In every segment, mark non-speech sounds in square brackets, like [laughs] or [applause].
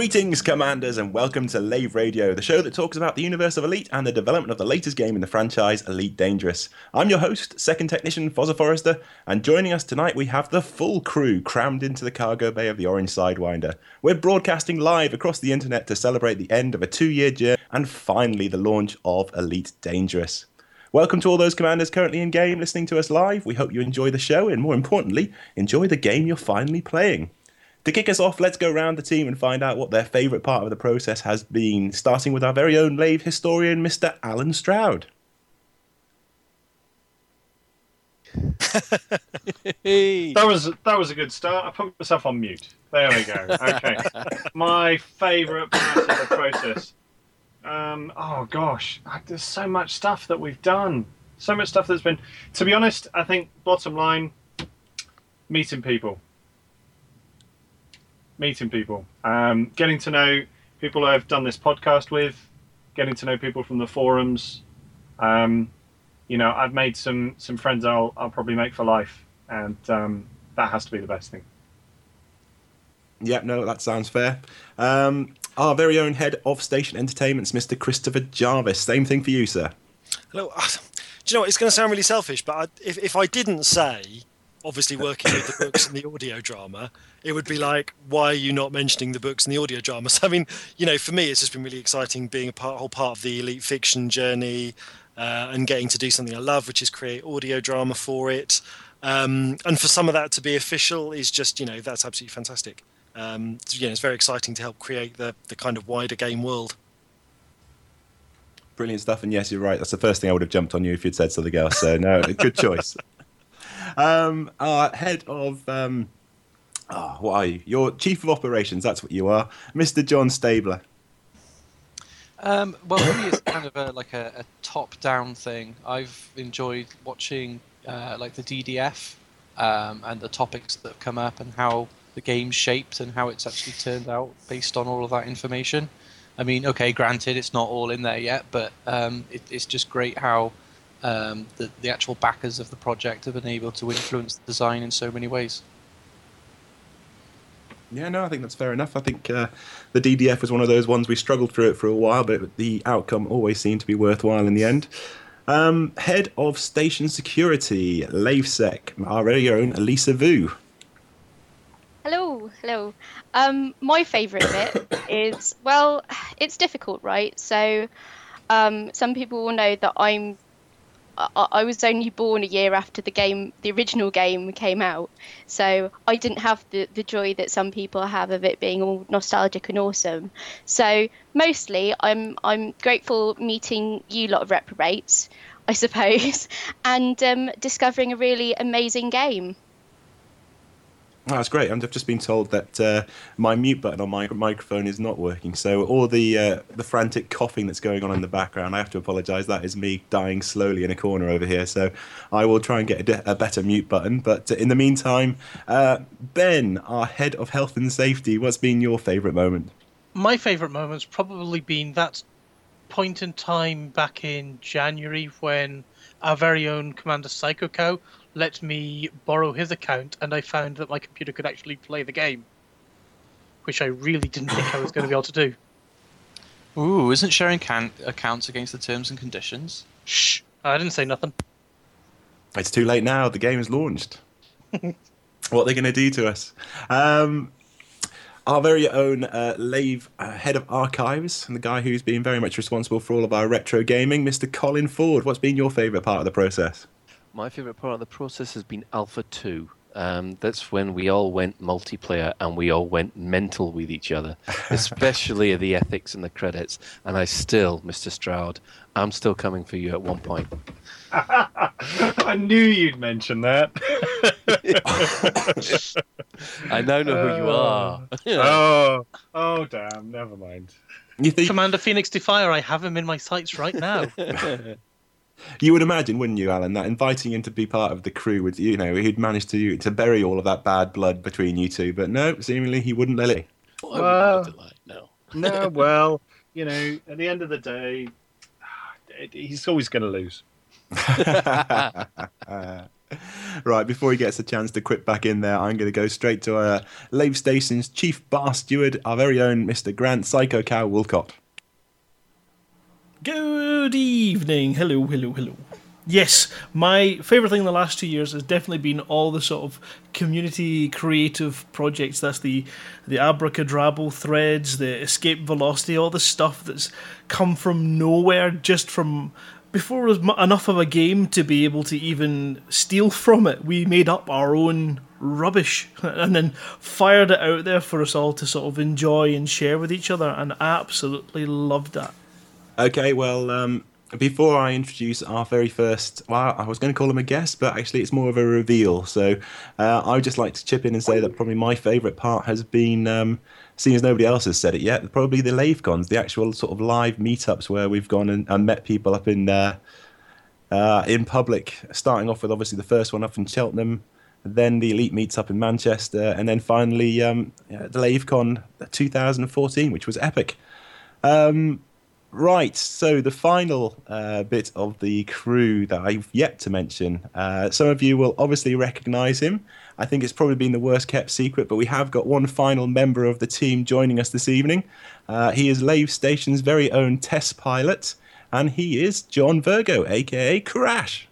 Greetings, Commanders, and welcome to Lave Radio, the show that talks about the universe of Elite and the development of the latest game in the franchise, Elite Dangerous. I'm your host, second technician Fozzer Forrester, and joining us tonight we have the full crew crammed into the cargo bay of the Orange Sidewinder. We're broadcasting live across the internet to celebrate the end of a two year journey and finally the launch of Elite Dangerous. Welcome to all those commanders currently in game listening to us live. We hope you enjoy the show and, more importantly, enjoy the game you're finally playing. To kick us off, let's go around the team and find out what their favourite part of the process has been, starting with our very own Lave historian, Mr. Alan Stroud. [laughs] That was that was a good start. I put myself on mute. There we go. Okay. [laughs] My favourite part of the process. Um, oh gosh, there's so much stuff that we've done. So much stuff that's been. To be honest, I think bottom line, meeting people meeting people, um, getting to know people I've done this podcast with, getting to know people from the forums. Um, you know, I've made some some friends I'll I'll probably make for life, and um, that has to be the best thing. Yeah, no, that sounds fair. Um, our very own head of station entertainments, Mr. Christopher Jarvis. Same thing for you, sir. Hello. [sighs] Do you know what? It's going to sound really selfish, but I, if, if I didn't say obviously working with the books and the audio drama, it would be like, why are you not mentioning the books and the audio dramas? [laughs] I mean, you know, for me, it's just been really exciting being a part, whole part of the elite fiction journey uh, and getting to do something I love, which is create audio drama for it. Um, and for some of that to be official is just, you know, that's absolutely fantastic. Um, you know, it's very exciting to help create the, the kind of wider game world. Brilliant stuff. And yes, you're right. That's the first thing I would have jumped on you if you'd said something else. So, no, good [laughs] choice. Um, our head of. Um, oh, what are you? Your chief of operations. That's what you are, Mr. John Stabler. Um, well, it's kind of a, like a, a, top-down thing. I've enjoyed watching uh, like the DDF um, and the topics that have come up and how the game's shaped and how it's actually turned out based on all of that information. I mean, okay, granted, it's not all in there yet, but um, it, it's just great how um, the, the actual backers of the project have been able to influence the design in so many ways. Yeah, no, I think that's fair enough. I think uh, the DDF was one of those ones we struggled through it for a while, but the outcome always seemed to be worthwhile in the end. Um, head of Station Security, LaveSec, our very own Elisa Vu. Hello, hello. Um, my favourite bit [coughs] is well, it's difficult, right? So, um, some people will know that I'm I, I was only born a year after the game, the original game came out, so I didn't have the, the joy that some people have of it being all nostalgic and awesome. So mostly, I'm I'm grateful meeting you lot of reprobates, I suppose, [laughs] and um, discovering a really amazing game. Oh, that's great. I've just been told that uh, my mute button on my microphone is not working. So all the uh, the frantic coughing that's going on in the background, I have to apologise. That is me dying slowly in a corner over here. So I will try and get a, a better mute button. But in the meantime, uh, Ben, our head of health and safety, what's been your favourite moment? My favourite moment's probably been that point in time back in January when our very own Commander Psycho Cow let me borrow his account, and I found that my computer could actually play the game, which I really didn't think I was going to be able to do. [laughs] Ooh, isn't sharing can- accounts against the terms and conditions? Shh, I didn't say nothing. It's too late now. The game is launched. [laughs] what are they going to do to us? Um, our very own uh, Lave uh, head of archives and the guy who's been very much responsible for all of our retro gaming, Mr. Colin Ford. What's been your favourite part of the process? My favourite part of the process has been Alpha 2. Um, that's when we all went multiplayer and we all went mental with each other, [laughs] especially the ethics and the credits. And I still, Mr. Stroud, I'm still coming for you at one point. [laughs] I knew you'd mention that. [laughs] I now know who you are. oh, oh, damn! Never mind. Think Commander Phoenix Defier? I have him in my sights right now. You would imagine, wouldn't you, Alan, that inviting him to be part of the crew would, you know, he'd manage to to bury all of that bad blood between you two. But no, seemingly he wouldn't let it. Well, no. no, [laughs] well, you know, at the end of the day, [sighs] he's always going to lose. [laughs] right, before he gets a chance to quit back in there, I'm going to go straight to uh, Lave Station's chief bar steward, our very own Mr. Grant Psycho Cow Woolcott. Good evening. Hello, hello, hello. Yes, my favourite thing in the last two years has definitely been all the sort of community creative projects. That's the the abracadabra threads, the escape velocity, all the stuff that's come from nowhere, just from before it was enough of a game to be able to even steal from it. We made up our own rubbish [laughs] and then fired it out there for us all to sort of enjoy and share with each other, and absolutely loved that. Okay, well, um, before I introduce our very first, well, I was going to call him a guest, but actually it's more of a reveal. So uh, I would just like to chip in and say that probably my favourite part has been, um, seeing as nobody else has said it yet, probably the LaveCons, the actual sort of live meetups where we've gone and, and met people up in uh, uh, in public. Starting off with obviously the first one up in Cheltenham, then the Elite meets up in Manchester, and then finally um, the LaveCon 2014, which was epic. Um, Right, so the final uh, bit of the crew that I've yet to mention. Uh, some of you will obviously recognise him. I think it's probably been the worst kept secret, but we have got one final member of the team joining us this evening. Uh, he is Lave Station's very own test pilot, and he is John Virgo, aka Crash.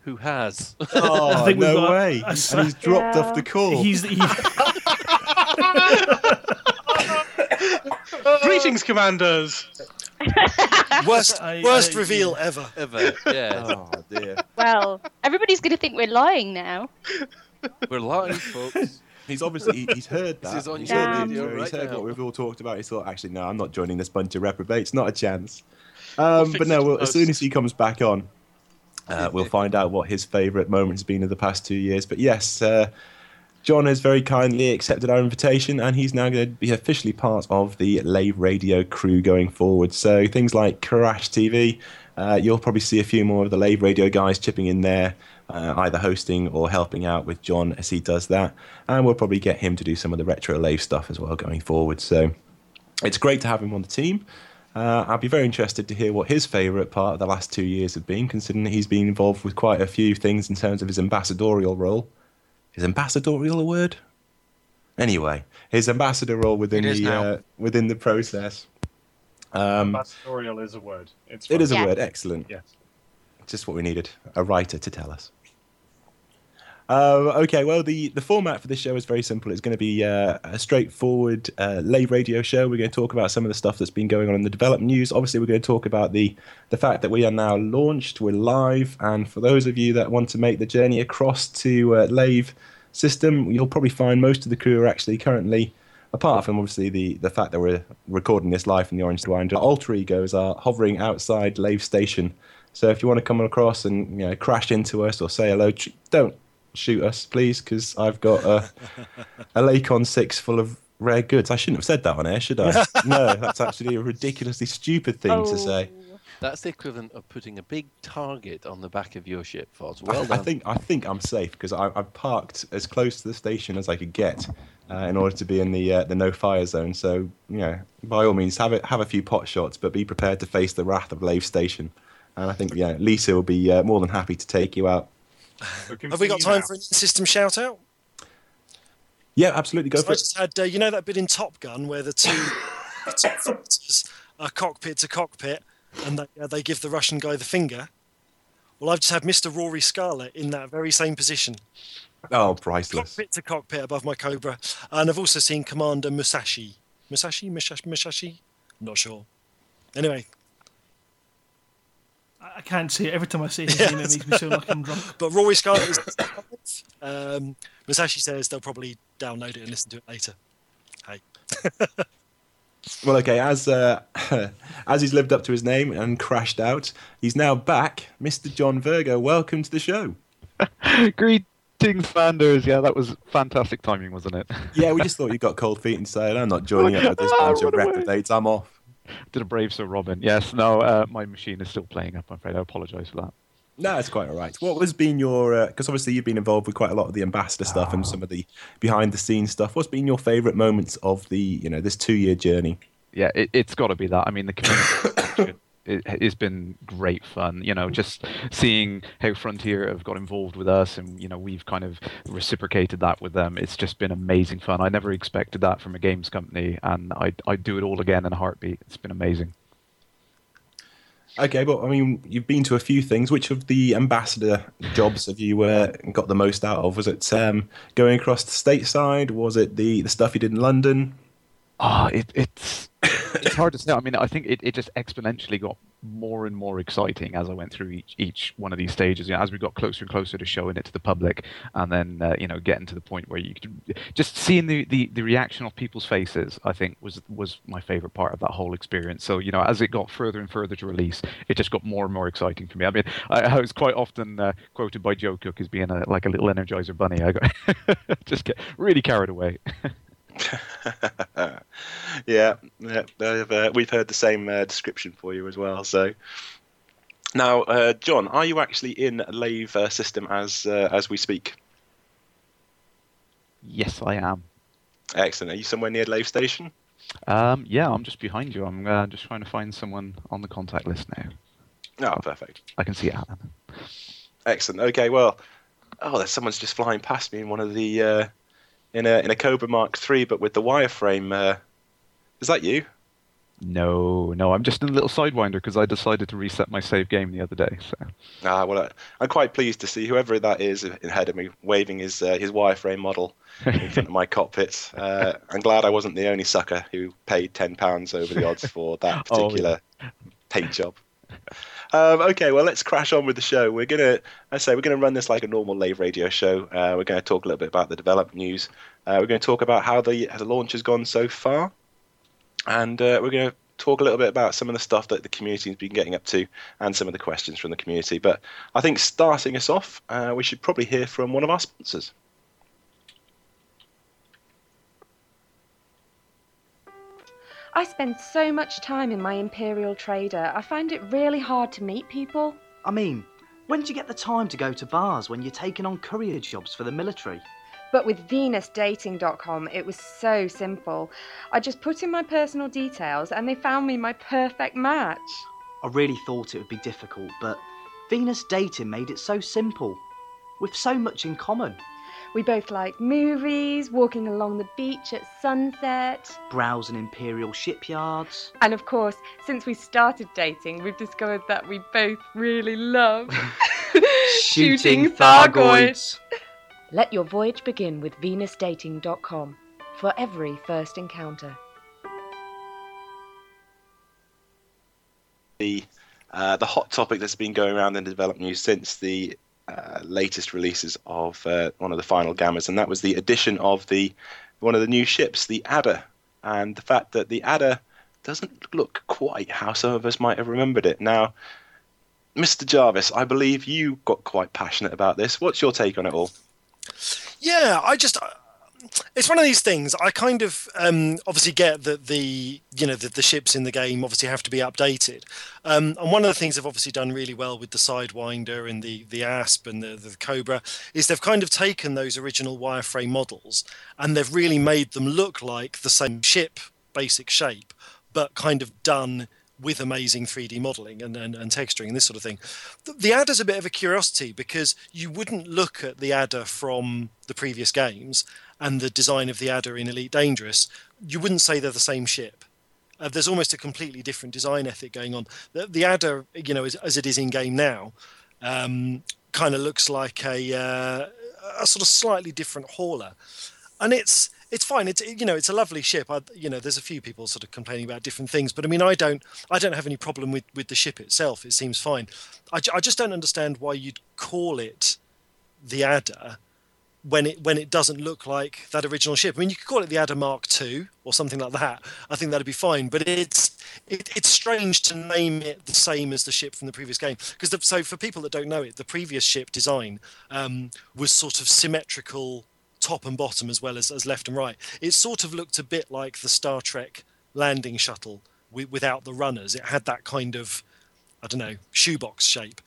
Who has? Oh, [laughs] I think no got way! and he's dropped Yeah. off the call. He's he, [laughs] [laughs] [laughs] Greetings, commanders. [laughs] Worst, I- worst I- reveal ever. Ever. Yeah. [laughs] Oh dear. well, everybody's going to think we're lying now. We're lying, folks. He's obviously he- he's heard that. This is on he's heard, the radio he's right heard now. what we've all talked about. He thought, actually, no, I'm not joining this bunch of reprobates. Not a chance. Um, fix but no, well, as soon as he comes back on, uh, we'll find out what his favourite moment has been of the past two years. But yes, uh, John has very kindly accepted our invitation, and he's now going to be officially part of the Lave Radio crew going forward. So things like Crash TV, uh, you'll probably see a few more of the Lave Radio guys chipping in there, uh, either hosting or helping out with John as he does that. And we'll probably get him to do some of the retro Lave stuff as well going forward. So it's great to have him on the team. Uh, I'd be very interested to hear what his favourite part of the last two years have been, considering he's been involved with quite a few things in terms of his ambassadorial role. Is ambassadorial a word? Anyway, his ambassador role within the uh, within the process. Um, Ambassadorial is a word. It's it is a Yeah. word. Excellent. Yes. Just what we needed. A writer to tell us. Um, okay, well, the, the format for this show is very simple. It's going to be uh, a straightforward uh, lave radio show. We're going to talk about some of the stuff that's been going on in the development news. Obviously, we're going to talk about the, the fact that we are now launched, we're live, and for those of you that want to make the journey across to uh, Lave system, you'll probably find most of the crew are actually currently, apart from obviously the, the fact that we're recording this live from the Orange Wind, our alter egos are hovering outside Lave Station. So if you want to come across and you know crash into us or say hello, don't shoot us, please, because I've got a, a Lakon 6 full of rare goods. I shouldn't have said that on air, should I? [laughs] no, that's actually a ridiculously stupid thing to say. That's the equivalent of putting a big target on the back of your ship, Foz. Well I done. think I think I'm safe because I, I've parked as close to the station as I could get uh, in order to be in the uh, the no fire zone. So you know, by all means, have it have a few pot shots, but be prepared to face the wrath of Lave Station. And I think yeah, Lisa will be uh, more than happy to take you out. So Have we got time now. for an in-system shout-out? Yeah, absolutely, go So for I it. just had, uh, you know, that bit in Top Gun where the two, [laughs] the two fighters are cockpit to cockpit, and they, uh, they give the Russian guy the finger. Well, I've just had Mr. Rory Scarlett in that very same position, Oh, priceless. cockpit to cockpit above my Cobra, and I've also seen Commander Musashi. Musashi, Musashi, Musashi. Not sure. Anyway, I I can't say it. Every time I say his [laughs] Yeah. name, it makes me sound like I'm drunk. [laughs] but Rory Scarlett is. um, Musashi says they'll probably download it and listen to it later. Hey. [laughs] Well, okay, as uh, as he's lived up to his name and crashed out, he's now back. Mr. John Virgo, welcome to the show. Greetings, Fanders. Yeah, that was fantastic timing, wasn't it? Yeah, we just thought you got cold feet and said, I'm not joining up with this Ah, bunch of run away. reprobates, I'm off. Did a brave Sir Robin. Yes, no, uh, my machine is still playing up, I'm afraid. I apologise for that. No, it's quite all right. What has been your, because obviously you've been involved with quite a lot of the ambassador stuff and some of the behind the scenes stuff. What's been your favourite moments of the, you know, this two year journey? Yeah, it, it's got to be that. I mean, the community [coughs] it, it's been great fun. You know, just seeing how Frontier have got involved with us, and you know, we've kind of reciprocated that with them. It's just been amazing fun. I never expected that from a games company, and I I do it all again in a heartbeat. It's been amazing. Okay, but I mean, you've been to a few things. Which of the ambassador jobs have you uh, got the most out of? Was it um, going across the stateside? Was it the, the stuff you did in London? Ah, it, it's [coughs] it's hard to say. I mean, I think it, it just exponentially got more and more exciting as I went through each each one of these stages. You know, as we got closer and closer to showing it to the public, and then uh, you know getting to the point where you could just seeing the, the, the reaction of people's faces. I think was was my favorite part of that whole experience. So you know, as it got further and further to release, it just got more and more exciting for me. I mean, I, I was quite often uh, quoted by Joe Cook as being a, like a little Energizer bunny. I got [laughs] just get really carried away. [laughs] [laughs] yeah, yeah uh, we've heard the same uh, description for you as well. So now, uh, John, are you actually in Lave uh, system as uh, as we speak? Yes, I am. Excellent. Are you somewhere near Lave station? Um, yeah, I'm just behind you. I'm uh, just trying to find someone on the contact list now. Oh, perfect. I can see Alan. Excellent. Okay, well, oh, there's someone's just flying past me in one of the in a in a Cobra Mark III, but with the wireframe. Uh, is that you? No, no, I'm just in a little sidewinder because I decided to reset my save game the other day. So. Ah, well, I'm quite pleased to see whoever that is ahead of me waving his uh, his wireframe model in front of my [laughs] cockpit. Uh, I'm glad I wasn't the only sucker who paid ten pounds over the odds for that particular [laughs] oh, yeah. paint job. Um, okay, well, let's crash on with the show. We're gonna, I say, we're gonna run this like a normal Lave Radio show. Uh, we're going to talk a little bit about the development news. Uh, we're going to talk about how the how the launch has gone so far, and uh, we're going to talk a little bit about some of the stuff that the community has been getting up to, and some of the questions from the community. But I think starting us off, uh, we should probably hear from one of our sponsors. I spend so much time in my Imperial Trader, I find it really hard to meet people. I mean, when do you get the time to go to bars when you're taking on courier jobs for the military? But with VenusDating.com, it was so simple. I just put in my personal details and they found me my perfect match. I really thought it would be difficult, but Venus Dating made it so simple, with so much in common. We both like movies, walking along the beach at sunset, browsing imperial shipyards. And of course, since we started dating, we've discovered that we both really love [laughs] [laughs] shooting Thargoids. Let your voyage begin with VenusDating.com for every first encounter. The uh, the hot topic that's been going around in the development news since the uh, latest releases of uh, one of the final gammas, and that was the addition of the one of the new ships, the Adder, and the fact that the Adder doesn't look quite how some of us might have remembered it. Now, Mr. Jarvis, I believe you got quite passionate about this. What's your take on it all? Yeah, I just it's one of these things. I kind of um, obviously get that the you know the, the, ships in the game obviously have to be updated, um, and one of the things they've obviously done really well with the Sidewinder and the the Asp and the, the Cobra is they've kind of taken those original wireframe models and they've really made them look like the same ship basic shape, but kind of done with amazing 3D modeling and, and, and, texturing and this sort of thing. The, the Adder's a bit of a curiosity because you wouldn't look at the Adder from the previous games and the design of the Adder in Elite Dangerous, you wouldn't say they're the same ship. Uh, there's almost a completely different design ethic going on. The, the Adder, you know, as, as, it is in game now, um, kind of looks like a, uh, a sort of slightly different hauler, and it's it's fine. It's you know it's a lovely ship. I, you know, there's a few people sort of complaining about different things, but I mean, I don't I don't have any problem with with the ship itself. It seems fine. I, I just don't understand why you'd call it the Adder when it when it doesn't look like that original ship. I mean, you could call it the Adder Mark II or something like that. I think that'd be fine. But it's it, it's strange to name it the same as the ship from the previous game because so for people that don't know it, the previous ship design um, was sort of symmetrical top and bottom as well as, as left and right. It sort of looked a bit like the Star Trek landing shuttle w- without the runners. It had that kind of I don't know shoebox shape.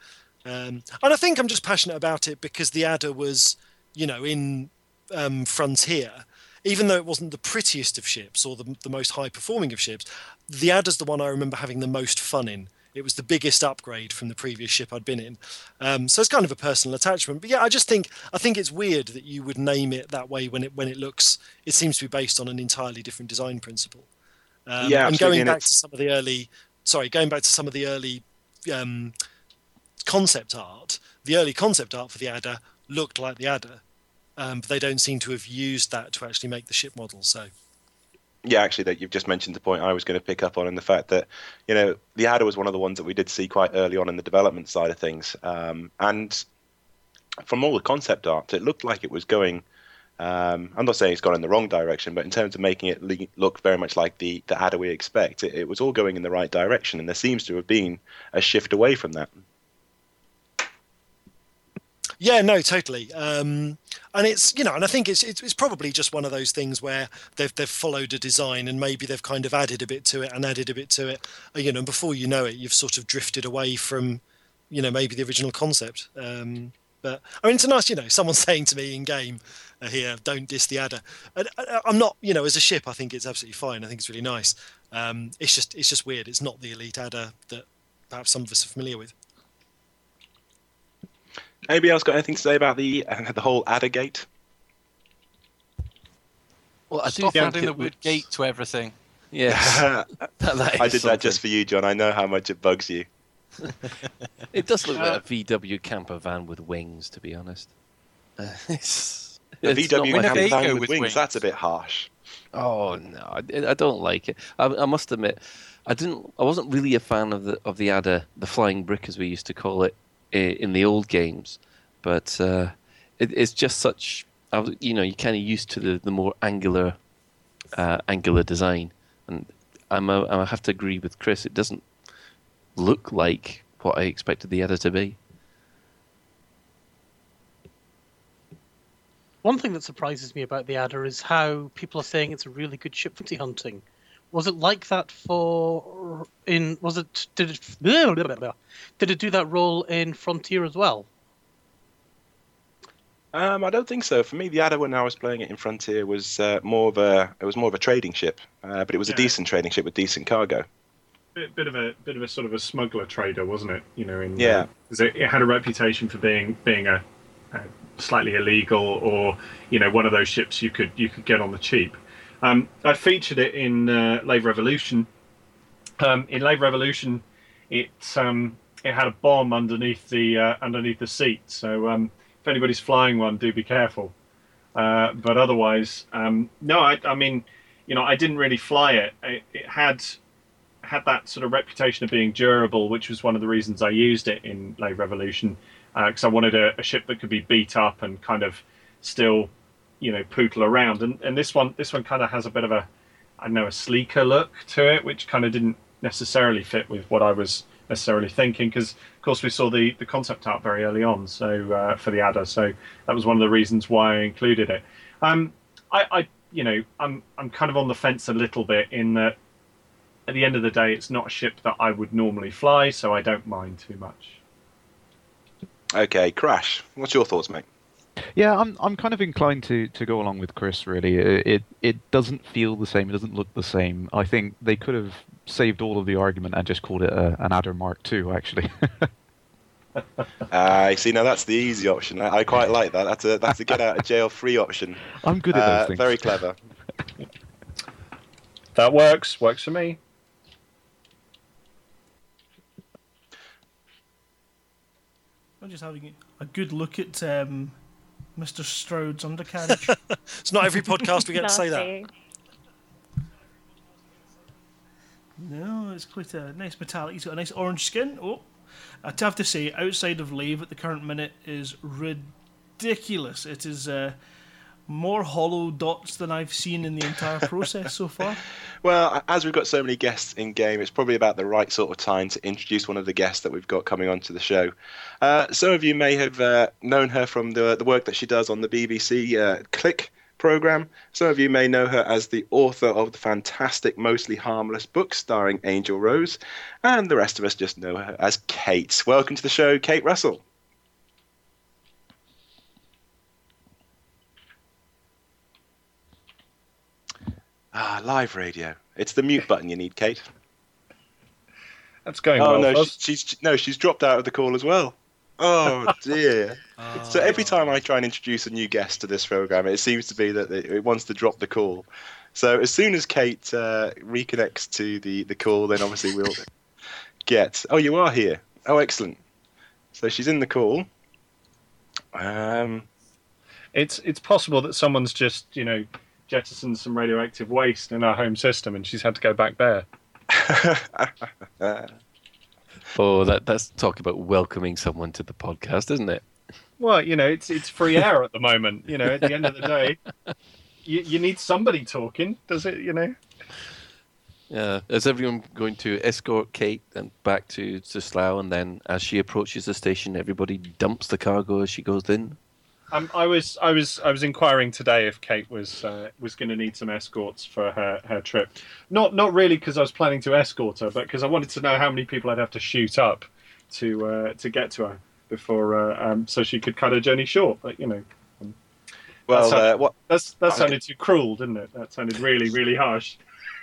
Um, and I think I'm just passionate about it because the Adder was you know, in um, Frontier, even though it wasn't the prettiest of ships or the, the most high performing of ships, the Adder's the one I remember having the most fun in it was the biggest upgrade from the previous ship I'd been in. Um, so it's kind of a personal attachment. But yeah, I just think I think it's weird that you would name it that way when it when it looks. It seems to be based on an entirely different design principle. Um, Yeah, and going and back it's- to some of the early, sorry, going back to some of the early um, concept art, the early concept art for the Adder looked like the Adder, um, but they don't seem to have used that to actually make the ship model. So Yeah, actually, that you've just mentioned the point I was going to pick up on, and the fact that you know the Adder was one of the ones that we did see quite early on in the development side of things, um, and from all the concept art, it looked like it was going. Um, I'm not saying it's gone in the wrong direction, but in terms of making it le- look very much like the the Adder we expect, it, it was all going in the right direction, and there seems to have been a shift away from that. Yeah, no, totally. Um, and it's you know, and I think it's, it's it's probably just one of those things where they've they've followed a design and maybe they've kind of added a bit to it and added a bit to it. uh, You know, and before you know it, you've sort of drifted away from, you know, maybe the original concept. Um, but I mean, it's a nice, you know, someone [laughs] saying to me in game uh, here, "Don't diss the adder." And, uh, I'm not, you know, as a ship, I think it's absolutely fine. I think it's really nice. Um, it's just it's just weird. It's not the elite adder that perhaps some of us are familiar with. Anybody else got anything to say about the uh, the whole Adder gate? Well, I do Stop think adding the word gate to everything. Yes. [laughs] That I is did that just for you, John. I know how much it bugs you. [laughs] It does look like a [laughs] VW camper van with wings, to be honest. Uh, it's, A it's VW camper van with with wings, wings. That's a bit harsh. Oh no, I, I don't like it. I, I must admit, I didn't. I wasn't really a fan of the of the adder, the flying brick as we used to call it i- in the old games. But uh, it, it's just such. I was, you know, you're kind of used to the, the more angular, uh, angular design, and I'm a, I have to agree with Chris. It doesn't look like what I expected the adder to be. One thing that surprises me about the Adder is how people are saying it's a really good ship for hunting. Was it like that for in? Was it did it [laughs] did it do that role in Frontier as well? Um, I don't think so. For me, the Adder when I was playing it in Frontier was uh, more of a it was more of a trading ship, uh, but it was a decent trading ship with decent cargo. Bit, bit of a bit of a sort of a smuggler trader, wasn't it? You know, in Yeah. 'cause it, it had a reputation for being being a, a slightly illegal or you know one of those ships you could you could get on the cheap. Um, I featured it in uh, Lave Revolution. Um, in Lave Revolution, it um, it had a bomb underneath the uh, underneath the seat. So um, if anybody's flying one, do be careful. Uh, but otherwise, um, no. I, I mean, you know, I didn't really fly it. It, it had had that sort of reputation of being durable, which was one of the reasons I used it in Lave Revolution, because I wanted a, a ship that could be beat up and kind of still, you know, poodle around. And and this one this one kind of has a bit of a, I know, a sleeker look to it, which kind of didn't necessarily fit with what I was necessarily thinking. Because of course we saw the the concept art very early on, so uh, for the Adder, so that was one of the reasons why I included it. Um, I, I you know I'm I'm kind of on the fence a little bit in that at the end of the day, it's not a ship that I would normally fly, so I don't mind too much. Okay, Crash. What's your thoughts, mate? Yeah, I'm I'm kind of inclined to, to go along with Chris. Really, it, it it doesn't feel the same. It doesn't look the same. I think they could have saved all of the argument and just called it a, an Adder Mark II. Actually, [laughs] I see. Now that's the easy option. I, I quite like that. That's a that's a get out of jail free option. [laughs] I'm good at Uh, those things. Very clever. [laughs] That works. Works for me. I'm just having a good look at um, Mr. Stroud's undercarriage. [laughs] It's not every podcast we get to say that. No, it's quite a nice metallic. He's got a nice orange skin. Oh, I'd have to say, outside of Lave at the current minute is ridiculous. It is uh, more hollow dots than I've seen in the entire process so far. [laughs] Well, as we've got so many guests in game, it's probably about the right sort of time to introduce one of the guests that we've got coming onto the show. Uh, some of you may have uh, known her from the the work that she does on the BBC uh, Click program. Some of you may know her as the author of the fantastic Mostly Harmless book starring Angel Rose, and the rest of us just know her as Kate. Welcome to the show, Kate Russell. Ah, live radio. It's the mute button you need, Kate. That's going oh well. no, she, she's no, she's dropped out of the call as well. Oh dear. [laughs] So every time I try and introduce a new guest to this program, it seems to be that it it wants to drop the call. So as soon as Kate uh, reconnects to the, the call, then obviously we'll [laughs] get. Oh, you are here. Oh, excellent. So she's in the call. Um, It's it's possible that someone's just you know jettisoned some radioactive waste in our home system, and she's had to go back there. [laughs] Oh, that that's talk about welcoming someone to the podcast, isn't it? Well, you know, it's it's free air at the moment. You know, at the end of the [laughs] day, you you need somebody talking. Does it? You know. Yeah. Is everyone going to escort Kate and back to to Slough, and then as she approaches the station, everybody dumps the cargo as she goes in? Um, I was I was I was inquiring today if Kate was uh, was going to need some escorts for her, her trip. Not not really because I was planning to escort her, but because I wanted to know how many people I'd have to shoot up to uh, to get to her before uh, um, so she could cut her journey short. But you know, well, That's how- uh, what? that's that Okay. sounded too cruel, didn't it? That sounded really really harsh.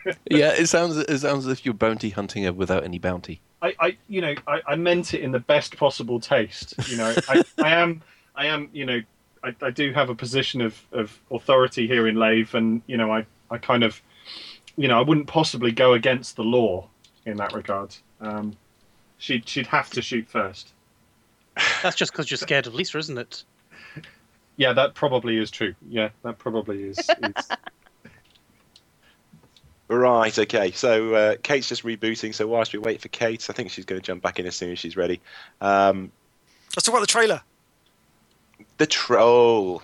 [laughs] yeah, it sounds it sounds as if you're bounty hunting her without any bounty. I, I you know I, I meant it in the best possible taste. You know I, I am I am you know I, I do have a position of, of authority here in Lave, and you know I, I kind of you know I wouldn't possibly go against the law in that regard. Um, she'd she'd have to shoot first. That's just because you're scared of Lisa, isn't it? Yeah, that probably is true. Yeah, that probably is. is Right, okay. So uh, Kate's just rebooting. So whilst we wait for Kate, I think she's going to jump back in as soon as she's ready. Um, Let's talk about the trailer. The troll.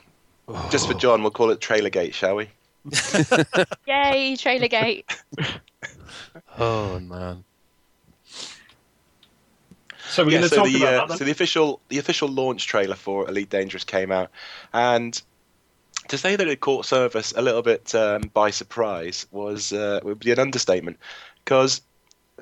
Just for John, we'll call it Trailer Gate, shall we? [laughs] Yay, Trailer Gate. [laughs] Oh man. so we're yeah, going to so talk the about uh, that. so the official the official launch trailer for Elite Dangerous came out, and to say that it caught some of us a little bit um, by surprise was uh, would be an understatement, because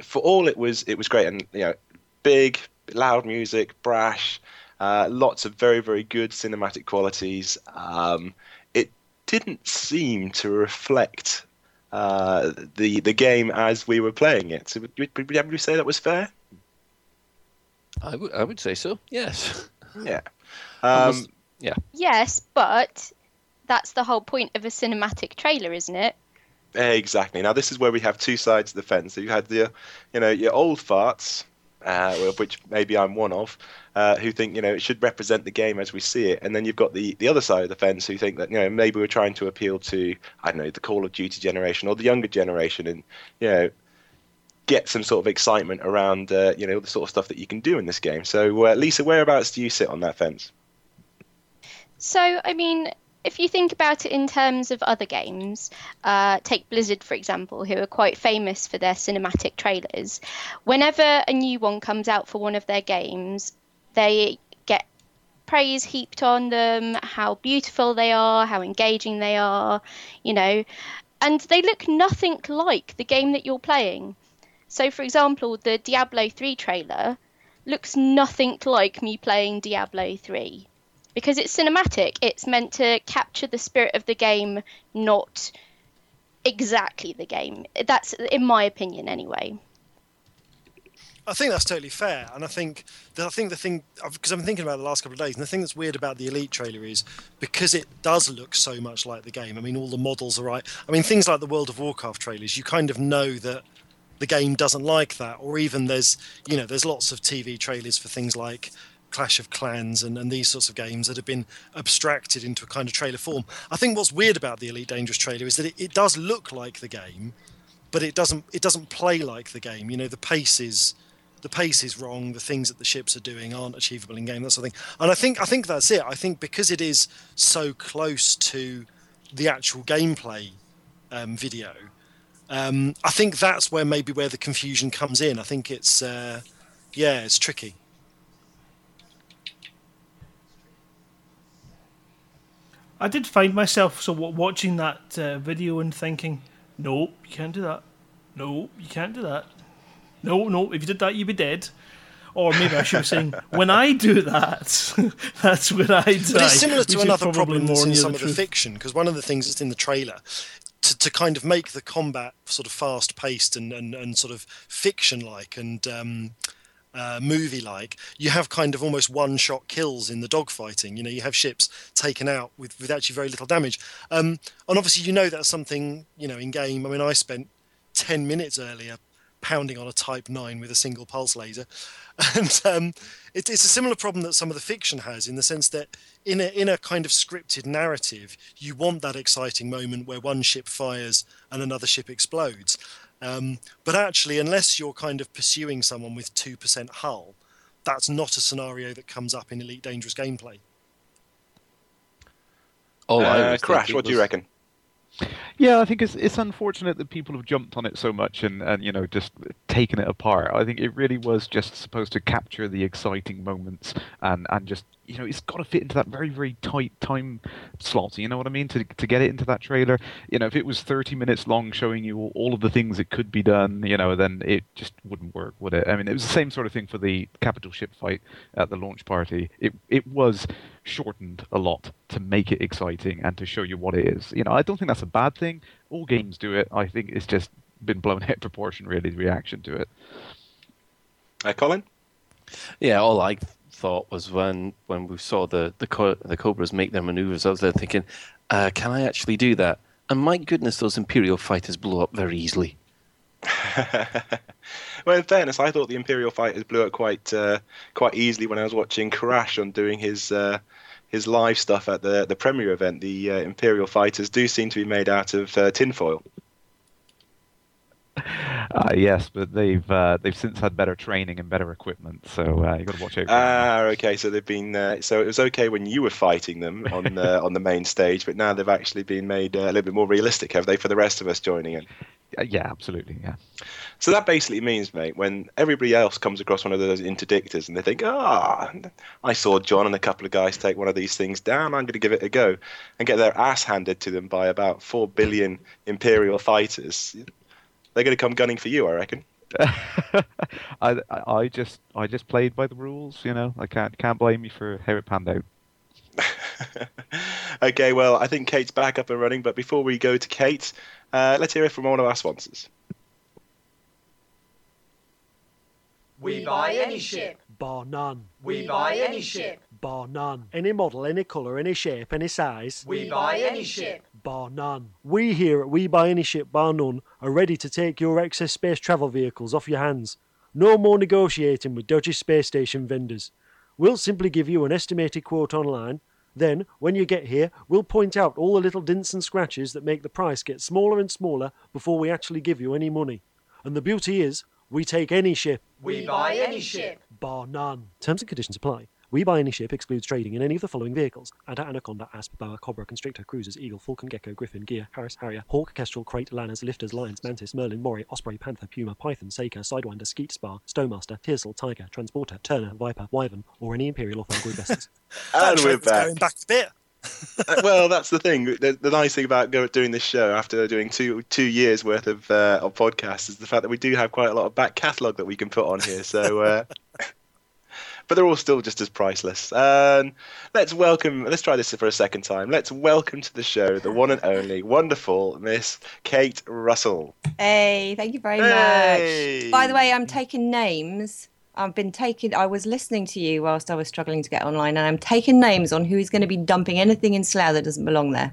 for all it was it was great and you know big loud music, brash, uh, lots of very very good cinematic qualities. Um, it didn't seem to reflect. Uh, the the game as we were playing it. So would, would, would you say that was fair? I would I would say so. Yes. Yeah. Almost- [laughs] Um, yeah. Yes, but that's the whole point of a cinematic trailer, isn't it? Exactly. Now this is where we have two sides of the fence. So you had the, you know, your old farts, uh, which maybe I'm one of, uh, who think you know it should represent the game as we see it, and then you've got the the other side of the fence who think that you know maybe we're trying to appeal to I don't know the Call of Duty generation or the younger generation, and you know get some sort of excitement around uh, you know the sort of stuff that you can do in this game. So uh, Lisa, whereabouts do you sit on that fence? So, I mean, if you think about it in terms of other games, uh, take Blizzard, for example, who are quite famous for their cinematic trailers. Whenever a new one comes out for one of their games, they get praise heaped on them, how beautiful they are, how engaging they are, you know, and they look nothing like the game that you're playing. So, for example, the Diablo 3 trailer looks nothing like me playing Diablo 3 because it's cinematic. It's meant to capture the spirit of the game, not exactly the game. That's in my opinion, anyway. I think that's totally fair, and I think that I think the thing because I've been thinking about the last couple of days, and the thing that's weird about the Elite trailer is because it does look so much like the game. I mean, all the models are right. I mean, things like the World of Warcraft trailers, you kind of know that the game doesn't like that, or even there's you know there's lots of TV trailers for things like Clash of Clans and, and these sorts of games that have been abstracted into a kind of trailer form. I think what's weird about the Elite Dangerous trailer is that it, it does look like the game, but it doesn't it doesn't play like the game. You know, the pace is the pace is wrong. The things that the ships are doing aren't achievable in game. That sort of thing. And I think I think that's it. I think because it is so close to the actual gameplay um, video, um, I think that's where maybe where the confusion comes in. I think it's uh, yeah, it's tricky. I did find myself so watching that uh, video and thinking, no, you can't do that. No, you can't do that. No, no, if you did that, you'd be dead. Or maybe I should be saying, [laughs] when I do that, [laughs] that's when I die. But it's similar to another problem that's more in some the of the truth. fiction because one of the things that's in the trailer to, to kind of make the combat sort of fast paced and, and, and sort of fiction like and um, uh, movie like, you have kind of almost one shot kills in the dogfighting. You know, you have ships taken out with, with actually very little damage. Um, and obviously, you know that's something, you know, in game. I mean, I spent 10 minutes earlier pounding on a Type 9 with a single pulse laser. [laughs] And um, it, it's a similar problem that some of the fiction has in the sense that in a, in a kind of scripted narrative, you want that exciting moment where one ship fires and another ship explodes. Um, but actually, unless you're kind of pursuing someone with 2% hull, that's not a scenario that comes up in Elite Dangerous gameplay. Oh, Uh, Crash, it what do you reckon? Yeah, I think it's it's unfortunate that people have jumped on it so much and, and you know just taken it apart. I think it really was just supposed to capture the exciting moments and, and just you know it's got to fit into that very very tight time slot. You know what I mean? To to get it into that trailer, you know, if it was thirty minutes long showing you all, all of the things it could be done, you know, then it just wouldn't work, would it? I mean, it was the same sort of thing for the capital ship fight at the launch party. It it was shortened a lot to make it exciting and to show you what it is. You know, I don't think that's a bad thing. All games do it. I think it's just been blown out of proportion, really, the reaction to it. Uh, Colin? Yeah, all I thought was when when we saw the the, co- the cobras make their maneuvers, I was there thinking, uh, can I actually do that? And my goodness, those Imperial fighters blow up very easily. [laughs] well, in fairness, I thought the Imperial fighters blew up quite uh, quite easily when I was watching Crash on doing his uh, his live stuff at the the premiere event. The uh, Imperial fighters do seem to be made out of uh, tinfoil. [laughs] Uh, yes, but they've uh, they've since had better training and better equipment, so uh, you've got to watch out. Ah, okay. So they've been uh, so it was okay when you were fighting them on uh, [laughs] on the main stage, but now they've actually been made uh, a little bit more realistic, have they, for the rest of us joining in? Yeah, absolutely. Yeah. So that basically means, mate, when everybody else comes across one of those interdictors and they think, ah, I saw John and a couple of guys take one of these things down, I'm going to give it a go, and get their ass handed to them by about four billion Imperial fighters, they're going to come gunning for you, I reckon. I, [laughs] I I just I just played by the rules, you know. I can't can't blame you for how it panned out. [laughs] okay, well, I think Kate's back up and running, but before we go to Kate, uh, let's hear it from one of our sponsors. We buy any ship. Bar none. We buy any ship. Bar none. Any model, any colour, any shape, any size. We buy any ship. Bar none. We here at We Buy Any Ship Bar None are ready to take your excess space travel vehicles off your hands. No more negotiating with dodgy space station vendors. We'll simply give you an estimated quote online. Then, when you get here, we'll point out all the little dints and scratches that make the price get smaller and smaller before we actually give you any money. And the beauty is, we take any ship. We buy any ship. Bar none. Terms and conditions apply. We Buy Any Ship excludes trading in any of the following vehicles Adder, Anaconda, Asp, Boa, Cobra, Constrictor, Cruisers, Eagle, Falcon, Gecko, Griffin, Gear, Harris, Harrier, Hawk, Kestrel, Krait, Lanners, Lifters, Lions, Mantis, Merlin, Moray, Osprey, Panther, Puma, Python, Saker, Sidewinder, Skeet, Spar, Stowmaster, Tearsel, Tiger, Transporter, Turner, Viper, Wyvern, or any Imperial or Thargoid vessels. [laughs] And we're back. Going back a bit. [laughs] Uh, well, that's the thing. The, the nice thing about doing this show after doing two two years worth of uh, of podcasts is the fact that we do have quite a lot of back catalogue that we can put on here. So, uh, [laughs] but they're all still just as priceless. Um, let's welcome. Let's try this for a second time. Let's welcome to the show the one and only wonderful Miss Kate Russell. Hey, thank you very Hey. much. By the way, I'm taking names. I've been taking. I was listening to you whilst I was struggling to get online, and I'm taking names on who's going to be dumping anything in Slough that doesn't belong there.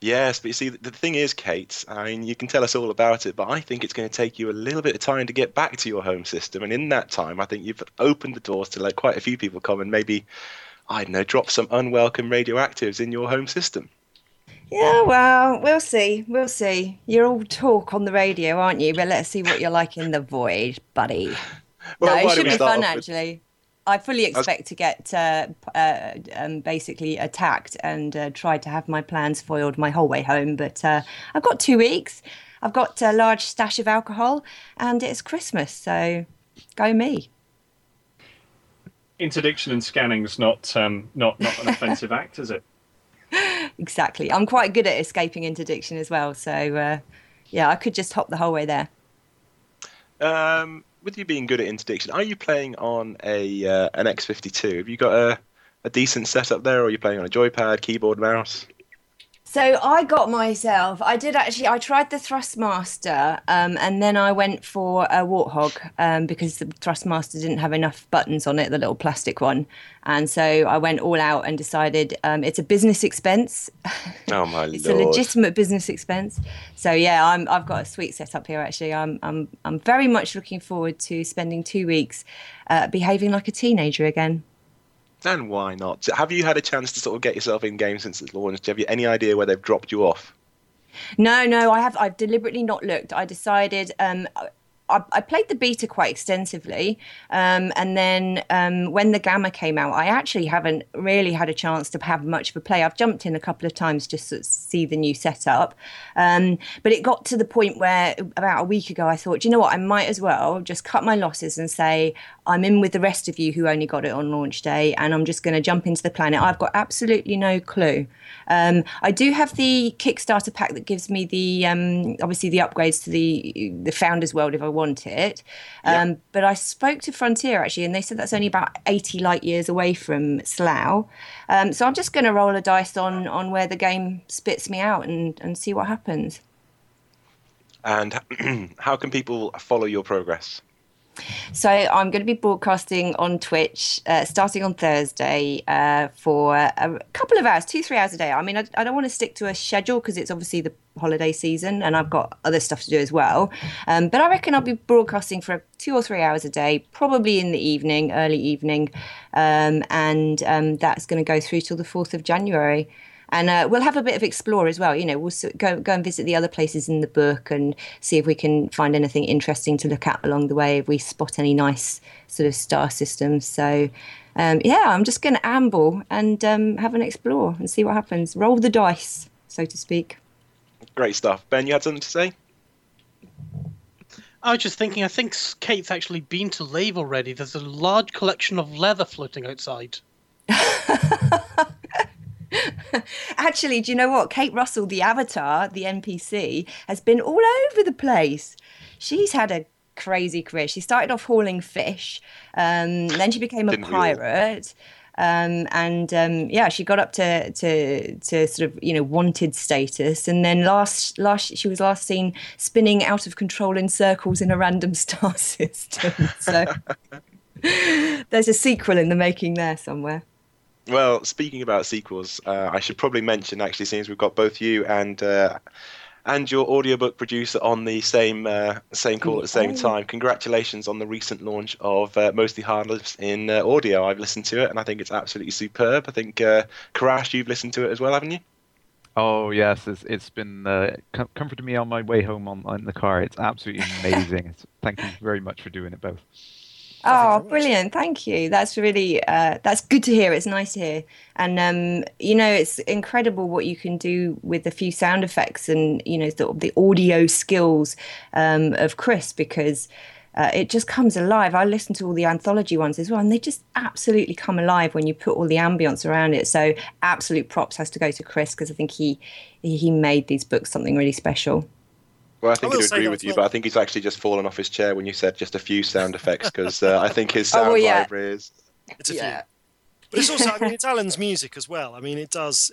Yes, but you see, the thing is, Kate, I mean, you can tell us all about it, but I think it's going to take you a little bit of time to get back to your home system. And in that time, I think you've opened the doors to let quite a few people come and maybe, I don't know, drop some unwelcome radioactives in your home system. Yeah, well, we'll see. We'll see. You're all talk on the radio, aren't you? But let's see what you're like in the void, buddy. Well, no, it should be fun, with- actually. I fully expect to get uh, uh, um, basically attacked and uh, try to have my plans foiled my whole way home. But uh, I've got two weeks. I've got a large stash of alcohol, and it's Christmas, so go me. Interdiction and scanning's not um, not not an offensive act, is it? [laughs] Exactly. I'm quite good at escaping interdiction as well, so uh, yeah, I could just hop the whole way there. Um, with you being good at interdiction, are you playing on a uh, an X52? Have you got a, a decent setup there, or are you playing on a joypad, keyboard, mouse? So I got myself. I did actually. I tried the Thrustmaster, um, and then I went for a Warthog um, because the Thrustmaster didn't have enough buttons on it, the little plastic one. And so I went all out and decided um, it's a business expense. [laughs] Oh my it's lord! It's a legitimate business expense. So yeah, I'm, I've got a sweet setup here. Actually, I'm I'm I'm very much looking forward to spending two weeks uh, behaving like a teenager again. And why not? Have you had a chance to sort of get yourself in game since it's launched? Have you have any idea where they've dropped you off? No, no, I have. I've deliberately not looked. I decided. Um, I, I played the beta quite extensively, um, and then um, when the gamma came out, I actually haven't really had a chance to have much of a play. I've jumped in a couple of times just to see the new setup, um, but it got to the point where about a week ago I thought, you know what, I might as well just cut my losses and say I'm in with the rest of you who only got it on launch day, and I'm just going to jump into the planet. I've got absolutely no clue. Um, I do have the Kickstarter pack that gives me the um, obviously the upgrades to the the Founders World if I want it. Um, But I spoke to Frontier actually, and they said that's only about 80 light years away from Slough. Um, so I'm just going to roll a dice on on where the game spits me out and and see what happens. And [clears throat] how can people follow your progress? So I'm going to be broadcasting on Twitch uh, starting on Thursday uh, for a couple of hours, two three hours a day. I mean, I, I don't want to stick to a schedule because it's obviously the holiday season and I've got other stuff to do as well. Um, but I reckon I'll be broadcasting for two or three hours a day, probably in the evening, early evening, um, and um, that's going to go through till the fourth of January and uh, we'll have a bit of explore as well. You know, we'll go go and visit the other places in the book and see if we can find anything interesting to look at along the way. If we spot any nice sort of star systems, so. Um, yeah, I'm just going to amble and um, have an explore and see what happens. Roll the dice, so to speak. Great stuff. Ben, you had something to say? I was just thinking, I think Kate's actually been to Lave already. There's a large collection of leather floating outside. [laughs] Actually, do you know what? Kate Russell, the avatar, the NPC, has been all over the place. She's had a crazy career. She started off hauling fish, um, then she became a Didn't pirate. Um, and um, yeah, she got up to, to to sort of you know wanted status, and then last last she was last seen spinning out of control in circles in a random [laughs] star system. So [laughs] there's a sequel in the making there somewhere. Well, speaking about sequels, uh, I should probably mention actually, since we've got both you and uh, and your audiobook producer on the same uh, same call at the same time. Congratulations on the recent launch of uh, Mostly Harmless in uh, audio. I've listened to it and I think it's absolutely superb. I think uh, Karash, you've listened to it as well, haven't you? Oh yes, it's, it's been uh, com- comforting me on my way home on, on the car. It's absolutely amazing. It's, [laughs] thank you very much for doing it both. Oh, brilliant! Thank you. That's really uh, that's good to hear. It's nice to hear, and um, you know, it's incredible what you can do with a few sound effects and you know the, the audio skills um, of Chris because. Uh, it just comes alive. I listen to all the anthology ones as well, and they just absolutely come alive when you put all the ambience around it. So, absolute props has to go to Chris because I think he he made these books something really special. Well, I think I he'd agree with you, but I think he's actually just fallen off his chair when you said just a few sound effects because uh, I think his [laughs] Oh, sound well, yeah. library is. It's a Yeah. few. But it's also, I mean, it's [laughs] Alan's music as well. I mean, it does.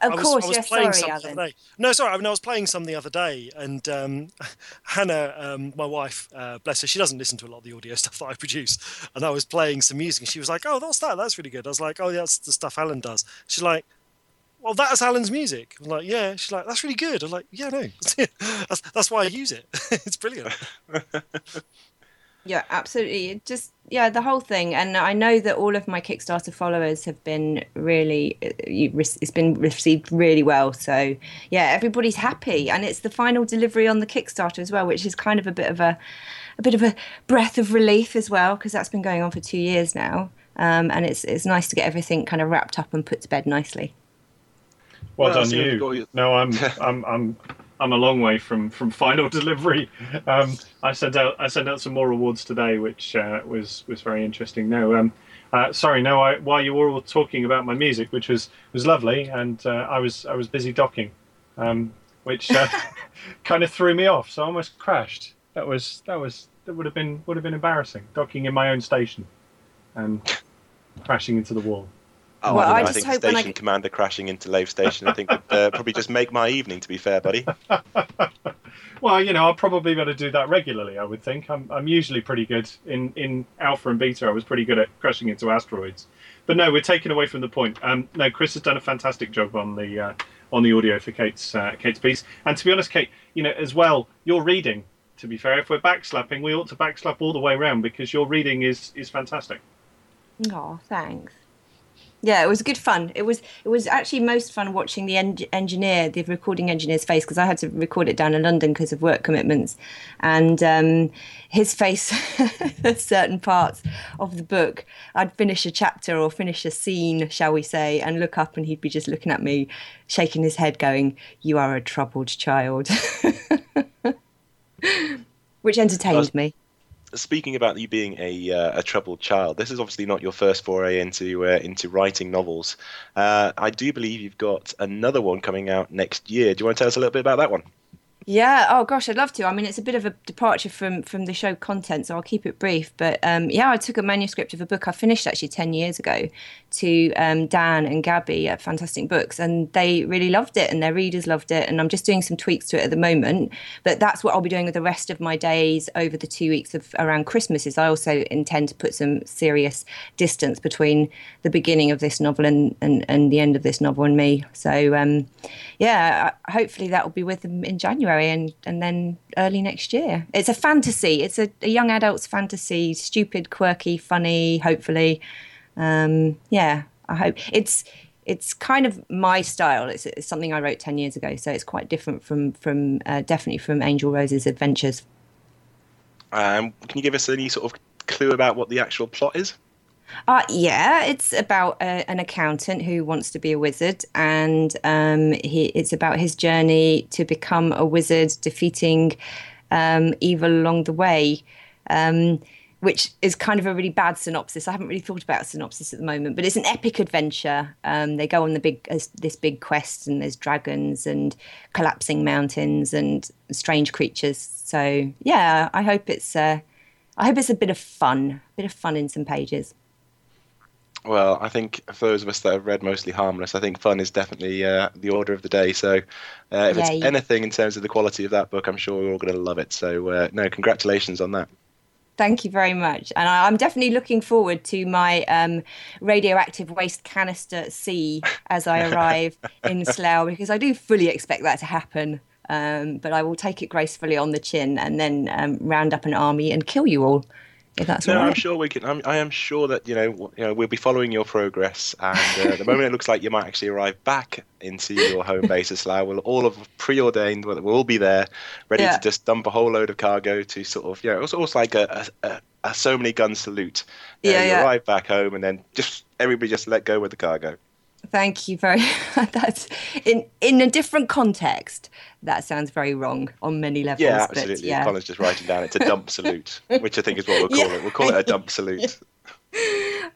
Of I was, course, I was yes. playing Sorry, some the Alan. other day. No, sorry. I mean, I was playing some the other day, and um, [laughs] Hannah, um, my wife, uh, bless her, she doesn't listen to a lot of the audio stuff that I produce. And I was playing some music, and she was like, "Oh, what's that? That's really good." I was like, "Oh, that's the stuff Alan does." She's like, "Well, that's Alan's music." I'm like, "Yeah." She's like, "That's really good." I'm like, "Yeah, no, [laughs] that's, that's why I use it. [laughs] it's brilliant." Yeah, absolutely. Just yeah, the whole thing, and I know that all of my Kickstarter followers have been really, uh, it's been received really well. So yeah, everybody's happy, and it's the final delivery on the Kickstarter as well, which is kind of a bit of a, a bit of a breath of relief as well, because that's been going on for two years now, um, and it's it's nice to get everything kind of wrapped up and put to bed nicely. Well, Well, done, you. your- No, I'm, [laughs] I'm, I'm, I'm a long way from from final [laughs] delivery. Um, I sent out, I sent out some more awards today, which uh, was was very interesting. No, um, uh, sorry, no. I, while you were all talking about my music, which was was lovely, and uh, I was I was busy docking, um, which uh, [laughs] kind of threw me off. So I almost crashed. That was that was that would have been would have been embarrassing. Docking in my own station, and crashing into the wall. Oh, Well, I, I know, I just think hope when I Station Commander crashing into Lave Station, I think would uh, [laughs] probably just make my evening. To be fair, buddy. [laughs] Well, you know, I'll probably be able to do that regularly. I would think. I'm, I'm usually pretty good in in alpha and beta. I was pretty good at crashing into asteroids. But no, we're taken away from the point. Um, no, Chris has done a fantastic job on the uh, on the audio for Kate's uh, Kate's piece. And to be honest, Kate, you know, as well, your reading. To be fair, if we're backslapping, we ought to backslap all the way around because your reading is is fantastic. Oh, thanks. Yeah, it was good fun. It was it was actually most fun watching the en- engineer, the recording engineer's face, because I had to record it down in London because of work commitments, and um, his face [laughs] certain parts of the book. I'd finish a chapter or finish a scene, shall we say, and look up, and he'd be just looking at me, shaking his head, going, "You are a troubled child," [laughs] which entertained me. Speaking about you being a uh, a troubled child, this is obviously not your first foray into uh, into writing novels. Uh, I do believe you've got another one coming out next year. Do you want to tell us a little bit about that one? Yeah. Oh gosh, I'd love to. I mean, it's a bit of a departure from from the show content, so I'll keep it brief. But um, yeah, I took a manuscript of a book I finished actually ten years ago to um, Dan and Gabby at Fantastic Books, and they really loved it, and their readers loved it. And I'm just doing some tweaks to it at the moment. But that's what I'll be doing with the rest of my days over the two weeks of around Christmas. Is I also intend to put some serious distance between the beginning of this novel and and, and the end of this novel and me. So um, yeah, hopefully that will be with them in January and and then early next year. It's a fantasy. It's a, a young adult's fantasy. Stupid, quirky, funny. Hopefully, um, yeah. I hope it's it's kind of my style. It's, it's something I wrote ten years ago, so it's quite different from from uh, definitely from Angel Rose's adventures. Um, can you give us any sort of clue about what the actual plot is? Uh, yeah, it's about a, an accountant who wants to be a wizard, and um, he, it's about his journey to become a wizard, defeating um, evil along the way, um, which is kind of a really bad synopsis. I haven't really thought about a synopsis at the moment, but it's an epic adventure. Um, they go on the big uh, this big quest, and there's dragons and collapsing mountains and strange creatures. So yeah, I hope it's uh, I hope it's a bit of fun, a bit of fun in some pages. Well, I think for those of us that have read mostly harmless, I think fun is definitely uh, the order of the day. So, uh, if it's anything in terms of the quality of that book, I'm sure we're all going to love it. So, uh, no, congratulations on that. Thank you very much. And I, I'm definitely looking forward to my um, radioactive waste canister C as I arrive [laughs] in Slough because I do fully expect that to happen. Um, but I will take it gracefully on the chin and then um, round up an army and kill you all. If that's no, all I'm right. sure we can. I'm, I am sure that you know, you know, we'll be following your progress, and uh, the moment it looks like you might actually arrive back into your home base of Slough, we'll all have preordained. We'll, we'll all be there, ready Yeah. to just dump a whole load of cargo to sort of, you know, it's almost like a, a, a, a so many gun salute. You know, Yeah, you yeah. arrive back home, and then just everybody just let go with the cargo. Thank you very. [laughs] That's in in a different context. That sounds very wrong on many levels. Yeah, but absolutely. yeah. Colin's just writing down it's a dump salute, [laughs] which I think is what we'll call Yeah. it. We'll call it a dump [laughs] salute.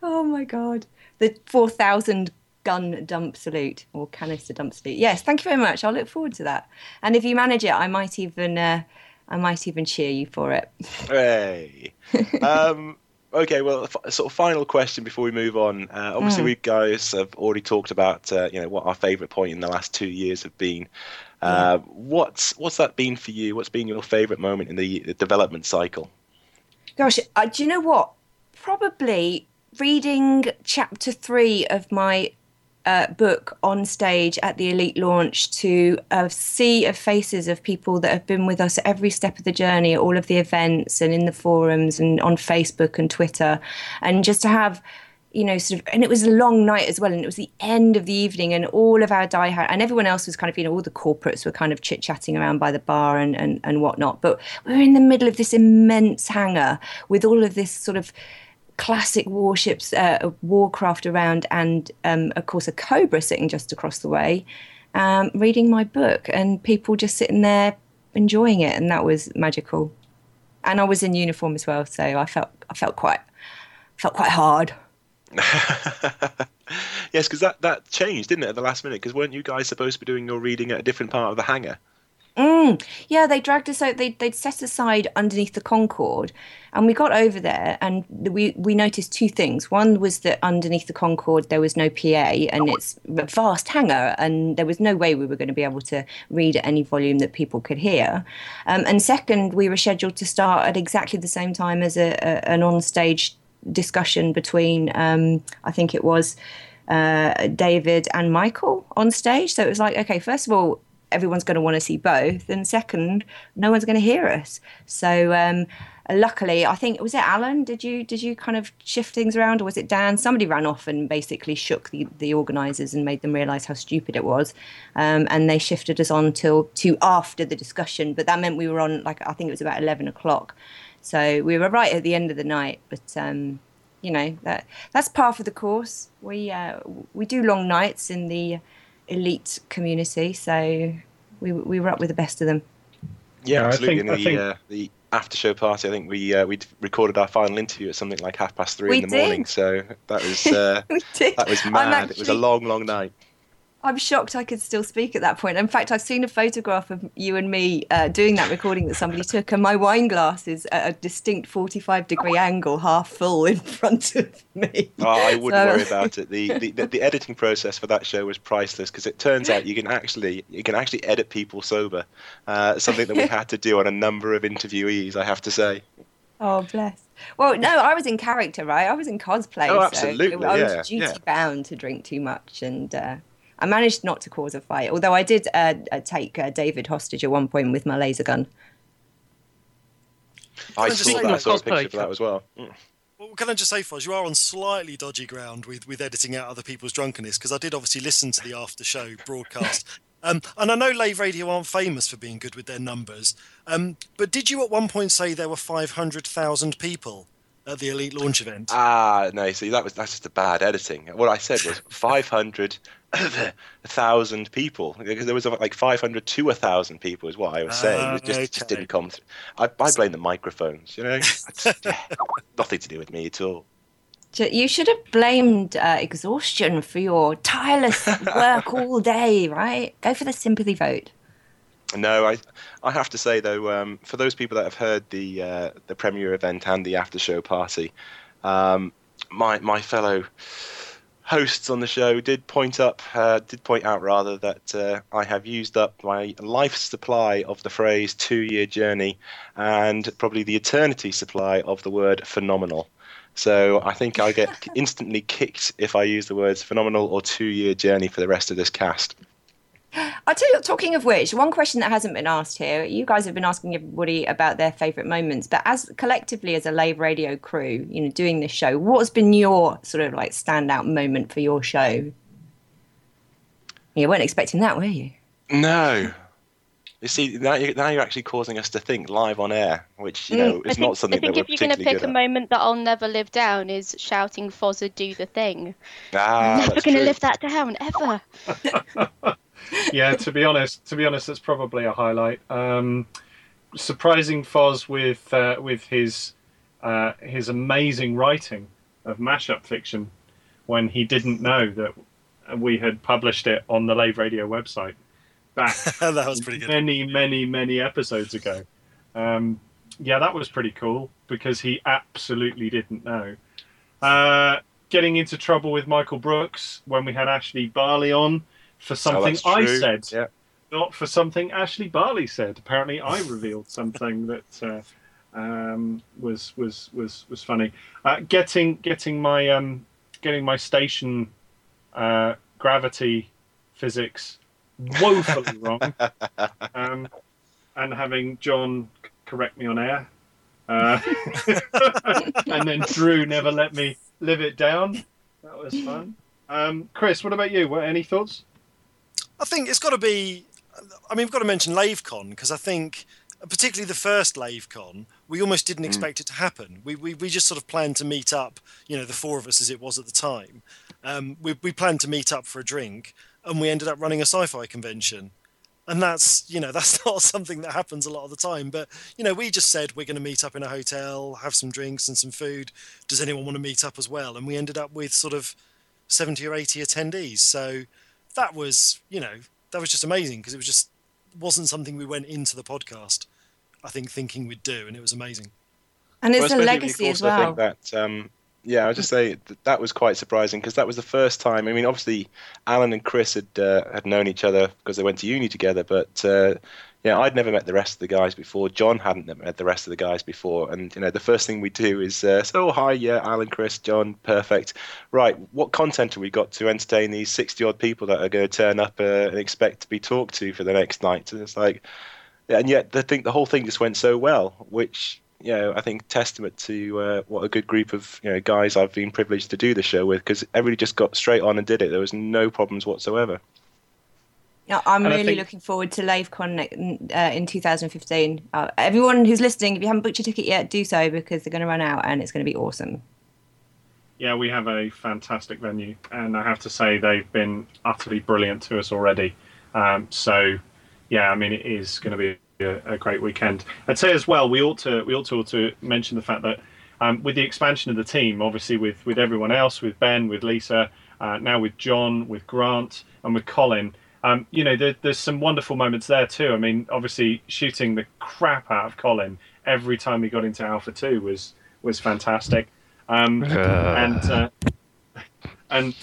Oh my god. The 4,000 gun dump salute or canister dump salute. Yes, thank you very much. I'll look forward to that. And if you manage it, I might even uh, I might even cheer you for it. Hey. um, okay, well, sort of final question before we move on. Uh, obviously, Mm. we guys have already talked about uh, you know what our favourite point in the last two years have been. Uh, What's what's that been for you? What's been your favourite moment in the, the development cycle? Gosh, uh, do you know what? Probably reading chapter 3 of my uh, book on stage at the Elite launch to a sea of faces of people that have been with us every step of the journey, all of the events and in the forums and on Facebook and Twitter. And just to have, you know, sort of, and it was a long night as well. And it was the end of the evening, and all of our diehard, and everyone else was kind of, you know, all the corporates were kind of chit chatting around by the bar and, and, and whatnot. But we were in the middle of this immense hangar with all of this sort of classic warships, uh, Warcraft around, and um, of course a Cobra sitting just across the way, um, reading my book, and people just sitting there enjoying it, and that was magical. And I was in uniform as well, so I felt I felt quite felt quite hard. [laughs] Yes, because that, that changed, didn't it, at the last minute? Because weren't you guys supposed to be doing your reading at a different part of the hangar? Mm, yeah, they dragged us out. They they'd set aside underneath the Concorde, and we got over there, and we we noticed two things. One was that underneath the Concorde there was no PA, and it's a vast hangar, and there was no way we were going to be able to read at any volume that people could hear. Um, and second, we were scheduled to start at exactly the same time as a, a an on-stage discussion between, um, I think it was. Uh, David and Michael on stage. So it was like, okay, first of all, everyone's going to want to see both, and second, no one's going to hear us. So um, luckily, I think was it Alan. Did you did you kind of shift things around, or was it Dan? Somebody ran off and basically shook the the organisers and made them realise how stupid it was, um, and they shifted us on till to after the discussion. But that meant we were on like I think it was about eleven o'clock. So we were right at the end of the night, but um, you know that that's part of the course. We uh, we do long nights in the elite community, so we we were up with the best of them. Yeah, Yeah, I absolutely. think- In I the think- uh, the after show party, I think we uh, we recorded our final interview at something like half past three We in the morning. So that was uh, [laughs] We did. that was I'm mad. It was a long, long night. I'm shocked I could still speak at that point. In fact, I've seen a photograph of you and me uh, doing that recording that somebody took, and my wine glass is at a distinct 45 degree angle, half full in [laughs] front of me. Oh, I wouldn't So- worry about it. The, the [laughs] the the editing process for that show was priceless because it turns out you can actually you can actually edit people sober. Uh, something that we had to do on a number of interviewees, I have to say. Oh, bless. Well, no, I was in character, right? I was in cosplay. Oh, so absolutely, I yeah, was duty yeah. bound to drink too much, and uh, I managed not to cause a fight, although I did uh, uh, take uh, David hostage at one point with my laser gun. I saw that. I saw a picture of that as well. Mm. Well, can I just say, Foz, you are on slightly dodgy ground with, with editing out other people's drunkenness because I did obviously listen to the after show [laughs] broadcast. Um, and I know Lave Radio aren't famous for being good with their numbers, um, but did you at one point say there were 500,000 people at the Elite launch event? Ah, no, see, that was that's just a bad editing. What I said was [laughs] 500 a thousand people because there was like 500 to a thousand people is what I was saying. It just, ah, okay. just didn't come. Through. I, I blame the microphones. You know, [laughs] just, yeah, nothing to do with me at all. You should have blamed uh, exhaustion for your tireless [laughs] work all day, right? Go for the sympathy vote. No, I I have to say though, um, for those people that have heard the uh, the premiere event and the after show party, um, my my fellow hosts on the show did point up uh, did point out rather that uh, I have used up my life supply of the phrase two year journey and probably the eternity supply of the word phenomenal. So I think I get [laughs] instantly kicked if I use the words phenomenal or two year journey for the rest of this cast. I'll tell you, talking of which, one question that hasn't been asked here, you guys have been asking everybody about their favourite moments, but as collectively as a Lave Radio crew, you know, doing this show, what's been your sort of like standout moment for your show? You weren't expecting that, were you? No. You see, now you're, now you're actually causing us to think live on air, which you know Mm, is think, not something I think that if we're you're going to pick a at. moment that I'll never live down is shouting Fozza do the thing. Ah, [laughs] never going to live that down ever. [laughs] yeah, to be honest, to be honest, that's probably a highlight. Um, surprising Foz with uh, with his uh, his amazing writing of mashup fiction when he didn't know that we had published it on the Lave Radio website back [laughs] that was pretty good. many, many, many episodes ago. Um, yeah, that was pretty cool because he absolutely didn't know. Uh, getting into trouble with Michael Brookes when we had Ashley Barley on for something that's I said, Yeah. not for something Ashley Barley said. Apparently, I [laughs] revealed something that uh, um, was was was was funny. Uh, getting getting my um, getting my station uh, gravity physics woefully [laughs] wrong, um, and having John correct me on air, uh, [laughs] and then Drew never let me live it down. That was fun. Um, Chris, what about you? What, any thoughts? I think it's got to be. I mean, we've got to mention LaveCon because I think, particularly the first LaveCon, we almost didn't expect it to happen. We, we we just sort of planned to meet up. You know, the four of us as it was at the time. Um, we we planned to meet up for a drink, and we ended up running a sci-fi convention. And that's you know [laughs] that's not something that happens a lot of the time. But you know, we just said we're going to meet up in a hotel, have some drinks and some food. Does anyone want to meet up as well? And we ended up with sort of seventy or eighty attendees. So that was you know that was just amazing because it was just wasn't something we went into the podcast, I think, thinking we'd do, and it was amazing. And it's Well, a legacy because as I well. think that, um, yeah, I'll just say that, that was quite surprising because that was the first time. I mean, obviously, Alan and Chris had uh, had known each other because they went to uni together, but uh, yeah, I'd never met the rest of the guys before. John hadn't met the rest of the guys before, and you know, the first thing we do is uh, so hi, yeah, Alan, Chris, John, perfect. Right, what content have we got to entertain these sixty odd people that are going to turn up uh, and expect to be talked to for the next night? And it's like, and yet the thing, the whole thing just went so well, which you know, I think testament to uh, what a good group of you know guys I've been privileged to do the show with because everybody just got straight on and did it. There was no problems whatsoever. I'm And really think- looking forward to LaveCon uh, in 2015. Uh, everyone who's listening, if you haven't booked your ticket yet, do so because they're going to run out and it's going to be awesome. Yeah, we have a fantastic venue, and I have to say they've been utterly brilliant to us already. Um, so, yeah, I mean it is going to be a, a great weekend. I'd say as well we ought to we ought to also mention the fact that um, with the expansion of the team, obviously with with everyone else, with Ben, with Lisa, uh, now with John, with Grant, and with Colin. Um, you know, there, there's some wonderful moments there too. I mean, obviously, shooting the crap out of Colin every time he got into Alpha Two was was fantastic. Um, [laughs] and uh, and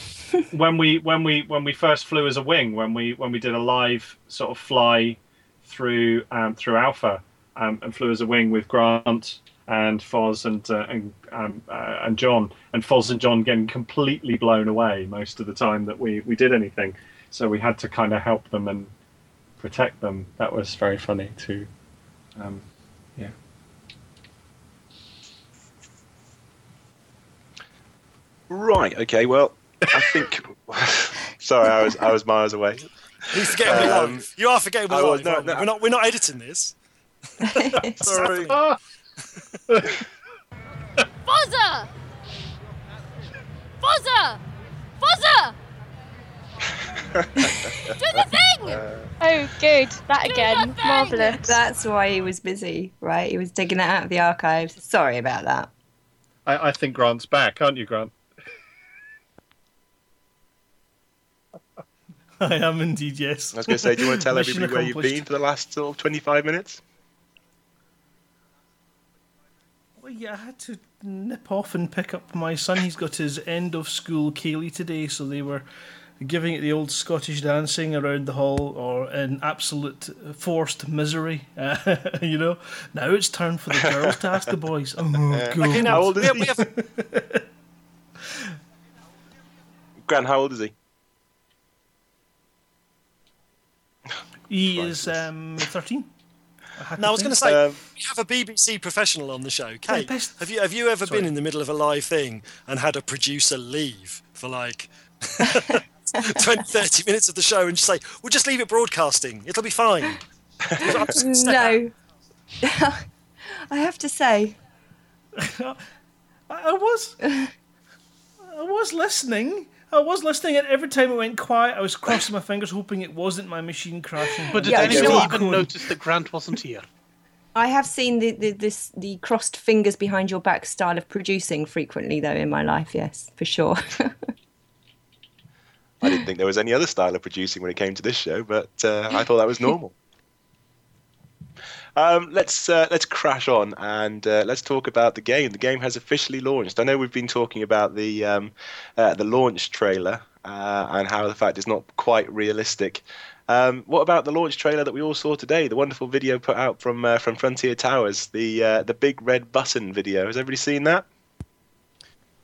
when we when we when we first flew as a wing, when we when we did a live sort of fly through um, through Alpha um, and flew as a wing with Grant and Foz and uh, and um, uh, and John and Foz and John getting completely blown away most of the time that we we did anything. So we had to kind of help them and protect them. That was very funny too. Um, yeah. Right. Okay. Well, I think. [laughs] sorry, I was I was miles away. You forgetting we're Um, live. You are forgetting we're I was- live. no, aren't we? no. We're not. We're not editing this. [laughs] [laughs] Sorry. Fozza! Fozza! Fozza! Do the thing! Oh, good. That again. Marvellous. That's why he was busy, right? He was digging it out of the archives. Sorry about that. I, I think Grant's back, aren't you, Grant? [laughs] I am indeed, yes. I was going to say, do you want to tell [laughs] everybody where you've been for the last sort of 25 minutes? Well, yeah, I had to nip off and pick up my son. He's got his end of school ceilidh today, so they were giving it the old Scottish dancing around the hall, or in absolute forced misery. Uh, [laughs] you know, now it's time for the girls to ask the boys. Oh, [laughs] God. Okay, now, How old is he? we have, [laughs] Grant, how old is he? He is um, 13. had now I was going to say Um, we have a BBC professional on the show. Kate, best- have you have you ever Sorry. been in the middle of a live thing and had a producer leave for like [laughs] 20, 30 minutes of the show and just say, "We'll just leave it broadcasting. It'll be fine." I'm just gonna step out. No. [laughs] I have to say, [laughs] I, I was, I was listening. I was listening, and every time it went quiet, I was crossing my fingers, hoping it wasn't my machine crashing. But did Yeah, anyone you know even notice that Grant wasn't here? I have seen the, the this the crossed fingers behind your back style of producing frequently, though, in my life. Yes, for sure. I didn't think there was any other style of producing when it came to this show, but uh, I thought that was normal. [laughs] Um, let's uh, let's crash on and uh, let's talk about the game. The game has officially launched. I know we've been talking about the um, uh, the launch trailer uh, and how the fact it's not quite realistic. Um, what about the launch trailer that we all saw today? The wonderful video put out from uh, from Frontier Towers, the uh, the big red button video. Has everybody seen that?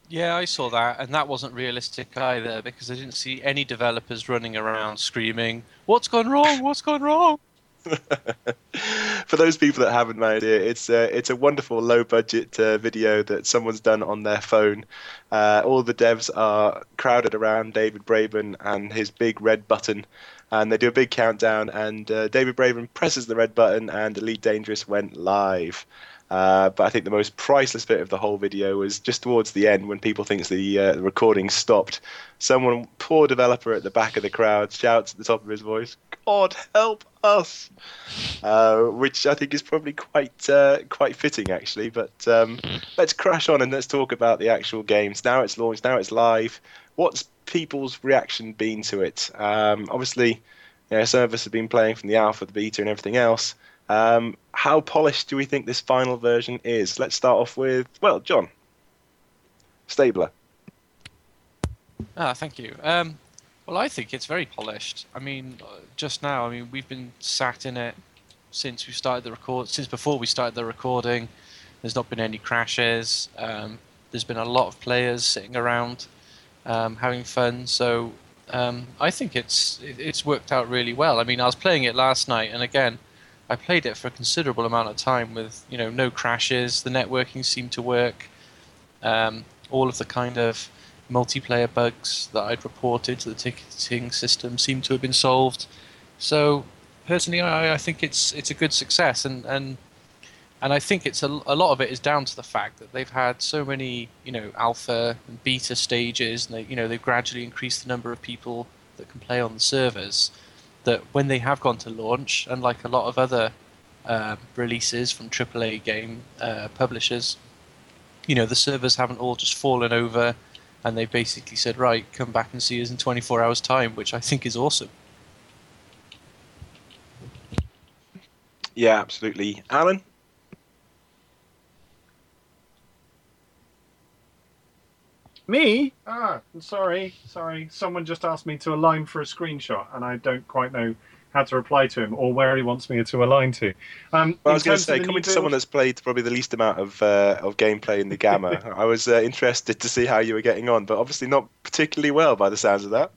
Yeah, I saw that, and that wasn't realistic either because I didn't see any developers running around screaming, "What's gone wrong? What's gone wrong?" [laughs] [laughs] For those people that haven't made it, it's a, it's a wonderful low budget uh, video that someone's done on their phone. Uh, all the devs are crowded around David Braben and his big red button, and they do a big countdown. And uh, David Braben presses the red button, and Elite Dangerous went live. Uh, but I think the most priceless bit of the whole video was just towards the end when people think the, uh, the recording stopped. Someone, poor developer at the back of the crowd, shouts at the top of his voice, "God help us!" Uh, which I think is probably quite uh, quite fitting actually. But um, let's crash on and let's talk about the actual games. Now it's launched. Now it's live. What's people's reaction been to it? Um, obviously, You know, some of us have been playing from the alpha, the beta, and everything else. Um, how polished do we think this final version is? Let's start off with well, John Stabler. Ah, thank you. Um, well, I think it's very polished. I mean, just now, I mean, we've been sat in it since we started the record, since before we started the recording. There's not been any crashes. Um, there's been a lot of players sitting around um, having fun. So um, I think it's it, it's worked out really well. I mean, I was playing it last night, and again, I played it for a considerable amount of time with you know no crashes. The networking seemed to work. Um, all of the kind of multiplayer bugs that I'd reported to the ticketing system seemed to have been solved. So personally, I, I think it's it's a good success, and and and I think it's a, a lot of it is down to the fact that they've had so many you know alpha and beta stages, and they you know they've gradually increased the number of people that can play on the servers. That when they have gone to launch, unlike a lot of other uh, releases from AAA game uh, publishers, you know the servers haven't all just fallen over and they basically said, right, come back and see us in 24 hours' time, which I think is awesome. Yeah, absolutely. Alan? Me? Ah, sorry, sorry. Someone just asked me to align for a screenshot, and I don't quite know how to reply to him or where he wants me to align to. Um, Well, I was going to say, the coming new to someone that's played probably the least amount of uh, of gameplay in the [laughs] Gamma, I was uh, interested to see how you were getting on, but obviously not particularly well by the sounds of that.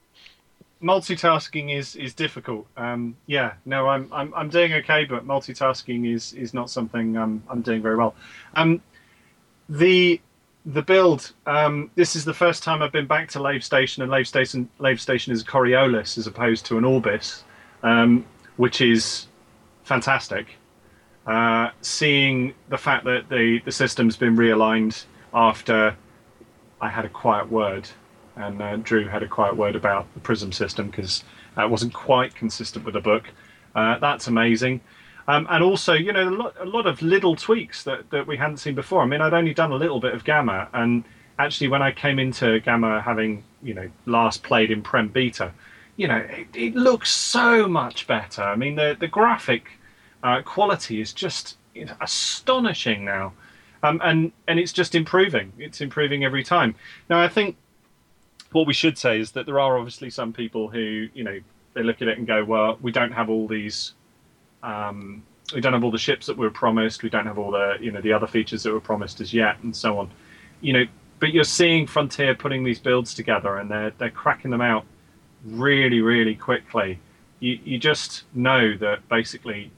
multitasking is is difficult. Um, yeah, no, I'm I'm I'm doing okay, but multitasking is is not something I'm I'm doing very well. Um, the the build. Um, this is the first time I've been back to Lave Station, and Lave Station Lave Station is a Coriolis as opposed to an Orbis, um, which is fantastic. Uh, seeing the fact that the the system's been realigned after I had a quiet word, and uh, Drew had a quiet word about the Prism system because it wasn't quite consistent with the book. Uh, that's amazing. Um, and also, you know, a lot, a lot of little tweaks that, that we hadn't seen before. I mean, I'd only done a little bit of Gamma, and actually, when I came into Gamma, having you know last played in Prem Beta, you know, it, it looks so much better. I mean, the the graphic uh, quality is just astonishing now, um, and and it's just improving. It's improving every time. Now, I think what we should say is that there are obviously some people who you know they look at it and go, well, we don't have all these. Um, we don't have all the ships that were promised. We don't have all the you know the other features that were promised as yet, and so on. You know, but you're seeing Frontier putting these builds together, and they're they're cracking them out really, really quickly. You you just know that basically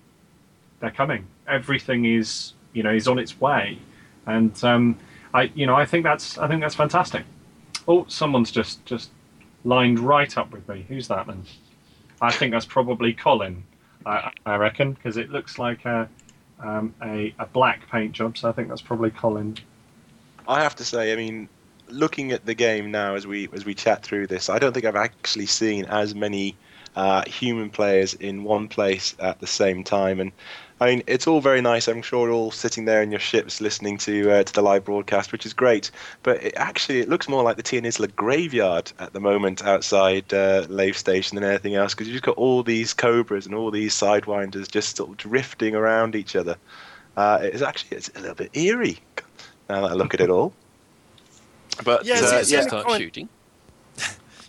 they're coming. Everything is you know is on its way, and um, I you know I think that's I think that's fantastic. Oh, someone's just just lined right up with me. Who's that then? I think that's probably Colin. I, I reckon because it looks like a, um, a a black paint job. So I think that's probably Colin. I have to say, I mean, looking at the game now as we as we chat through this, I don't think I've actually seen as many uh, human players in one place at the same time. And I mean, it's all very nice. I'm sure all sitting there in your ships listening to uh, to the live broadcast, which is great. But it, actually, it looks more like the Tionisla graveyard at the moment outside uh, Lave Station than anything else, because you've got all these cobras and all these sidewinders just sort of drifting around each other. Uh, it's actually it's a little bit eerie now that I look at it all. But Yeah, uh, it's- it's yeah, only comment-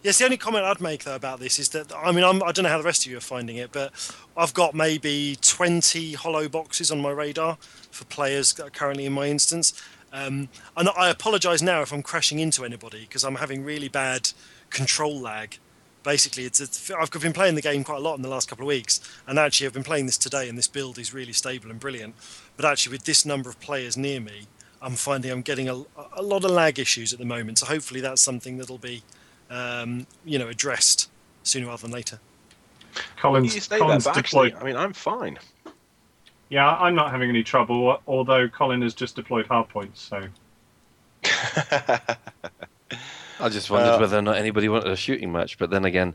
Yes, the only comment I'd make though about this is that I mean I'm, I don't know how the rest of you are finding it, but I've got maybe 20 hollow boxes on my radar for players currently in my instance, um, and I apologise now if I'm crashing into anybody because I'm having really bad control lag. Basically, it's, it's I've been playing the game quite a lot in the last couple of weeks, and actually I've been playing this today, and this build is really stable and brilliant. But actually, with this number of players near me, I'm finding I'm getting a, a lot of lag issues at the moment. So hopefully that's something that'll be um, you know, addressed sooner rather than later. Colin's, you say Colin's that, but actually, deployed. I mean, I'm fine. Yeah, I'm not having any trouble. Although Colin has just deployed hard points, so [laughs] I just wondered Uh, whether or not anybody wanted a shooting match, but then again,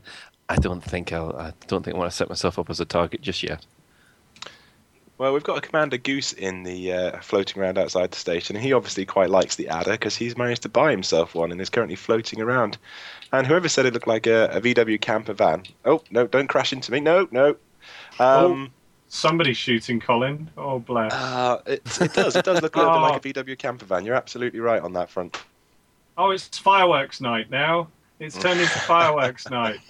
I don't think I'll. I don't think I want to set myself up as a target just yet. Well, we've got a Commander Goose in the uh, floating around outside the station. He obviously quite likes the adder because he's managed to buy himself one and is currently floating around. And whoever said it looked like a, a VW camper van? Oh no! Don't crash into me! No, no. Um, Somebody's shooting Colin. Oh, bless. uh, it, it does. It does look a little bit Oh. like a [laughs] VW camper van. You're absolutely right on that front. Oh, it's fireworks night now. It's turned into [laughs] fireworks night. [laughs]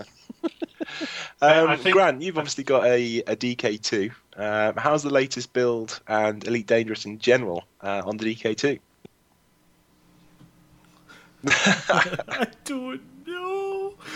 Um, I think- Grant, you've obviously got a, a DK2. Um, how's the latest build and Elite Dangerous in general uh, on the DK2? I don't know.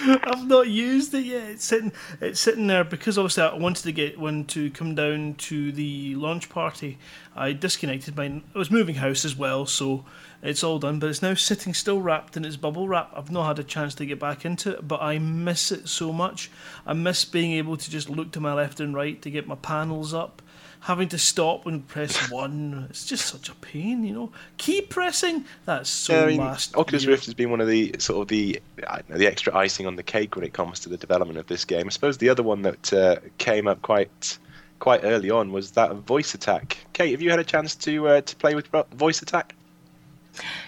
I've not used it yet. It's sitting. It's sitting there because obviously I wanted to get one to come down to the launch party. I disconnected my. I was moving house as well, so it's all done. But it's now sitting still wrapped in its bubble wrap. I've not had a chance to get back into it, but I miss it so much. I miss being able to just look to my left and right to get my panels up. Having to stop and press [laughs] one, it's just such a pain, you know. Keep pressing, that's so Yeah, I mean, last. Oculus year. Rift has been one of the sort of the know, the extra icing on the cake when it comes to the development of this game. I suppose the other one that uh, came up quite quite early on was that Voice Attack. Kate, have you had a chance to uh, to play with Voice Attack?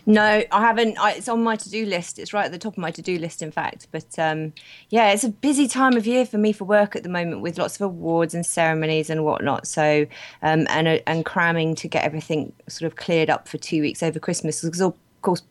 No, I haven't. I, it's on my to do list. It's right at the top of my to do list, in fact. But um, yeah, it's a busy time of year for me for work at the moment with lots of awards and ceremonies and whatnot. So, um, and, uh, and cramming to get everything sort of cleared up for two weeks over Christmas. Because, of course,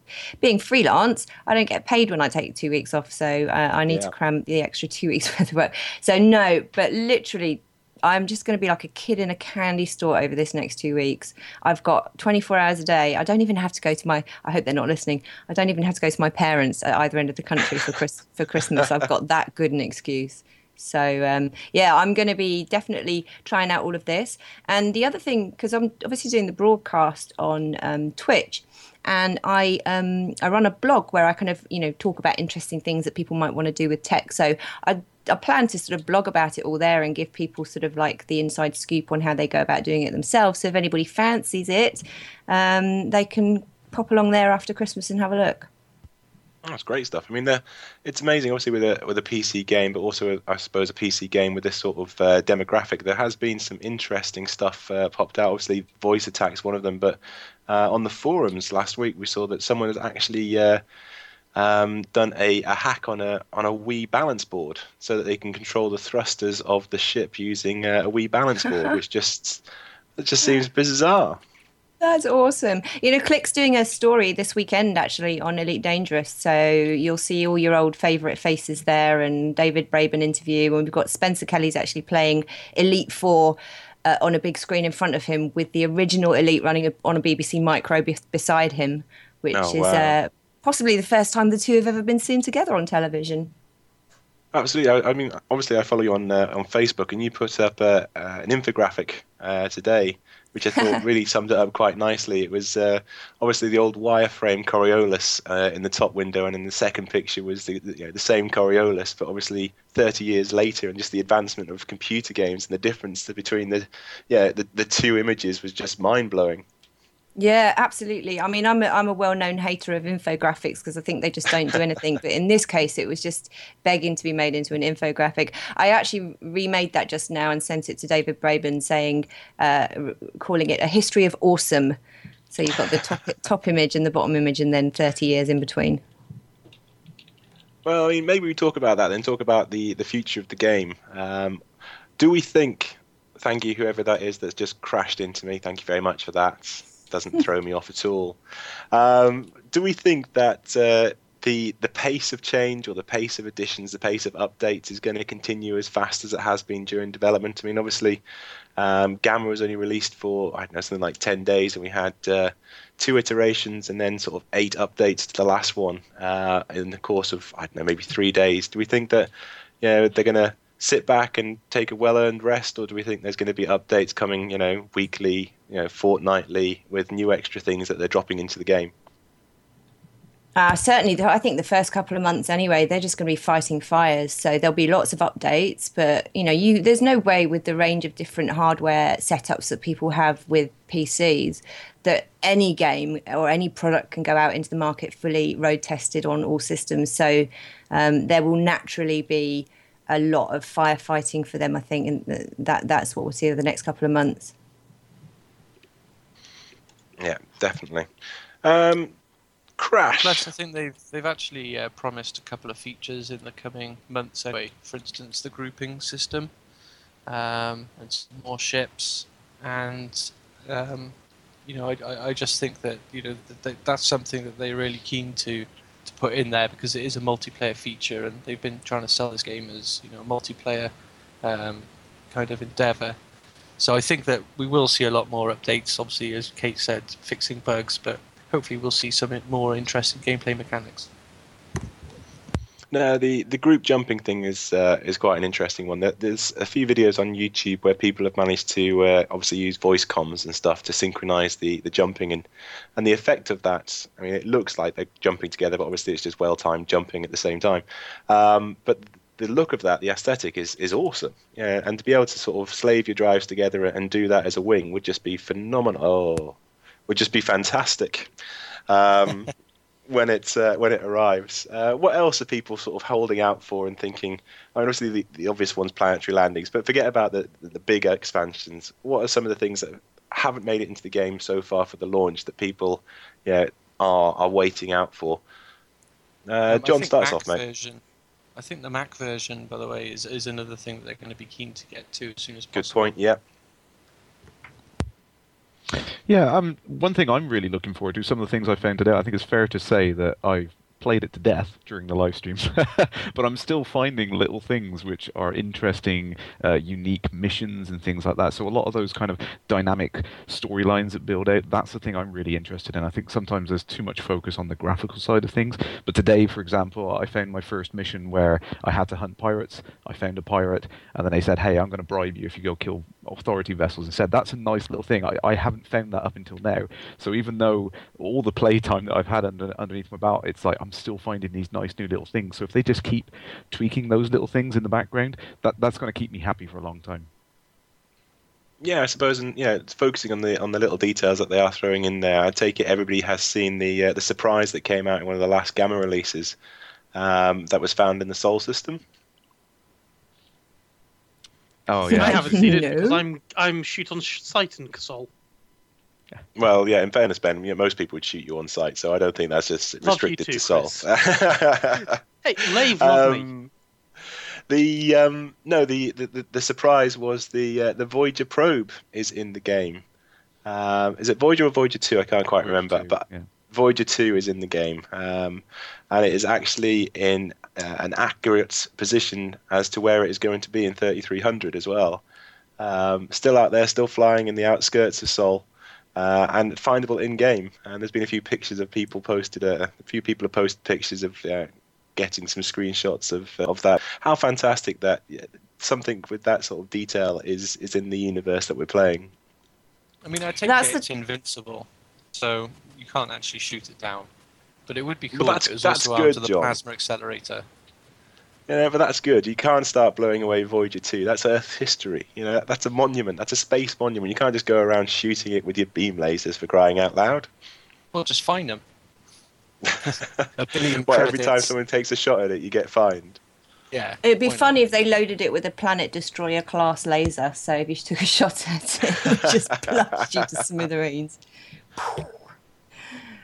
being freelance, I don't get paid when I take two weeks off. So uh, I need Yeah. to cram the extra two [laughs] weeks worth of work. So, no, but literally, I'm just going to be like a kid in a candy store over this next two weeks. I've got 24 hours a day. I don't even have to go to my. I hope they're not listening. I don't even have to go to my parents at either end of the country for Chris, for Christmas. I've got that good an excuse. So um, yeah, I'm going to be definitely trying out all of this. And the other thing, because I'm obviously doing the broadcast on um, Twitch, and I um, I run a blog where I kind of you know talk about interesting things that people might want to do with tech. So I I plan to sort of blog about it all there and give people sort of like the inside scoop on how they go about doing it themselves. So if anybody fancies it, um, they can pop along there after Christmas and have a look. Oh, that's great stuff. I mean, it's amazing, obviously, with a with a PC game, but also, I suppose, a PC game with this sort of uh, demographic. There has been some interesting stuff uh, popped out. Obviously, voice attacks one of them, but uh, on the forums last week, we saw that someone has actually uh, um, done a, a hack on a on a Wii balance board, so that they can control the thrusters of the ship using uh, a Wii balance board, which just it just [laughs] seems bizarre. That's awesome. You know, Click's doing a story this weekend actually on Elite Dangerous. So you'll see all your old favourite faces there and David Braben interview. And we've got Spencer Kelly's actually playing Elite 4 uh, on a big screen in front of him with the original Elite running on a BBC Micro be- beside him, which Oh, is wow. uh, possibly the first time the two have ever been seen together on television. Absolutely. I, I mean, obviously, I follow you on uh, on Facebook, and you put up uh, uh, an infographic uh, today, which I thought [laughs] really summed it up quite nicely. It was uh, obviously the old wireframe Coriolis uh, in the top window, and in the second picture was the the, you know, the same Coriolis, but obviously 30 years later, and just the advancement of computer games and the difference between the yeah the, the two images was just mind blowing. Yeah, absolutely. I mean, I'm a, I'm a well-known hater of infographics because I think they just don't do anything. but in this case, it was just begging to be made into an infographic. I actually remade that just now and sent it to David Braben, saying, uh, calling it a history of awesome. So you've got the top top image and the bottom image, and then 30 years in between. Well, I mean, maybe we talk about that then. Talk about the the future of the game. Um, do we think? Thank you, whoever that is that's just crashed into me. Thank you very much for that. Doesn't throw me off at all. Um, do we think that uh, the the pace of change or the pace of additions, the pace of updates is going to continue as fast as it has been during development? I mean, obviously, um, Gamma was only released for I don't know something like ten days, and we had uh, two iterations and then sort of eight updates to the last one uh, in the course of I don't know maybe three days. Do we think that know they're going to sit back and take a well-earned rest, or do we think there's going to be updates coming, you know, weekly, you know, fortnightly with new extra things that they're dropping into the game? Uh, certainly, I think the first couple of months anyway, they're just going to be fighting fires. So there'll be lots of updates, but you know, you there's no way with the range of different hardware setups that people have with PCs that any game or any product can go out into the market fully road tested on all systems. So um, there will naturally be a lot of firefighting for them, I think, and that that's what we'll see over the next couple of months. Yeah, definitely. Um, Crash. Plus, I think they've they've actually uh, promised a couple of features in the coming months. Anyway, for instance, the grouping system, um, and some more ships, and um, you know, I, I, I just think that you know that, that that's something that they're really keen to to put in there because it is a multiplayer feature, and they've been trying to sell this game as you know a multiplayer um, kind of endeavor. So I think that we will see a lot more updates. Obviously, as Kate said, fixing bugs, but hopefully we'll see some more interesting gameplay mechanics. No, the, the group jumping thing is uh, is quite an interesting one. There's a few videos on YouTube where people have managed to uh, obviously use voice comms and stuff to synchronize the, the jumping and and the effect of that. I mean, it looks like they're jumping together, but obviously it's just well timed jumping at the same time. Um, but the look of that, the aesthetic is is awesome. Yeah, and to be able to sort of slave your drives together and do that as a wing would just be phenomenal. Oh, would just be fantastic. Um, [laughs] when it uh, when it arrives. Uh, what else are people sort of holding out for and thinking? I mean, obviously the, the obvious ones, planetary landings, but forget about the the bigger expansions. What are some of the things that haven't made it into the game so far for the launch that people, yeah, are are waiting out for? Uh, Um, John starts Mac off, mate. Version, I think the Mac version, by the way, is, is another thing that they're going to be keen to get to as soon as possible. Good point. Yeah. Yeah, um, one thing I'm really looking forward to, some of the things I found today, I think it's fair to say that I've played it to death during the live stream, [laughs] but I'm still finding little things which are interesting, uh, unique missions and things like that. So a lot of those kind of dynamic storylines that build out, that's the thing I'm really interested in. I think sometimes there's too much focus on the graphical side of things, but today, for example, I found my first mission where I had to hunt pirates. I found a pirate, and then they said, "Hey, I'm going to bribe you if you go kill authority vessels." And said, "That's a nice little thing." I, I haven't found that up until now. So even though all the playtime that I've had under, underneath my belt, it's like I'm still finding these nice new little things. So if they just keep tweaking those little things in the background, that that's going to keep me happy for a long time. Yeah, I suppose, and yeah, it's focusing on the on the little details that they are throwing in there. I take it everybody has seen the uh, the surprise that came out in one of the last Gamma releases um, that was found in the Sol system. Oh yeah, I haven't seen it because I'm I'm shoot on sh- sight in Casol. Well, yeah. In fairness, Ben, you know, most people would shoot you on sight, so I don't think that's just Love restricted too, to Sol. [laughs] Hey, Lave. Um, The um, no, the, the, the, the surprise was the uh, the Voyager probe is in the game. Um, is it Voyager or Voyager Two? I can't quite remember, but Voyager Two is in the game, um, and it is actually in uh, an accurate position as to where it is going to be in 3300 as well. Um, still out there, still flying in the outskirts of Sol. Uh, and findable in game. And there's been a few pictures of people posted. Uh, a few people have posted pictures of uh, getting some screenshots of of that. How fantastic that yeah, something with that sort of detail is is in the universe that we're playing. I mean, I take That's it the- it's invincible, so you can't actually shoot it down. But it would be But cool that's- if it was that's also good, armed to the John. plasma accelerator. Yeah, but that's good. You can't start blowing away Voyager 2. That's Earth history. You know, that's a monument. That's a space monument. You can't just go around shooting it with your beam lasers for crying out loud. Well, just find them. [laughs] a billion Well, every time someone takes a shot at it, you get fined. Yeah. It'd be why not? funny if they loaded it with a planet destroyer class laser. So if you took a shot at it, [laughs] it just blast you to smithereens.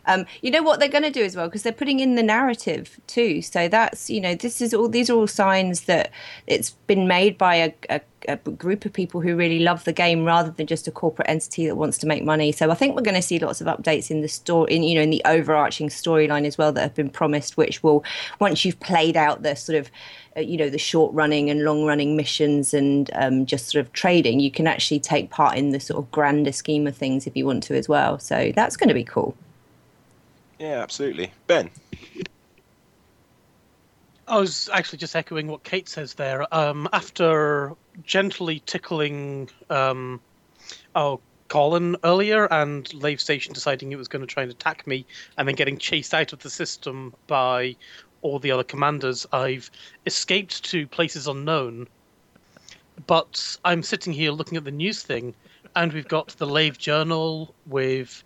Um, you know what they're going to do as well because they're putting in the narrative too. So that's you know this is all these are all signs that it's been made by a, a, a group of people who really love the game rather than just a corporate entity that wants to make money. So I think we're going to see lots of updates in the story, in you know in the overarching storyline as well that have been promised, which will once you've played out the sort of uh, you know the short running and long running missions and um, just sort of trading, you can actually take part in the sort of grander scheme of things if you want to as well. So that's going to be cool. Yeah, absolutely. Ben. I was actually just echoing what Kate says there. Um, after gently tickling um, oh Colin earlier and Lave Station deciding it was going to try and attack me and then getting chased out of the system by all the other commanders, I've escaped to places unknown. But I'm sitting here looking at the news thing, and we've got the Lave Journal with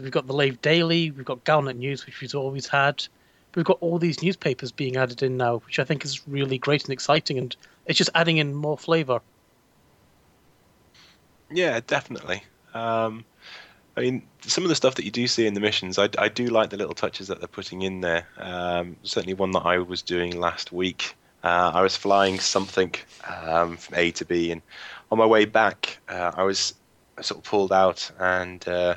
we've got the Lave Daily, we've got Galnet News, which we've always had. We've got all these newspapers being added in now, which I think is really great and exciting, and it's just adding in more flavour. Yeah, definitely. Um, I mean, some of the stuff that you do see in the missions, I, I do like the little touches that they're putting in there. Um, certainly, one that I was doing last week. Uh, I was flying something um, from A to B, and on my way back, uh, I was sort of pulled out, and uh,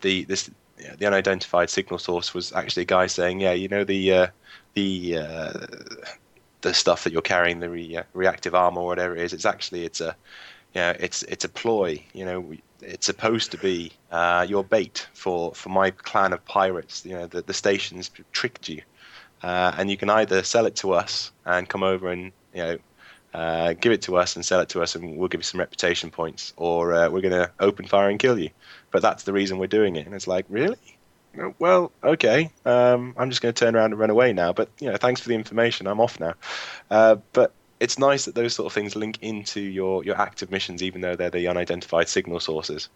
the this yeah, the unidentified signal source was actually a guy saying, "Yeah, you know the uh, the uh, the stuff that you're carrying, the re- uh, reactive armor or whatever it is. It's actually it's a yeah, it's it's a ploy. You know, it's supposed to be uh, your bait for, for my clan of pirates. You know, the, the stations tricked you, uh, and you can either sell it to us and come over and you know uh, give it to us and sell it to us, and we'll give you some reputation points, or uh, we're going to open fire and kill you. But that's the reason we're doing it. And it's like, really? Well, okay. Um, I'm just going to turn around and run away now. But you know, thanks for the information. I'm off now. Uh, but it's nice that those sort of things link into your, your active missions, even though they're the unidentified signal sources.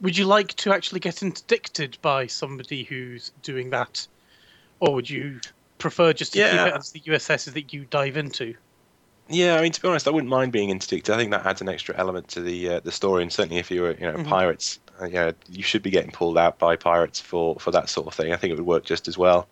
Would you like to actually get interdicted by somebody who's doing that, or would you prefer just to Yeah. keep it as the USSs that you dive into? Yeah, I mean, to be honest, I wouldn't mind being interdicted. I think that adds an extra element to the uh, the story, and certainly if you were, you know, Mhm. pirates, uh, you know, you should be getting pulled out by pirates for for that sort of thing. I think it would work just as well.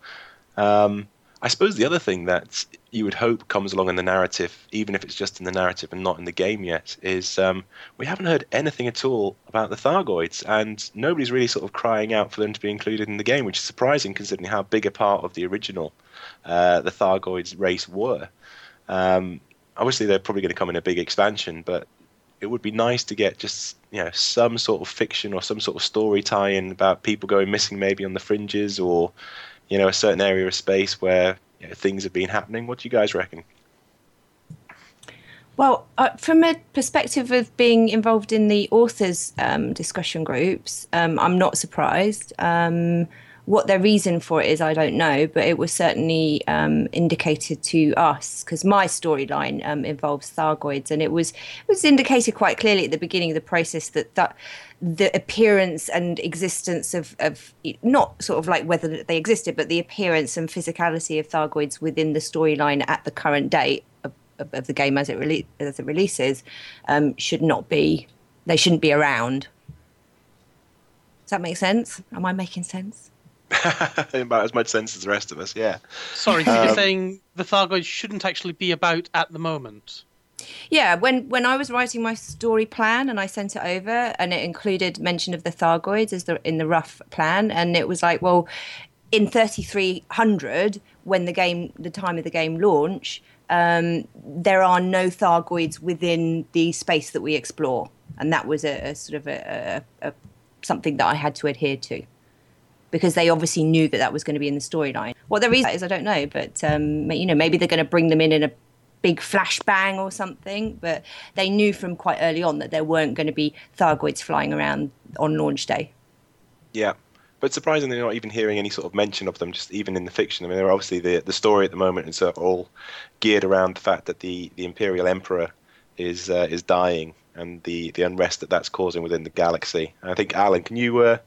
Um, I suppose the other thing that you would hope comes along in the narrative, even if it's just in the narrative and not in the game yet, is um, we haven't heard anything at all about the Thargoids, and nobody's really sort of crying out for them to be included in the game, which is surprising considering how big a part of the original uh, the Thargoids race were. Um, obviously, they're probably going to come in a big expansion, but it would be nice to get just you know some sort of fiction or some sort of story tie-in about people going missing, maybe on the fringes, or you know a certain area of space where you know, things have been happening. What do you guys reckon? Well, uh, from a perspective of being involved in the authors' um, discussion groups, um, I'm not surprised. Um, what their reason for it is, I don't know, but it was certainly um, indicated to us because my storyline um, involves Thargoids, and it was it was indicated quite clearly at the beginning of the process that that the appearance and existence of, of not sort of like whether they existed, but the appearance and physicality of Thargoids within the storyline at the current date of, of, the game as it rele- as it releases um, should not be. They shouldn't be around. Does that make sense? Am I making sense? [laughs] About as much sense as the rest of us, yeah. Sorry, so Um, you're saying the Thargoids shouldn't actually be about at the moment? Yeah, when when I was writing my story plan and I sent it over, and it included mention of the Thargoids as the in the rough plan, and it was like, well, in 3300, when the game, the time of the game launch, um, there are no Thargoids within the space that we explore, and that was a, a sort of a, a, a something that I had to adhere to. Because they obviously knew that that was going to be in the storyline. What the reason is, I don't know, but um, you know, maybe they're going to bring them in in a big flashbang or something. But they knew from quite early on that there weren't going to be Thargoids flying around on launch day. Yeah, but surprisingly, you're not even hearing any sort of mention of them, just even in the fiction. I mean, they're obviously the the story at the moment is sort all geared around the fact that the the Imperial Emperor is uh, is dying and the the unrest that that's causing within the galaxy. I think Alan, can you uh,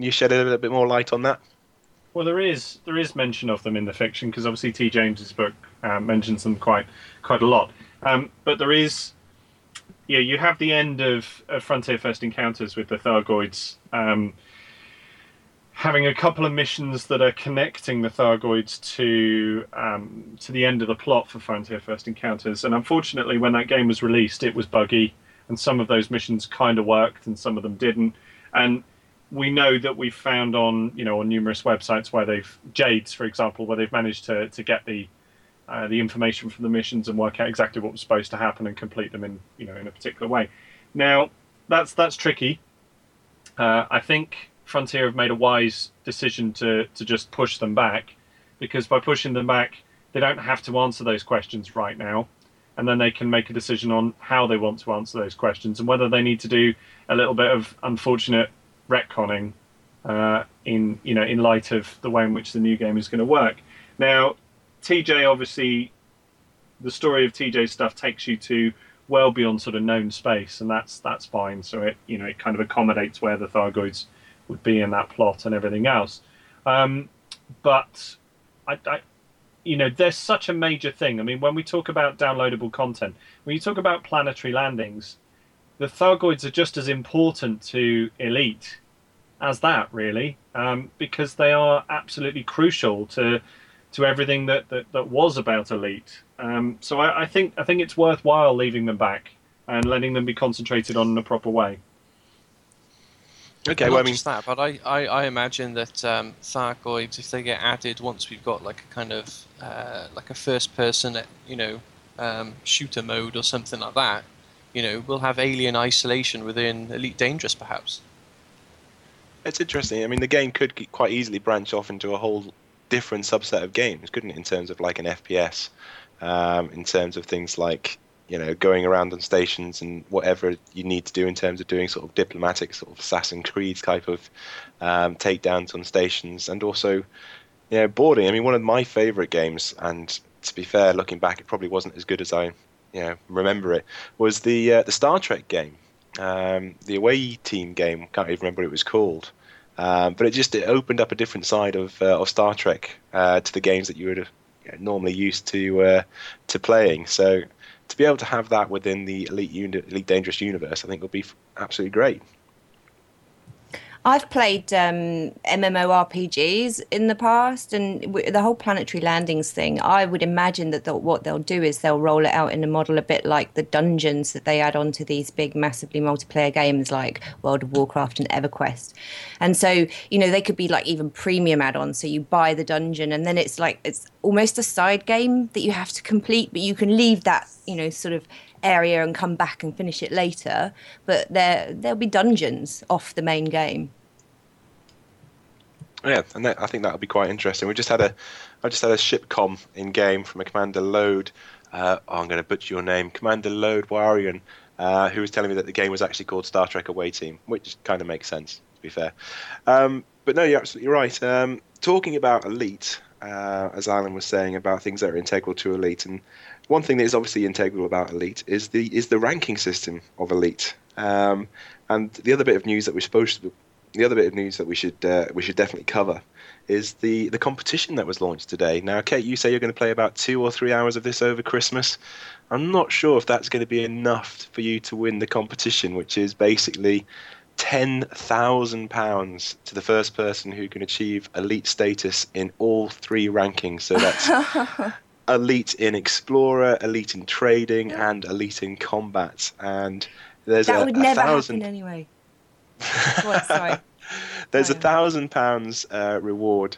you shed a little bit more light on that? Well, there is there is mention of them in the fiction because obviously T. James's book uh, mentions them quite quite a lot. Um, but there is, yeah, you have the end of, of Frontier First Encounters with the Thargoids, um, having a couple of missions that are connecting the Thargoids to um, to the end of the plot for Frontier First Encounters. And unfortunately, when that game was released, it was buggy, and some of those missions kind of worked, and some of them didn't. And we know that we've found on you know on numerous websites where they've Jades, for example, where they've managed to to get the uh, the information from the missions and work out exactly what was supposed to happen and complete them in you know in a particular way. Now that's that's tricky. Uh, I think Frontier have made a wise decision to to just push them back, because by pushing them back, they don't have to answer those questions right now, and then they can make a decision on how they want to answer those questions and whether they need to do a little bit of unfortunate retconning uh, in you know in light of the way in which the new game is going to work. Now, TJ obviously, the story of TJ stuff takes you to well beyond sort of known space, and that's that's fine. So it you know it kind of accommodates where the Thargoids would be in that plot and everything else. Um, but I, I, you know, there's such a major thing. I mean, when we talk about downloadable content, when you talk about planetary landings, the Thargoids are just as important to Elite as that, really, um, because they are absolutely crucial to to everything that, that, that was about Elite. Um, so I, I think I think it's worthwhile leaving them back and letting them be concentrated on in a proper way. Okay, Not well, I mean, just that, but I, I, I imagine that um, Thargoids, if they get added once we've got like a kind of uh, like a first-person, you know, um, shooter mode or something like that, you know, we'll have alien isolation within Elite Dangerous, perhaps. It's interesting. I mean, the game could quite easily branch off into a whole different subset of games, couldn't it? In terms of like an FPS, um, in terms of things like you know going around on stations and whatever you need to do in terms of doing sort of diplomatic sort of Assassin's Creed type of um, takedowns on stations, and also you know boarding. I mean, one of my favourite games, and to be fair, looking back, it probably wasn't as good as I you know remember it. Was the uh, the Star Trek game, um, the away team game? Can't even remember what it was called. Um, but it just it opened up a different side of uh, of Star Trek uh, to the games that you would have you know, normally used to uh, to playing. So to be able to have that within the Elite Elite Dangerous universe, I think would be absolutely great. I've played um, MMORPGs in the past, and w- the whole planetary landings thing. I would imagine that they'll, what they'll do is they'll roll it out in a model a bit like the dungeons that they add onto these big, massively multiplayer games like World of Warcraft and EverQuest. And so, you know, they could be like even premium add-ons. So you buy the dungeon, and then it's like it's almost a side game that you have to complete, but you can leave that, you know, sort of area and come back and finish it later. But there there'll be dungeons off the main game. Yeah, and that, I think that would be quite interesting. We just had a, I just had a shipcom in game from a Commander Load. Uh, oh, I'm going to butcher your name, Commander Load Warian, uh, who was telling me that the game was actually called Star Trek Away Team, which kind of makes sense to be fair. Um, but no, you're absolutely right. Um, talking about Elite, uh, as Alan was saying about things that are integral to Elite, and one thing that is obviously integral about Elite is the is the ranking system of Elite. Um, and the other bit of news that we're supposed to, the other bit of news that we should uh, we should definitely cover is the the competition that was launched today. Now, Kate, you say you're going to play about two or three hours of this over Christmas. I'm not sure if that's going to be enough for you to win the competition, which is basically ten thousand pounds to the first person who can achieve elite status in all three rankings. So that's [laughs] elite in explorer, elite in trading, and elite in combat. And there's that a, would never thousand. happen anyway. On, sorry. [laughs] There's a thousand pounds uh, reward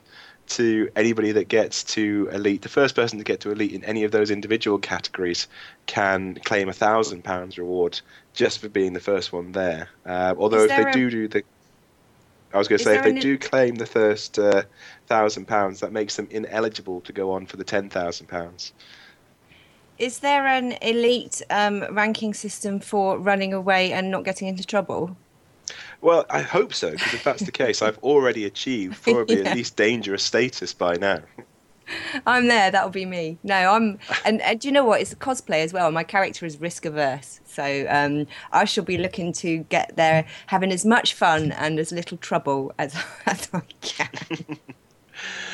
to anybody that gets to elite. The first person to get to elite in any of those individual categories can claim a thousand pounds reward just for being the first one there. Uh, although if they a- do do the, I was going to say if they an- do claim the first uh, thousand pounds, that makes them ineligible to go on for the ten thousand pounds. Is there an elite um, ranking system for running away and not getting into trouble? Well, I hope so because if that's the case, I've already achieved [laughs] probably Yeah. at least dangerous status by now. I'm there. That'll be me. No, I'm. And, and do you know what? It's a cosplay as well. My character is risk averse, so um, I shall be looking to get there, having as much fun and as little trouble as, [laughs] as I can. [laughs]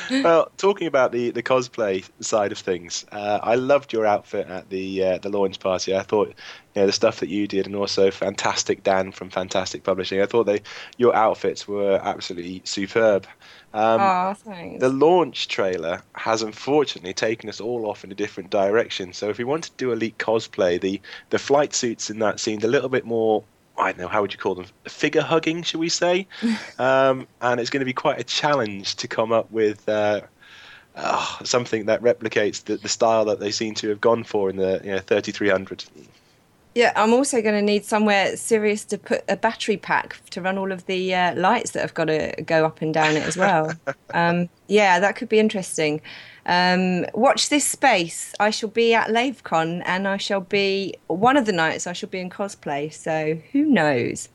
[laughs] well, talking about the, the cosplay side of things, uh, I loved your outfit at the uh, the launch party. I thought, you know, the stuff that you did, and also fantastic Dan from Fantastic Publishing. I thought they your outfits were absolutely superb. Um, Aw, thanks. The launch trailer has unfortunately taken us all off in a different direction. So if we wanted to do elite cosplay, the the flight suits in that seemed a little bit more. I don't know how would you call them figure hugging, should we say? [laughs] um, and it's going to be quite a challenge to come up with uh, uh, something that replicates the, the style that they seem to have gone for in the you know 3300. Yeah, I'm also going to need somewhere serious to put a battery pack to run all of the uh, lights that have got to go up and down it as well. [laughs] um, yeah, that could be interesting. Um, watch this space. I shall be at LaveCon and I shall be one of the nights I shall be in cosplay. So who knows?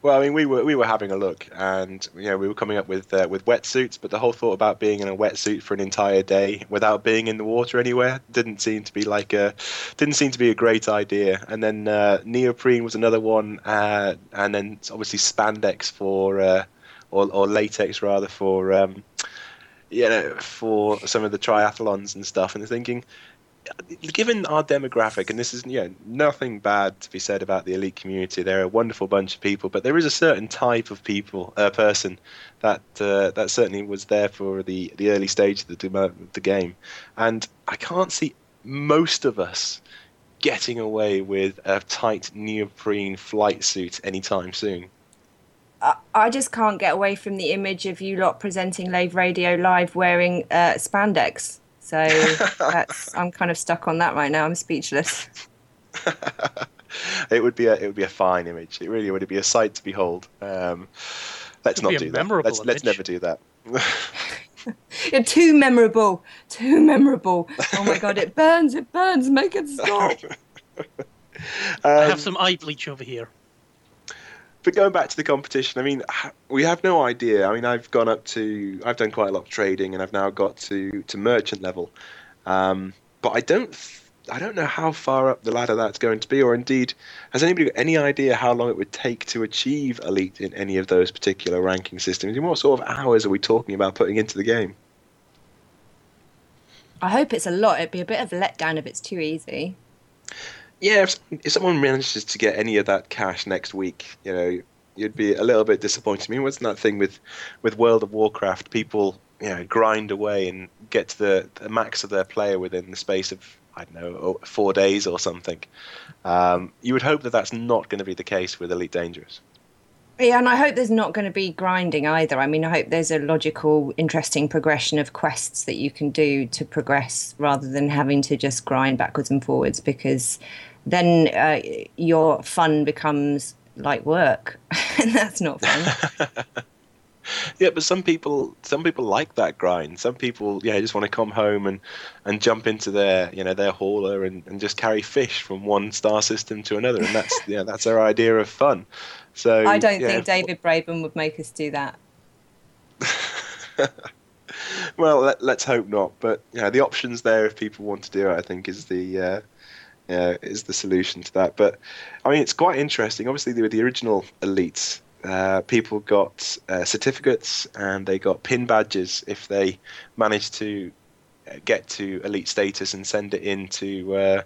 Well, I mean, we were we were having a look, and you know, we were coming up with uh, with wetsuits, but the whole thought about being in a wetsuit for an entire day without being in the water anywhere didn't seem to be like a didn't seem to be a great idea. And then uh, neoprene was another one, uh, and then obviously spandex for uh, or or latex rather for um, you know for some of the triathlons and stuff. And thinking, given our demographic, and this is yeah nothing bad to be said about the elite community. They're a wonderful bunch of people, but there is a certain type of people, uh, person that uh, that certainly was there for the the early stage of the of the game, and I can't see most of us getting away with a tight neoprene flight suit anytime soon. I- I just can't get away from the image of you lot presenting Lave Radio live wearing uh, spandex. So [laughs] that's I'm kind of stuck on that right now. I'm speechless. [laughs] It would be a it would be a fine image. It really would be a sight to behold. Um, let's not be a do that. memorable Let's let's never do that. You're [laughs] too memorable. Too memorable. Oh my god, it burns, it burns, make it stop. I Um, have some eye bleach over here. But going back to the competition, I mean, we have no idea. I mean, I've gone up to, I've done quite a lot of trading, and I've now got to to merchant level. Um, but I don't, I don't know how far up the ladder that's going to be, or indeed, has anybody got any idea how long it would take to achieve elite in any of those particular ranking systems? And what sort of hours are we talking about putting into the game? I hope it's a lot. It'd be a bit of a letdown if it's too easy. Yeah, if, if someone manages to get any of that cash next week, you know, you'd be a little bit disappointed. I mean, wasn't that thing with, with World of Warcraft? People, you know, grind away and get to the, the max of their player within the space of I don't know four days or something. Um, you would hope that that's not going to be the case with Elite Dangerous. Yeah, and I hope there's not going to be grinding either. I mean, I hope there's a logical, interesting progression of quests that you can do to progress rather than having to just grind backwards and forwards because then uh, your fun becomes like work. [laughs] and that's not fun. [laughs] Yeah, but some people some people like that grind. Some people, yeah, just want to come home and, and jump into their you know their hauler and, and just carry fish from one star system to another, and that's yeah that's their idea of fun. So I don't yeah. think David Braben would make us do that. [laughs] Well, let, let's hope not. But yeah, the options there if people want to do it, I think, is the uh, yeah, is the solution to that. But I mean, it's quite interesting. Obviously, with the original elites, uh, people got uh, certificates and they got pin badges if they managed to uh, get to elite status and send it into uh,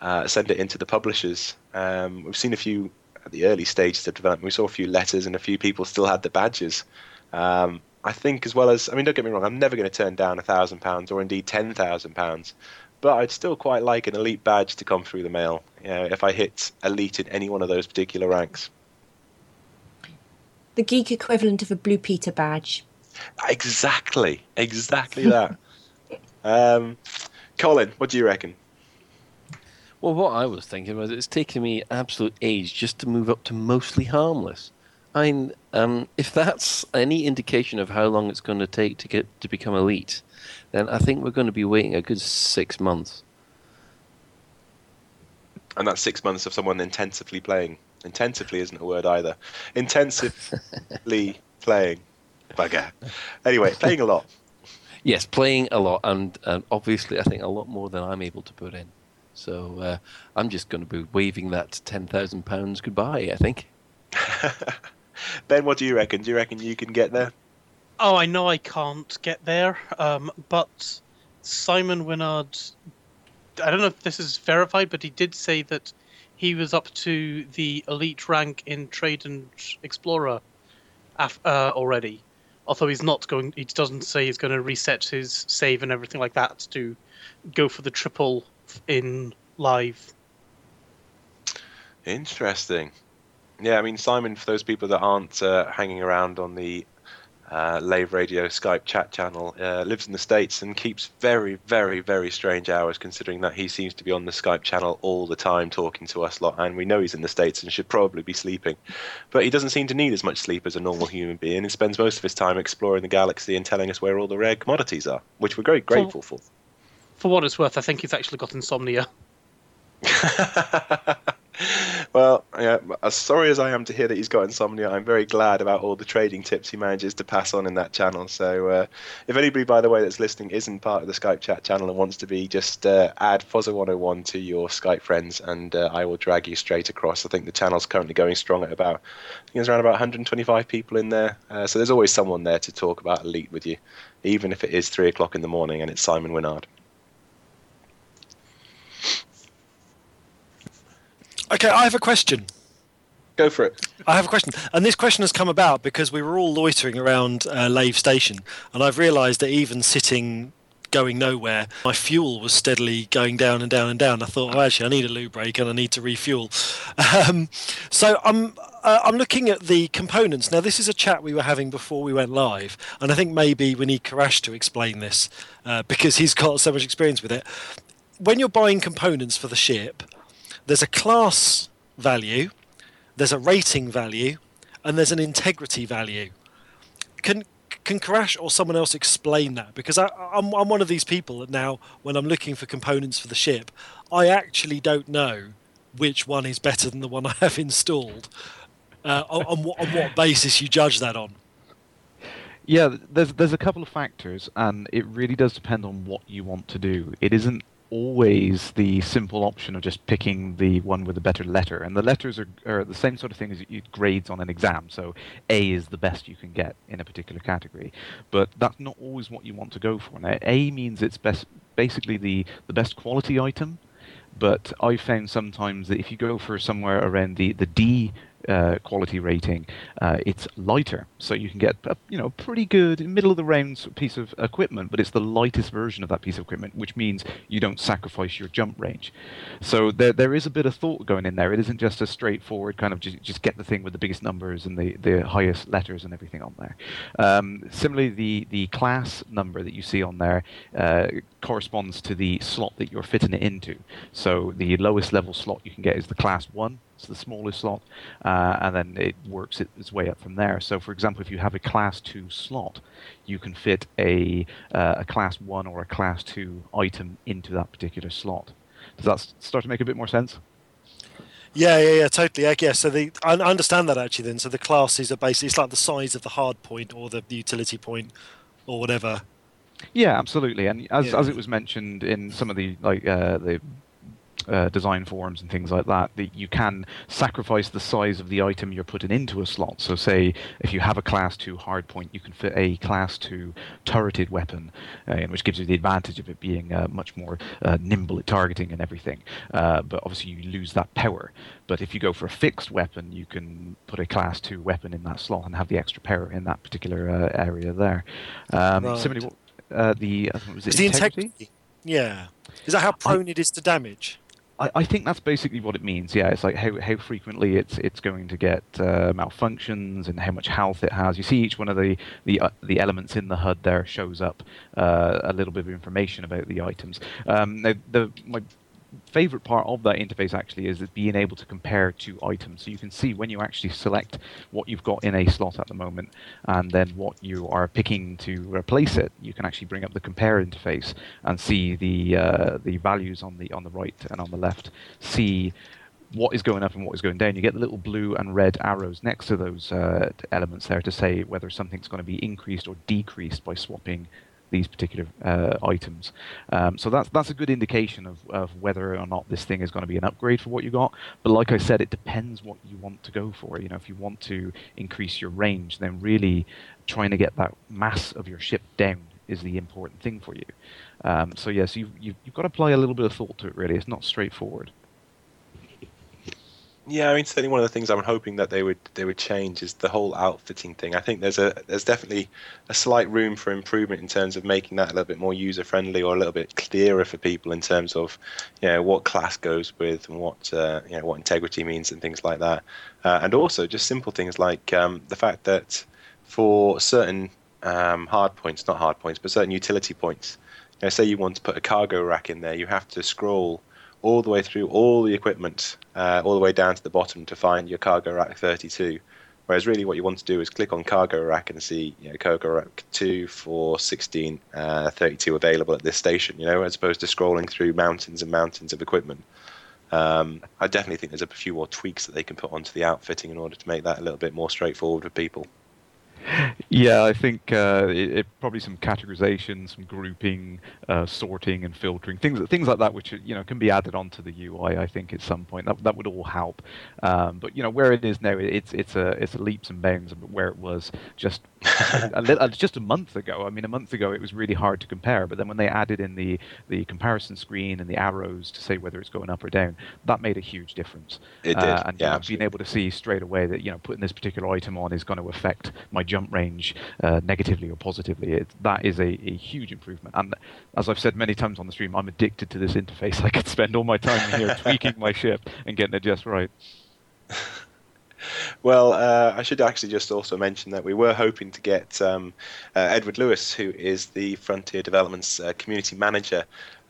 uh, send it into the publishers. Um, we've seen a few at the early stages of development. We saw a few letters and a few people still had the badges. Um, I think, as well as, I mean, don't get me wrong, I'm never going to turn down a thousand pounds or indeed ten thousand pounds, but I'd still quite like an elite badge to come through the mail. You know, if I hit elite in any one of those particular ranks. The geek equivalent of a Blue Peter badge. Exactly, exactly that. [laughs] um, Colin, what do you reckon? Well, what I was thinking was it's taken me absolute age just to move up to mostly harmless. I mean, um, if that's any indication of how long it's going to take to get to become elite, then I think we're going to be waiting a good six months. And that's six months of someone intensively playing. Intensively isn't a word either. Intensively [laughs] playing. Bugger. Anyway, playing a lot. Yes, playing a lot, and um, obviously, I think a lot more than I'm able to put in. So uh, I'm just going to be waving that ten thousand pounds goodbye. I think. [laughs] Ben, what do you reckon? Do you reckon you can get there? Oh, I know I can't get there, um, but Simon Winard, I don't know if this is verified, but he did say that he was up to the elite rank in Trade and Explorer af- uh, already. Although he's not going, he doesn't say he's going to reset his save and everything like that to go for the triple in live. Interesting. Yeah, I mean, Simon, for those people that aren't uh, hanging around on the uh, Lave Radio Skype chat channel, uh, lives in the States and keeps very, very, very strange hours considering that he seems to be on the Skype channel all the time talking to us lot. And we know he's in the States and should probably be sleeping. But he doesn't seem to need as much sleep as a normal human being and spends most of his time exploring the galaxy and telling us where all the rare commodities are, which we're very grateful for. For what it's worth, I think he's actually got insomnia. [laughs] Well, yeah, as sorry as I am to hear that he's got insomnia, I'm very glad about all the trading tips he manages to pass on in that channel. So, uh, if anybody, by the way, that's listening isn't part of the Skype chat channel and wants to be, just uh, add Fozza101 to your Skype friends, and uh, I will drag you straight across. I think the channel's currently going strong at about, I think there's around about 125 people in there. Uh, so there's always someone there to talk about Elite with you, even if it is three o'clock in the morning and it's Simon Winard. Okay, I have a question. Go for it. I have a question, and this question has come about because we were all loitering around uh, Lave Station, and I've realised that even sitting, going nowhere, my fuel was steadily going down and down and down. I thought, oh, actually, I need a loo break and I need to refuel. [laughs] Um, so I'm uh, I'm looking at the components now. This is a chat we were having before we went live, and I think maybe we need Karash to explain this uh, because he's got so much experience with it. When you're buying components for the ship, there's a class value there's a rating value, and there's an integrity value. Can can Karash or someone else explain that? Because I, I'm I'm one of these people that now, when I'm looking for components for the ship, I actually don't know which one is better than the one I have installed. Uh, on, on, what, on what basis you judge that on? Yeah, there's there's a couple of factors, and it really does depend on what you want to do. It isn't always the simple option of just picking the one with the better letter. And the letters are, are the same sort of thing as grades on an exam. So A is the best you can get in a particular category. But that's not always what you want to go for. Now, A means it's best, basically the, the best quality item. But I found sometimes that if you go for somewhere around the, the D uh, quality rating, uh, it's lighter, so you can get a you know pretty good middle of the round piece of equipment, but it's the lightest version of that piece of equipment, which means you don't sacrifice your jump range. So there there is a bit of thought going in there. It isn't just a straightforward kind of just, just get the thing with the biggest numbers and the, the highest letters and everything on there. Um, similarly, the the class number that you see on there uh, corresponds to the slot that you're fitting it into. So the lowest level slot you can get is the class one it's the smallest slot, uh, and then it works its way up from there. So, for example, if you have a class two slot, you can fit a uh, a class one or a class two item into that particular slot. Does that start to make a bit more sense? Yeah, yeah, yeah, totally. Yeah, so the I understand that actually. Then, so the classes are basically it's like the size of the hard point or the utility point or whatever. Yeah, absolutely. And as Yeah. as it was mentioned in some of the like uh, the uh, design forums and things like that, that you can sacrifice the size of the item you're putting into a slot. So, say if you have a class two hardpoint, you can fit a class two turreted weapon, uh, which gives you the advantage of it being uh, much more uh, nimble at targeting and everything. Uh, but obviously, you lose that power. But if you go for a fixed weapon, you can put a class two weapon in that slot and have the extra power in that particular uh, area there. Um, Right. Similarly, uh, the I it was Is it the integrity? integrity? Yeah. Is that how prone it is to damage? I, I think that's basically what it means. Yeah, it's like how, how frequently it's it's going to get uh, malfunctions and how much health it has. You see each one of the the uh, the elements in the HUD there shows up uh, a little bit of information about the items. Um, now the my favorite part of that interface actually is being able to compare two items. So you can see when you actually select what you've got in a slot at the moment and then what you are picking to replace it, you can actually bring up the compare interface and see the uh, the values on the on the right and on the left. See what is going up and what is going down. You get the little blue and red arrows next to those uh, elements there to say whether something's going to be increased or decreased by swapping these particular uh, items. Um, so that's that's a good indication of, of whether or not this thing is going to be an upgrade for what you got. But like I said, it depends what you want to go for. You know, if you want to increase your range, then really trying to get that mass of your ship down is the important thing for you. Um, so yes, you've, you've you've got to apply a little bit of thought to it. Really, it's not straightforward. Yeah, I mean, certainly one of the things I'm hoping that they would they would change is the whole outfitting thing. I think there's a there's definitely a slight room for improvement in terms of making that a little bit more user friendly or a little bit clearer for people in terms of you know what class goes with and what uh, you know what integrity means and things like that. Uh, and also just simple things like um, the fact that for certain um, hard points, not hard points, but certain utility points, you know, say you want to put a cargo rack in there, you have to scroll all the way through all the equipment, uh, all the way down to the bottom to find your cargo rack 32. Whereas really what you want to do is click on cargo rack and see you know, cargo rack 2 for 16, uh, 32 available at this station, you know, as opposed to scrolling through mountains and mountains of equipment. Um, I definitely think there's a few more tweaks that they can put onto the outfitting in order to make that a little bit more straightforward for people. Yeah, I think uh, it, it probably some categorization, some grouping, uh, sorting, and filtering things things like that, which you know can be added onto the UI. I think at some point that that would all help. Um, but you know where it is now, it's it's a it's a leaps and bounds of where it was just uh, [laughs] just a month ago. I mean, a month ago it was really hard to compare, but then when they added in the the comparison screen and the arrows to say whether it's going up or down, that made a huge difference. It Uh, did, and yeah, you know, being able to see straight away that you know putting this particular item on is going to affect my jump range uh, negatively or positively. It, that is a, a huge improvement. And as I've said many times on the stream, I'm addicted to this interface. [laughs] I could spend all my time here tweaking my [laughs] ship and getting it just right. Well, uh, I should actually just also mention that we were hoping to get um, uh, Edward Lewis, who is the Frontier Developments uh, community manager,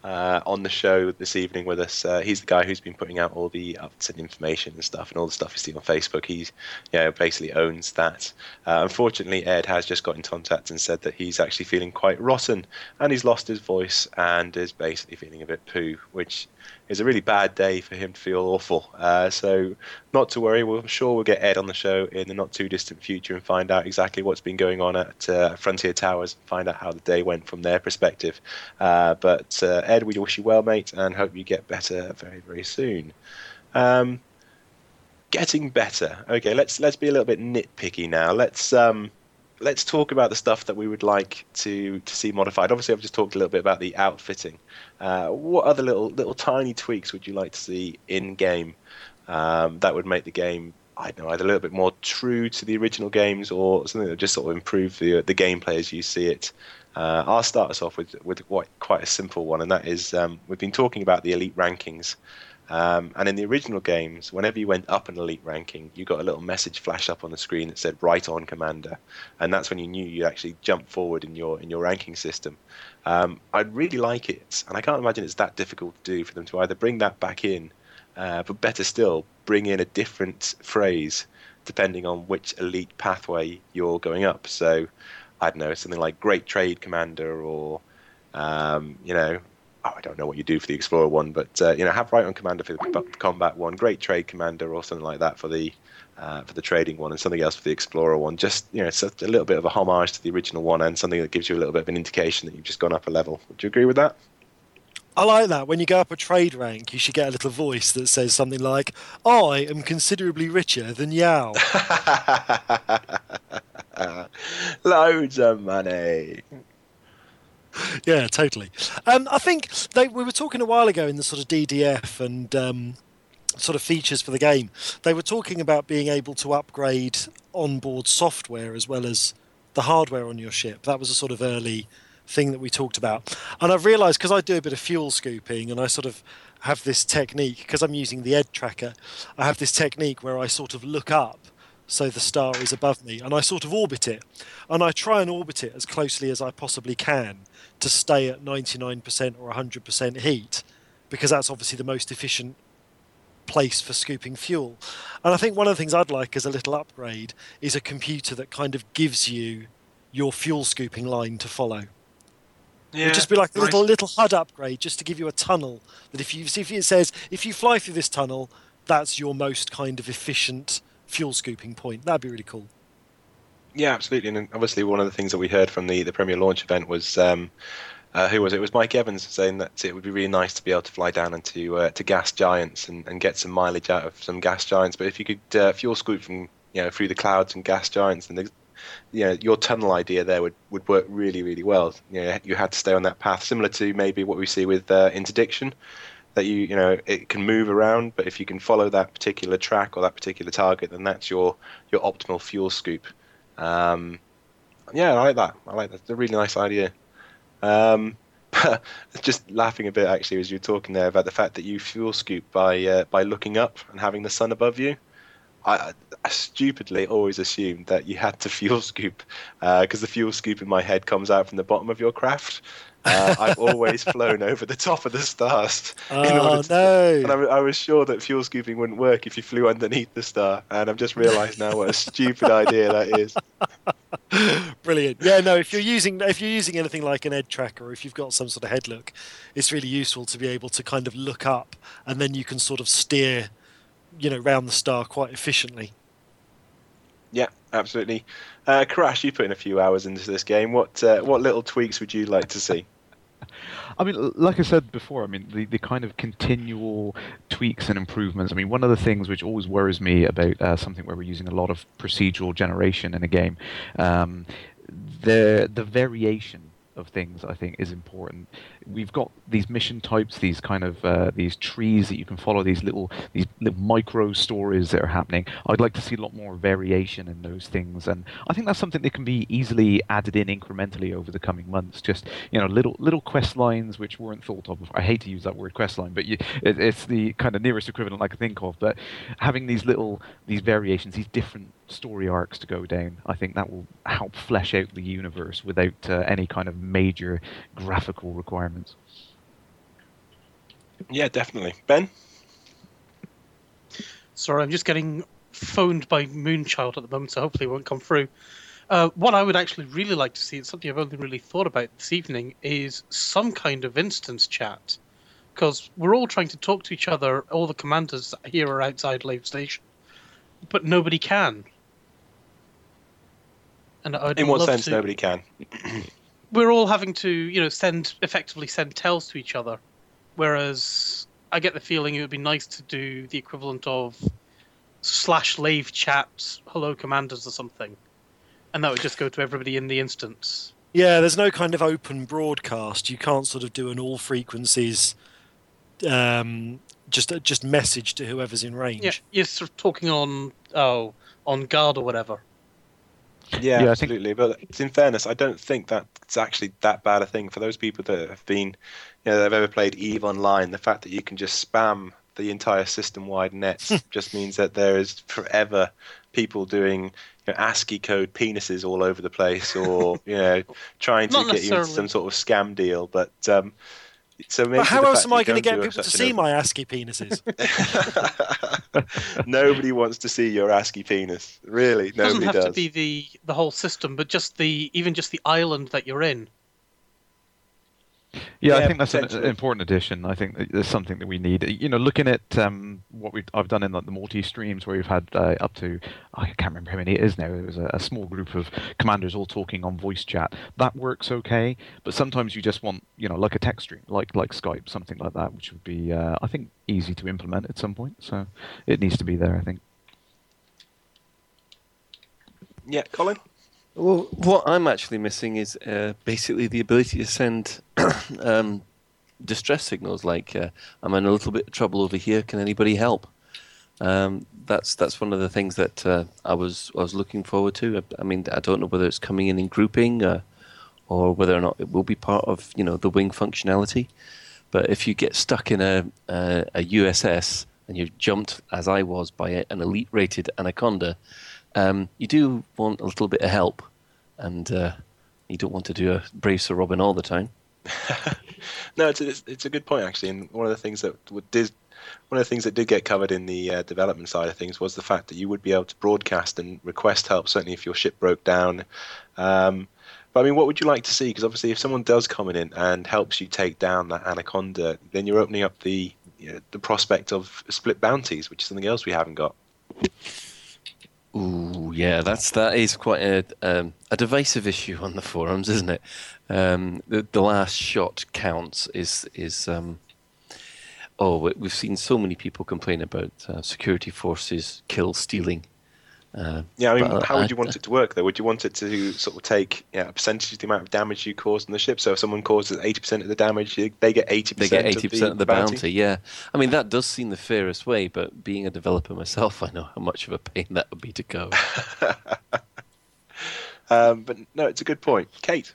uh, on the show this evening with us. Uh, he's the guy who's been putting out all the ups and information and stuff, and all the stuff you see on Facebook. You know, basically owns that. Uh, unfortunately, Ed has just got in contact and said that he's actually feeling quite rotten, and he's lost his voice and is basically feeling a bit poo, which is a really bad day for him to feel awful. Uh, so, not to worry. We're sure we'll get Ed on the show in the not too distant future and find out exactly what's been going on at uh, Frontier Towers, find out how the day went from their perspective. Uh, but uh, Ed, we wish you well, mate, and hope you get better very, very soon. Um, getting better. Okay, let's let's be a little bit nitpicky now. Let's um, let's talk about the stuff that we would like to to see modified. Obviously, I've just talked a little bit about the outfitting. Uh, what other little little tiny tweaks would you like to see in game um, that would make the game? I don't know, either a little bit more true to the original games, or something that just sort of improve the the gameplay as you see it. Uh, I'll start us off with with quite quite a simple one, and that is um, we've been talking about the elite rankings. Um, and in the original games, whenever you went up an elite ranking, you got a little message flash up on the screen that said "Right on, Commander," and that's when you knew you actually jumped forward in your in your ranking system. Um, I'd really like it, and I can't imagine it's that difficult to do for them to either bring that back in, uh, but better still, bring in a different phrase depending on which elite pathway you're going up. So, I don't know, something like "Great Trade Commander" or um, you know, oh, I don't know what you do for the Explorer one, but uh, you know, have right on commander for the combat one, great trade commander or something like that for the uh, for the trading one, and something else for the Explorer one. Just you know, it's a, a little bit of a homage to the original one, and something that gives you a little bit of an indication that you've just gone up a level. Would you agree with that? I like that. When you go up a trade rank, you should get a little voice that says something like, I am considerably richer than Yao. [laughs] Loads of money. [laughs] yeah, totally. Um, I think they, we were talking a while ago in the sort of DDF and um, sort of features for the game. They were talking about being able to upgrade onboard software as well as the hardware on your ship. That was a sort of early thing that we talked about. And I've realised because I do a bit of fuel scooping and I sort of have this technique because I'm using the EDTracker. I have this technique where I sort of look up so the star is above me and I sort of orbit it and I try and orbit it as closely as I possibly can to stay at 99% or 100% heat because that's obviously the most efficient place for scooping fuel. And I think one of the things I'd like as a little upgrade is a computer that kind of gives you your fuel scooping line to follow. Yeah, It'd just be like a nice. little little HUD upgrade just to give you a tunnel that if you see if it says if you fly through this tunnel, that's your most kind of efficient fuel scooping point. That'd be really cool. Yeah, absolutely. And obviously, one of the things that we heard from the, the Premier launch event was um, uh, who was it? It was Mike Evans saying that it would be really nice to be able to fly down into uh, to gas giants and, and get some mileage out of some gas giants. But if you could uh, fuel scoop from you know through the clouds and gas giants, the, you know your tunnel idea there would, would work really really well. You know, you had to stay on that path, similar to maybe what we see with uh, interdiction. That you you know it can move around, but if you can follow that particular track or that particular target, then that's your your optimal fuel scoop. Um, yeah, I like that. I like that. A really nice idea. Um, [laughs] just laughing a bit actually as you were talking there about the fact that you fuel scoop by uh, by looking up and having the sun above you. I, I stupidly always assumed that you had to [laughs] fuel scoop because the fuel scoop in my head comes out from the bottom of your craft. Uh, I've always flown over the top of the stars. [laughs] Oh, no. And I, I was sure that fuel scooping wouldn't work if you flew underneath the star, and I've just realised now what a stupid idea that is. [laughs] Brilliant. Yeah, no, if you're using if you're using anything like an EDTracker or if you've got some sort of head look, it's really useful to be able to kind of look up and then you can sort of steer, you know, round the star quite efficiently. Yeah, absolutely. Uh, Crash, you put in a few hours into this game. What uh, what little tweaks would you like to see? [laughs] I mean, like I said before, I mean, the, the kind of continual tweaks and improvements. I mean, one of the things which always worries me about uh, something where we're using a lot of procedural generation in a game, um, the the variation of things I think is important. We've got these mission types, these kind of uh, these trees that you can follow, these little these little micro stories that are happening. I'd like to see a lot more variation in those things, and I think that's something that can be easily added in incrementally over the coming months. Just you know, little little quest lines which weren't thought of. Before. I hate to use that word quest line, but you, it, it's the kind of nearest equivalent I can think of. But having these little these variations, these different story arcs to go down, I think that will help flesh out the universe without uh, any kind of major graphical requirements. Yeah, definitely. Ben? Sorry, I'm just getting phoned by Moonchild at the moment, so hopefully it won't come through. Uh, what I would actually really like to see, and something I've only really thought about this evening, is some kind of instance chat. Because we're all trying to talk to each other, all the commanders here are outside Lave Station, but nobody can. And I'd In what love sense to- nobody can? [clears throat] we're all having to, you know, send effectively send tells to each other, whereas I get the feeling it would be nice to do the equivalent of slash lave chats, hello commanders or something, and that would just go to everybody in the instance. Yeah, there's no kind of open broadcast. You can't sort of do an all frequencies, um, just just message to whoever's in range. Yeah, you're sort of talking on oh on guard or whatever. Yeah, Yeah, I think- absolutely. But in fairness, I don't think that's actually that bad a thing for those people that have been, you know, they've ever played Eve Online. The fact that you can just spam the entire system-wide nets [laughs] just means that there is forever people doing you know, ASCII code penises all over the place, or you know, trying to get you into some sort of scam deal. But um, so maybe But how else am I going to get people to such an see my ASCII penises? [laughs] [laughs] Nobody wants to see your ASCII penis. Really, It doesn't have does. to be the the whole system, but just the even just the island that you're in. Yeah, I think that's an important addition. I think that there's something that we need. You know, looking at um, what we've I've done in like, the multi streams where we've had uh, up to I can't remember how many it is now. It was a, a small group of commanders all talking on voice chat. That works okay, but sometimes you just want you know like a text stream, like like Skype, something like that, which would be uh, I think easy to implement at some point. So it needs to be there. I think. Yeah, Colin. Well, what I'm actually missing is uh, basically the ability to send [coughs] um, distress signals, like uh, "I'm in a little bit of trouble over here. Can anybody help?" Um, that's that's one of the things that uh, I was I was looking forward to. I, I mean, I don't know whether it's coming in in grouping uh, or whether or not it will be part of you know the wing functionality. But if you get stuck in a a, a USS and you're jumped, as I was, by an elite rated Anaconda, um, you do want a little bit of help, and uh, you don't want to do a brave Sir Robin all the time. [laughs] No, it's it's- it's a good point actually, and one of the things that did one of the things that did get covered in the uh, development side of things was the fact that you would be able to broadcast and request help, certainly if your ship broke down. Um, but I mean, what would you like to see? Because obviously, if someone does come in and helps you take down that anaconda, then you're opening up the you know, the prospect of split bounties, which is something else we haven't got. Ooh, yeah, that's that is quite a um, a divisive issue on the forums, isn't it? Um, the the last shot counts is is um, oh we- we've seen so many people complain about uh, security forces kill stealing. Uh, Yeah, I mean, but how would you want it to work though? Would you want it to sort of take yeah, a percentage of the amount of damage you caused on the ship? So if someone causes eighty percent of the damage, they get eighty They percent. get eighty percent of the bounty. Yeah, I mean that does seem the fairest way, but being a developer myself, [laughs] I know how much of a pain that would be to go. [laughs] Um, but no, it's a good point, Kate.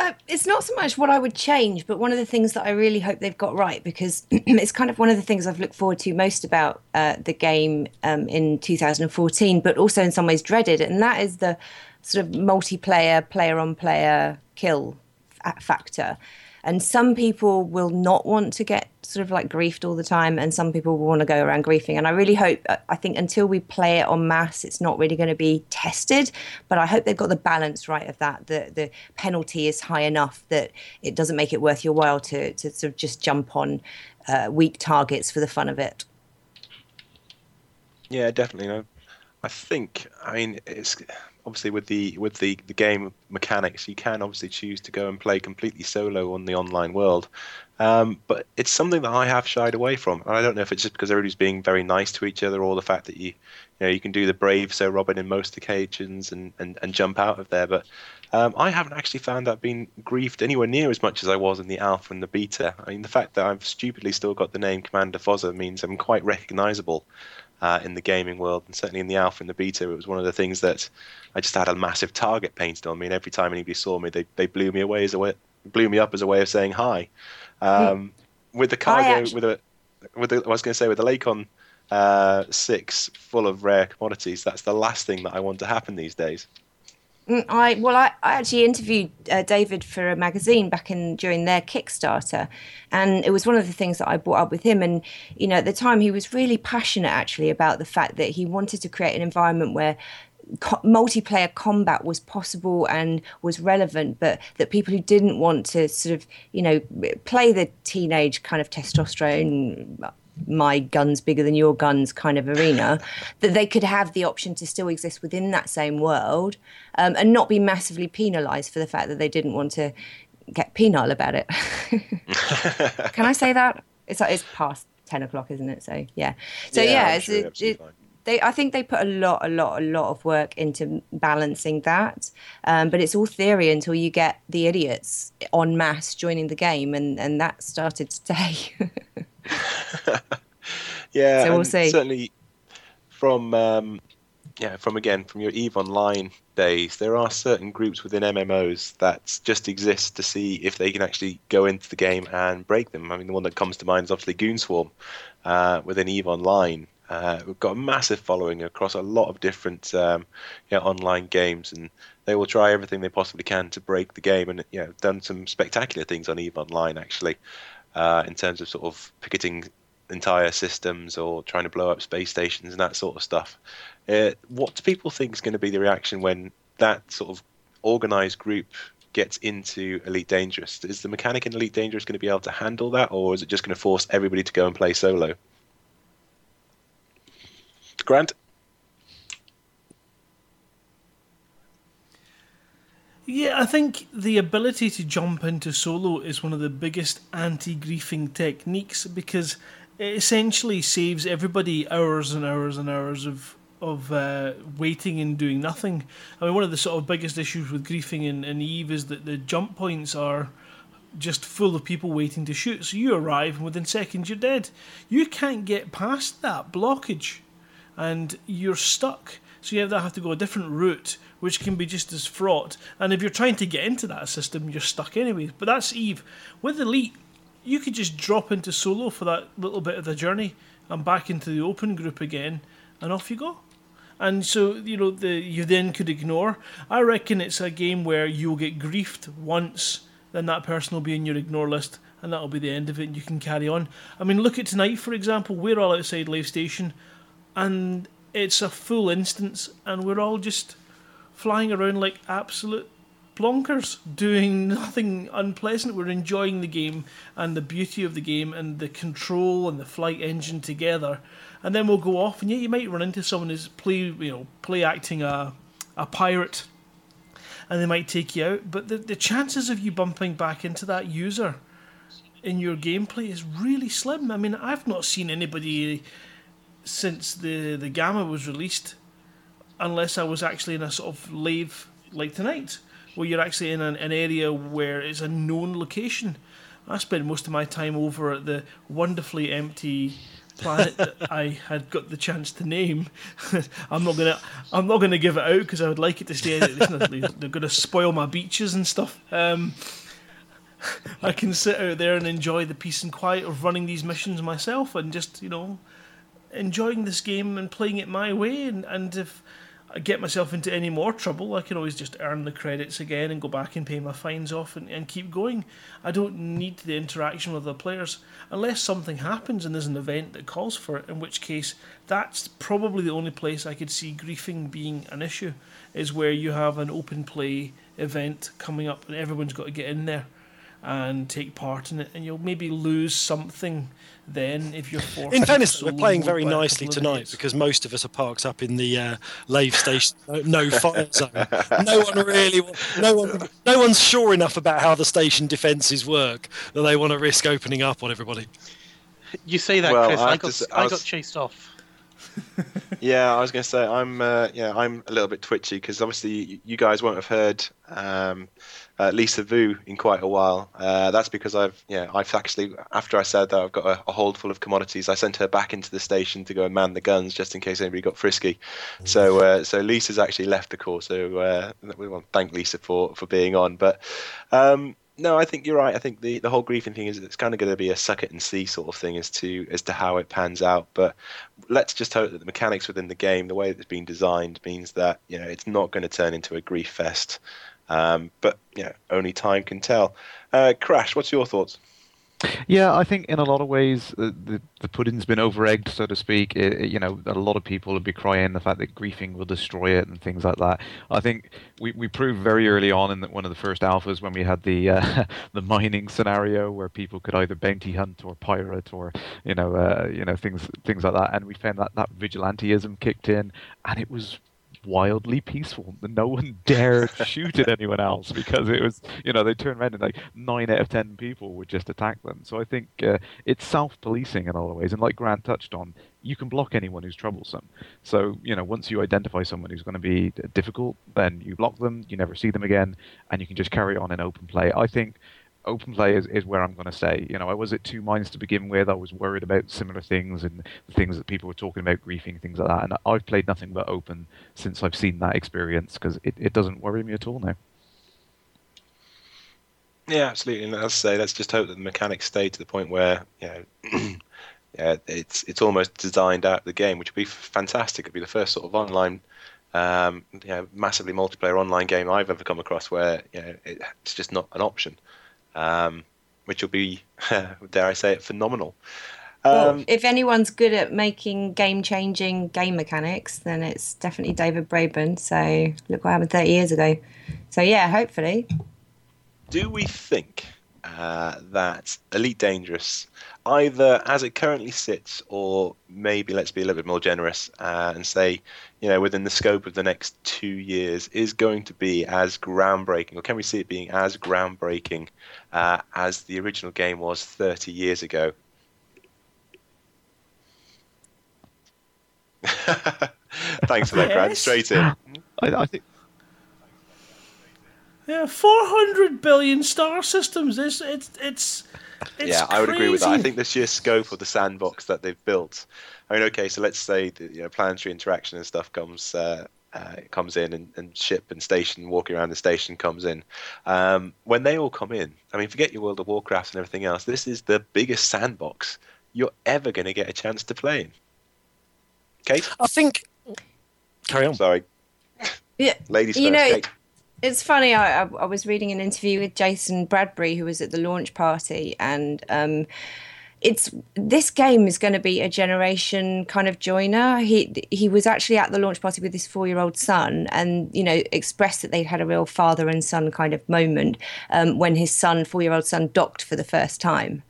Uh, it's not so much what I would change, but one of the things that I really hope they've got right because [clears throat] it's kind of one of the things I've looked forward to most about uh, the game um, in 2014, but also in some ways dreaded, and that is the sort of multiplayer, player on player kill f- factor. And some people will not want to get sort of like griefed all the time, and some people will want to go around griefing. And I really hope, uh, I think until we play it en masse, it's not really going to be tested. But I hope they've got the balance right of that. The the penalty is high enough that it doesn't make it worth your while to to sort of just jump on uh, weak targets for the fun of it. Yeah, definitely. I think. I mean, it's obviously with the with the the game mechanics, you can obviously choose to go and play completely solo on the online world. Um, but it's something that I have shied away from. And I don't know if it's just because everybody's being very nice to each other, or the fact that you, you know, you can do the brave Sir Robin in most occasions and, and, and jump out of there. But um, I haven't actually found that being griefed anywhere near as much as I was in the alpha and the beta. I mean, the fact that I've stupidly still got the name Commander Fozzer means I'm quite recognisable uh, in the gaming world, and certainly in the alpha and the beta, it was one of the things that I just had a massive target painted on me, and every time anybody saw me, they, they blew me away as a way, blew me up as a way of saying hi. Um, with the cargo, actu- with a, with the, I was going to say with the Lakon uh, six full of rare commodities, that's the last thing that I want to happen these days. Mm, I well, I, I actually interviewed uh, David for a magazine back in during their Kickstarter, and it was one of the things that I brought up with him. And you know, at the time, he was really passionate actually about the fact that he wanted to create an environment where co- multiplayer combat was possible and was relevant, but that people who didn't want to sort of you know play the teenage kind of testosterone my guns bigger than your guns kind of arena that they could have the option to still exist within that same world um, and not be massively penalized for the fact that they didn't want to get penal about it. [laughs] Can i say that? It's it's past 10 o'clock isn't it? So yeah. So Yeah, yeah, sure it, they i think they put a lot a lot a lot of work into balancing that um, but it's all theory until you get the idiots en masse joining the game and and that started today [laughs] [laughs] Yeah, So we'll see. certainly from um, yeah, from again from your Eve Online days, there are certain groups within MMOs that just exist to see if they can actually go into the game and break them. I mean, the one that comes to mind is obviously Goonswarm uh, within Eve Online. Uh, we've got a massive following across a lot of different um, you know, online games, and they will try everything they possibly can to break the game, and you know, done some spectacular things on Eve Online actually, uh, in terms of sort of picketing entire systems or trying to blow up space stations and that sort of stuff. Uh, what do people think is going to be the reaction when that sort of organized group gets into Elite Dangerous? Is the mechanic in Elite Dangerous going to be able to handle that, or is it just going to force everybody to go and play solo? Grant? Yeah, I think the ability to jump into solo is one of the biggest anti griefing techniques because it essentially saves everybody hours and hours and hours of of uh, waiting and doing nothing. I mean, one of the sort of biggest issues with griefing in, in Eve is that the jump points are just full of people waiting to shoot. So you arrive and within seconds you're dead. You can't get past that blockage and you're stuck. So you either have to go a different route, which can be just as fraught. And if you're trying to get into that system, you're stuck anyway. But that's Eve. With Elite, you could just drop into solo for that little bit of the journey and back into the open group again, and off you go. And so you know the you then could ignore. I reckon it's a game where you'll get griefed once, then that person will be in your ignore list, and that'll be the end of it. and You can carry on. I mean, look at tonight for example. We're all outside Lave Station, and it's a full instance, and we're all just flying around like absolute blonkers, doing [laughs] nothing unpleasant. We're enjoying the game and the beauty of the game and the control and the flight engine together. And then we'll go off, and yeah, you might run into someone who's play, you know, play acting a a pirate, and they might take you out. But the the chances of you bumping back into that user in your gameplay is really slim. I mean, I've not seen anybody since the the gamma was released, unless I was actually in a sort of lave like tonight, where you're actually in an, an area where it's a known location. I spent most of my time over at the wonderfully empty planet that [laughs] I had got the chance to name. [laughs] I'm not gonna I'm not gonna give it out because I would like it to stay. They're gonna spoil my beaches and stuff. Um, [laughs] I can sit out there and enjoy the peace and quiet of running these missions myself and just you know enjoying this game and playing it my way. And, and if get myself into any more trouble, I can always just earn the credits again and go back and pay my fines off and, and keep going. I don't need the interaction with the players unless something happens and there's an event that calls for it, in which case that's probably the only place I could see griefing being an issue, is where you have an open play event coming up and everyone's got to get in there. And take part in it, and you'll maybe lose something then if you're forced. In to fairness, we're playing very nicely tonight because most of us are parked up in the uh, lave station, no, no fire zone. No one really, no one, no one's sure enough about how the station defences work that they want to risk opening up on everybody. You say that, Well, Chris. I I, have got, to s- I I was- got chased off. [laughs] Yeah, I was going to say I'm. Uh, yeah, I'm a little bit twitchy because obviously you guys won't have heard um, uh, Lisa Vu in quite a while. Uh, that's because I've. Yeah, I've actually after I said that I've got a, a hold full of commodities. I sent her back into the station to go and man the guns just in case anybody got frisky. So, uh, so Lisa's actually left the call. So uh, we want to thank Lisa for for being on. But um, no, I think you're right. I think the, the whole griefing thing is it's kind of going to be a suck it and see sort of thing as to as to how it pans out. But let's just hope that the mechanics within the game, the way that it's been designed, means that you know it's not going to turn into a grief fest. Um, but know, only time can tell. Uh, Crash, what's your thoughts? Yeah, I think in a lot of ways uh, the the pudding's been over-egged, so to speak. It, it- you know, a lot of people would be crying the fact that griefing will destroy it and things like that. I think we, we proved very early on in the, one of the first alphas when we had the uh, [laughs] the mining scenario where people could either bounty hunt or pirate or you know uh, you know things things like that, and we found that that vigilanteism kicked in, and it was wildly peaceful. No one [laughs] dared shoot at anyone else because it was, you know, they turned around and like nine out of ten people would just attack them. So I think uh, it's self-policing in a lot of ways. And like Grant touched on, you can block anyone who's troublesome. So you know, once you identify someone who's going to be difficult, then you block them. You never see them again, and you can just carry on in open play. I think open play is, is where I'm going to stay. You know, I was at two minds to begin with. I was worried about similar things and the things that people were talking about, griefing, things like that. And I've played nothing but open since I've seen that experience because it, it doesn't worry me at all now. Yeah, absolutely. And as I say, let's just hope that the mechanics stay to the point where you know, [clears throat] yeah, it's it's almost designed out the game, which would be fantastic. It'd be the first sort of online, um, you know, massively multiplayer online game I've ever come across where you know, it's just not an option, um, which will be, [laughs] dare I say it, phenomenal. Well, Um, if anyone's good at making game-changing game mechanics, then it's definitely David Braben. So look what happened 30 years ago. So yeah, hopefully. do we think uh, that Elite Dangerous, either as it currently sits, or maybe let's be a little bit more generous uh, and say, you know, within the scope of the next two years, is going to be as groundbreaking, or can we see it being as groundbreaking uh, as the original game was 30 years ago? [laughs] Thanks for that, Grant. Straight in. I, I think Yeah, four hundred billion star systems. It's it's it's. It's yeah, I would agree with that. I crazy. think the sheer scope of the sandbox that they've built. I mean, okay, so let's say the you know, planetary interaction and stuff comes uh, uh, comes in, and, and ship and station walking around the station comes in. Um, when they all come in, I mean, forget your World of Warcraft and everything else. This is the biggest sandbox you're ever going to get a chance to play in. Kate, I think. Carry on. sorry, Yeah, ladies you first. know, Kate. It's funny. I, I, was reading an interview with Jason Bradbury, who was at the launch party, and um, it's this game is going to be a generation kind of joiner. He he was actually at the launch party with his four year old son, and you know expressed that they'd had a real father and son kind of moment um, when his son, four year old son, docked for the first time.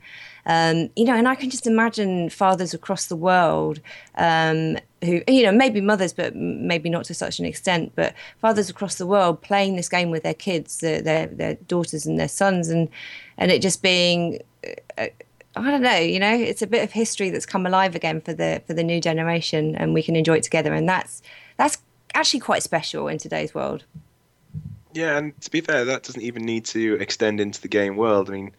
Um, you know, and I can just imagine fathers across the world um, who, you know, maybe mothers, but maybe not to such an extent, but fathers across the world playing this game with their kids, their their, their daughters and their sons, and and it just being. Uh, I don't know, you know, it's a bit of history that's come alive again for the for the new generation, and we can enjoy it together, and that's that's actually quite special in today's world. Yeah, and to be fair, that doesn't even need to extend into the game world. I mean,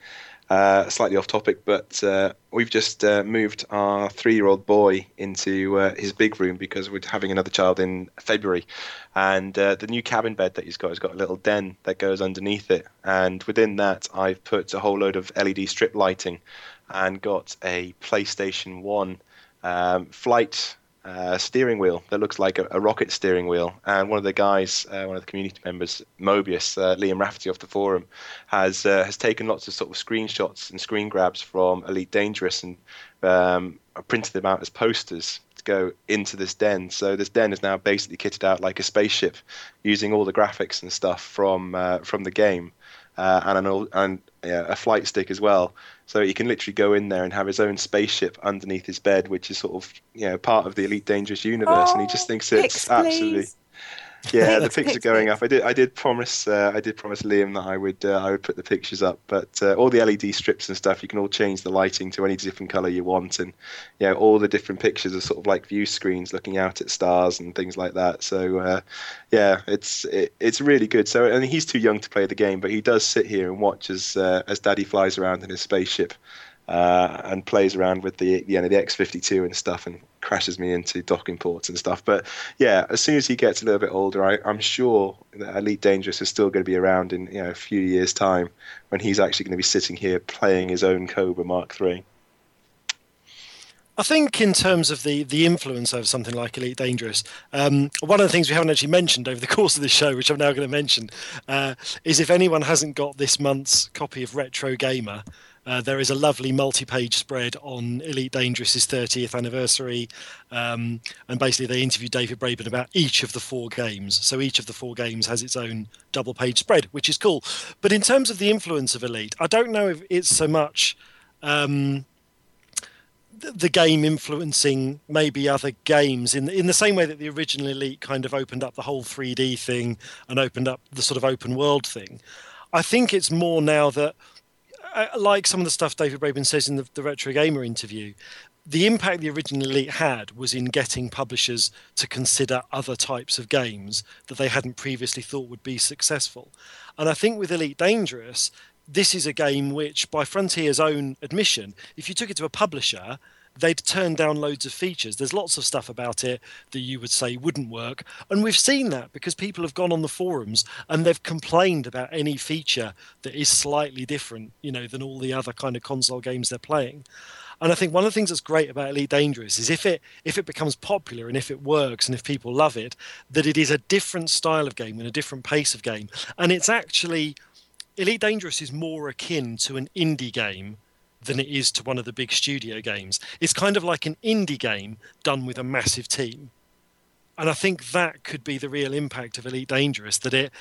uh, slightly off topic, but uh, we've just uh, moved our three-year-old boy into uh, his big room because we're having another child in February, and uh, the new cabin bed that he's got has got a little den that goes underneath it, and within that I've put a whole load of LED strip lighting, and got a PlayStation One um, flight uh, steering wheel that looks like a, a rocket steering wheel. And one of the guys, uh, one of the community members, Mobius, uh, Liam Rafferty off the forum, has uh, has taken lots of sort of screenshots and screen grabs from Elite Dangerous and um, printed them out as posters to go into this den. So this den is now basically kitted out like a spaceship, using all the graphics and stuff from uh, from the game. Uh, and an and yeah, a flight stick as well. So he can literally go in there and have his own spaceship underneath his bed, which is sort of you know part of the Elite Dangerous universe, and he just thinks it's pics, absolutely. please. Yeah, the pictures are going up. I did. I did promise. Uh, I did promise Liam that I would. Uh, I would put the pictures up. But uh, all the LED strips and stuff, you can all change the lighting to any different color you want, and you know all the different pictures are sort of like view screens looking out at stars and things like that. So uh, yeah, it's it, it's really good. So and he's too young to play the game, but he does sit here and watch as uh, as Daddy flies around in his spaceship. Uh, and plays around with the you know the X52 and stuff, and crashes me into docking ports and stuff. But yeah, as soon as he gets a little bit older, I, I'm sure that Elite Dangerous is still going to be around in you know a few years' time when he's actually going to be sitting here playing his own Cobra Mark III. I think in terms of the the influence of something like Elite Dangerous, um, one of the things we haven't actually mentioned over the course of this show, which I'm now going to mention, uh, is if anyone hasn't got this month's copy of Retro Gamer, uh, there is a lovely multi-page spread on Elite Dangerous's 30th anniversary, um, and basically they interviewed David Braben about each of the four games. So each of the four games has its own double-page spread, which is cool. But in terms of the influence of Elite, I don't know if it's so much. Um, th- the game influencing maybe other games in in the same way that the original Elite kind of opened up the whole 3D thing and opened up the sort of open world thing. I think it's more now that, like some of the stuff David Braben says in the, the Retro Gamer interview, the impact the original Elite had was in getting publishers to consider other types of games that they hadn't previously thought would be successful. And I think with Elite Dangerous, this is a game which, by Frontier's own admission, if you took it to a publisher, they'd turn down loads of features. There's lots of stuff about it that you would say wouldn't work. And we've seen that because people have gone on the forums and they've complained about any feature that is slightly different, you know, than all the other kind of console games they're playing. And I think one of the things that's great about Elite Dangerous is if it if it becomes popular and if it works and if people love it, that it is a different style of game and a different pace of game. And it's actually Elite Dangerous is more akin to an indie game than it is to one of the big studio games. It's kind of like an indie game done with a massive team. And I think that could be the real impact of Elite Dangerous that it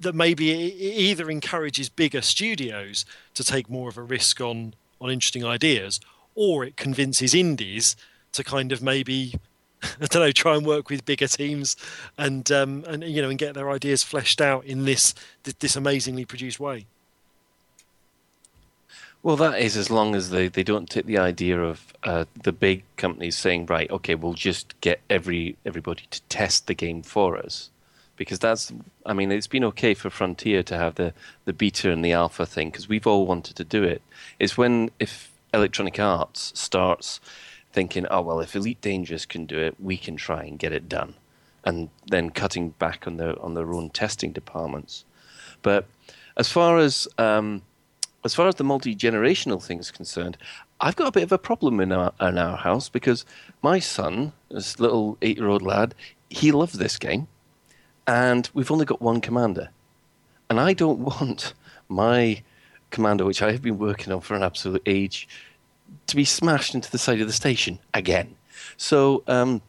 that maybe it either encourages bigger studios to take more of a risk on on interesting ideas or it convinces indies to kind of maybe [laughs] I don't know, try and work with bigger teams and um, and you know and get their ideas fleshed out in this this amazingly produced way. Well, that is as long as they, they don't take the idea of uh, the big companies saying, right, okay, we'll just get every everybody to test the game for us, because that's I mean it's been okay for Frontier to have the the beta and the alpha thing because we've all wanted to do it. It's when if Electronic Arts starts thinking, oh well, if Elite Dangerous can do it, we can try and get it done, and then cutting back on their on their own testing departments. But as far as um, as far as the multi generational thing is concerned, I've got a bit of a problem in our in our house because my son, this little eight year old lad, he loves this game, and we've only got one commander, and I don't [laughs] want my commander, which I have been working on for an absolute age, to be smashed into the side of the station again. So um,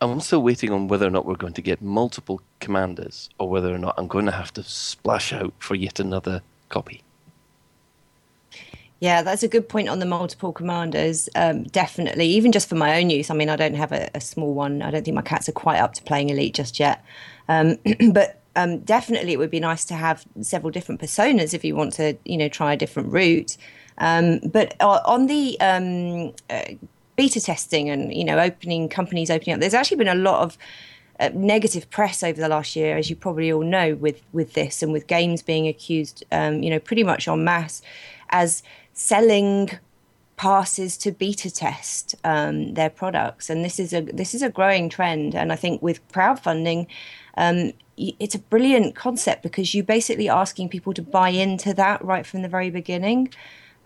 I'm still waiting on whether or not we're going to get multiple commanders, or whether or not I'm going to have to splash out for yet another copy. Yeah, that's a good point on the multiple commanders. Um, definitely, even just for my own use. I mean, I don't have a, a small one. I don't think my cats are quite up to playing Elite just yet. Um, [clears throat] but um, definitely, it would be nice to have several different personas if you want to, you know, try a different route. Um, but uh, on the um, uh, beta testing and you know, opening companies opening up, there's actually been a lot of uh, negative press over the last year, as you probably all know, with with this and with games being accused, um, you know, pretty much en masse as selling passes to beta test um, their products, and this is a this is a growing trend. And I think with crowdfunding, um, it's a brilliant concept because you're basically asking people to buy into that right from the very beginning.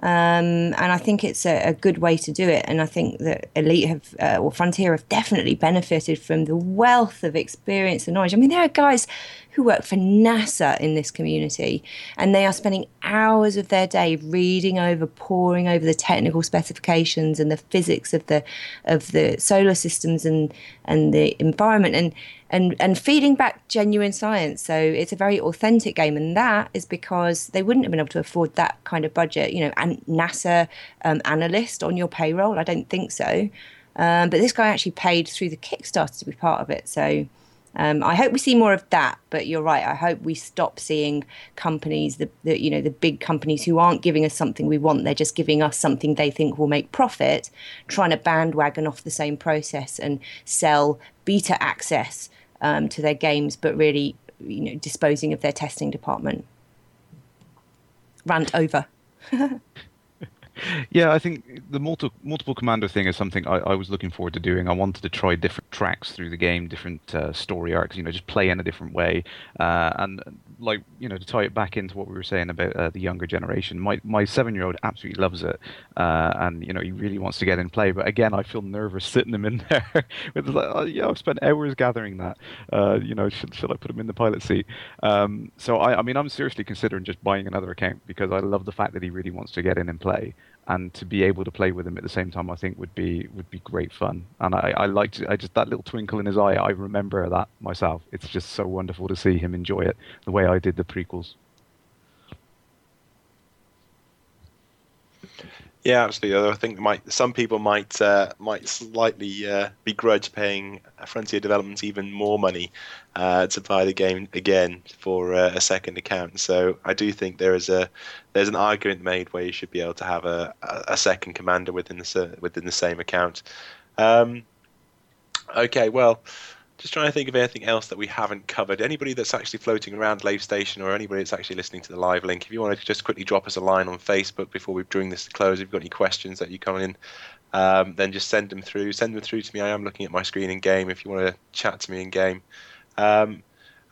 Um, and I think it's a, a, good way to do it. And I think that Elite have, uh, or Frontier have definitely benefited from the wealth of experience and knowledge. I mean, there are guys who work for NASA in this community, and they are spending hours of their day reading over, poring over the technical specifications and the physics of the of the solar systems and and the environment, and and and feeding back genuine science. So it's a very authentic game, and that is because they wouldn't have been able to afford that kind of budget. You know, and NASA um, analyst on your payroll. I don't think so. Um, but this guy actually paid through the Kickstarter to be part of it. So um, I hope we see more of that, but you're right. I hope we stop seeing companies, the, you know the big companies who aren't giving us something we want. They're just giving us something they think will make profit, trying to bandwagon off the same process and sell beta access um, to their games, but really you know disposing of their testing department. Rant over. [laughs] yeah, I think the multi- multiple commander thing is something I, I, was looking forward to doing. I wanted to try different tracks through the game, different uh, story arcs. You know, just play in a different way, uh, and like you know, to tie it back into what we were saying about uh, the younger generation. My my seven year old absolutely loves it, uh, and you know, he really wants to get in play. But again, I feel nervous [laughs] sitting him in there. with like, oh, yeah, I've spent hours gathering that. Uh, you know, should should I put him in the pilot seat? Um, so I, I mean, I'm seriously considering just buying another account because I love the fact that he really wants to get in and play and to be able to play with him at the same time, I think would be would be great fun. And I, I liked I just that little twinkle in his eye. I remember that myself. It's just so wonderful to see him enjoy it the way I did the prequels. Yeah, absolutely. I think might some people might uh, might slightly uh, begrudge paying Frontier Development even more money uh, to buy the game again for uh, a second account. So I do think there is a there's an argument made where you should be able to have a, a second commander within the within the same account. Um, okay, well, just trying to think of anything else that we haven't covered. Anybody that's actually floating around Lave Station or anybody that's actually listening to the live link, if you want to just quickly drop us a line on Facebook before we bring this to close, if you've got any questions that you come in, um, then just send them through. Send them through to me. I am looking at my screen in game if you want to chat to me in game. Um,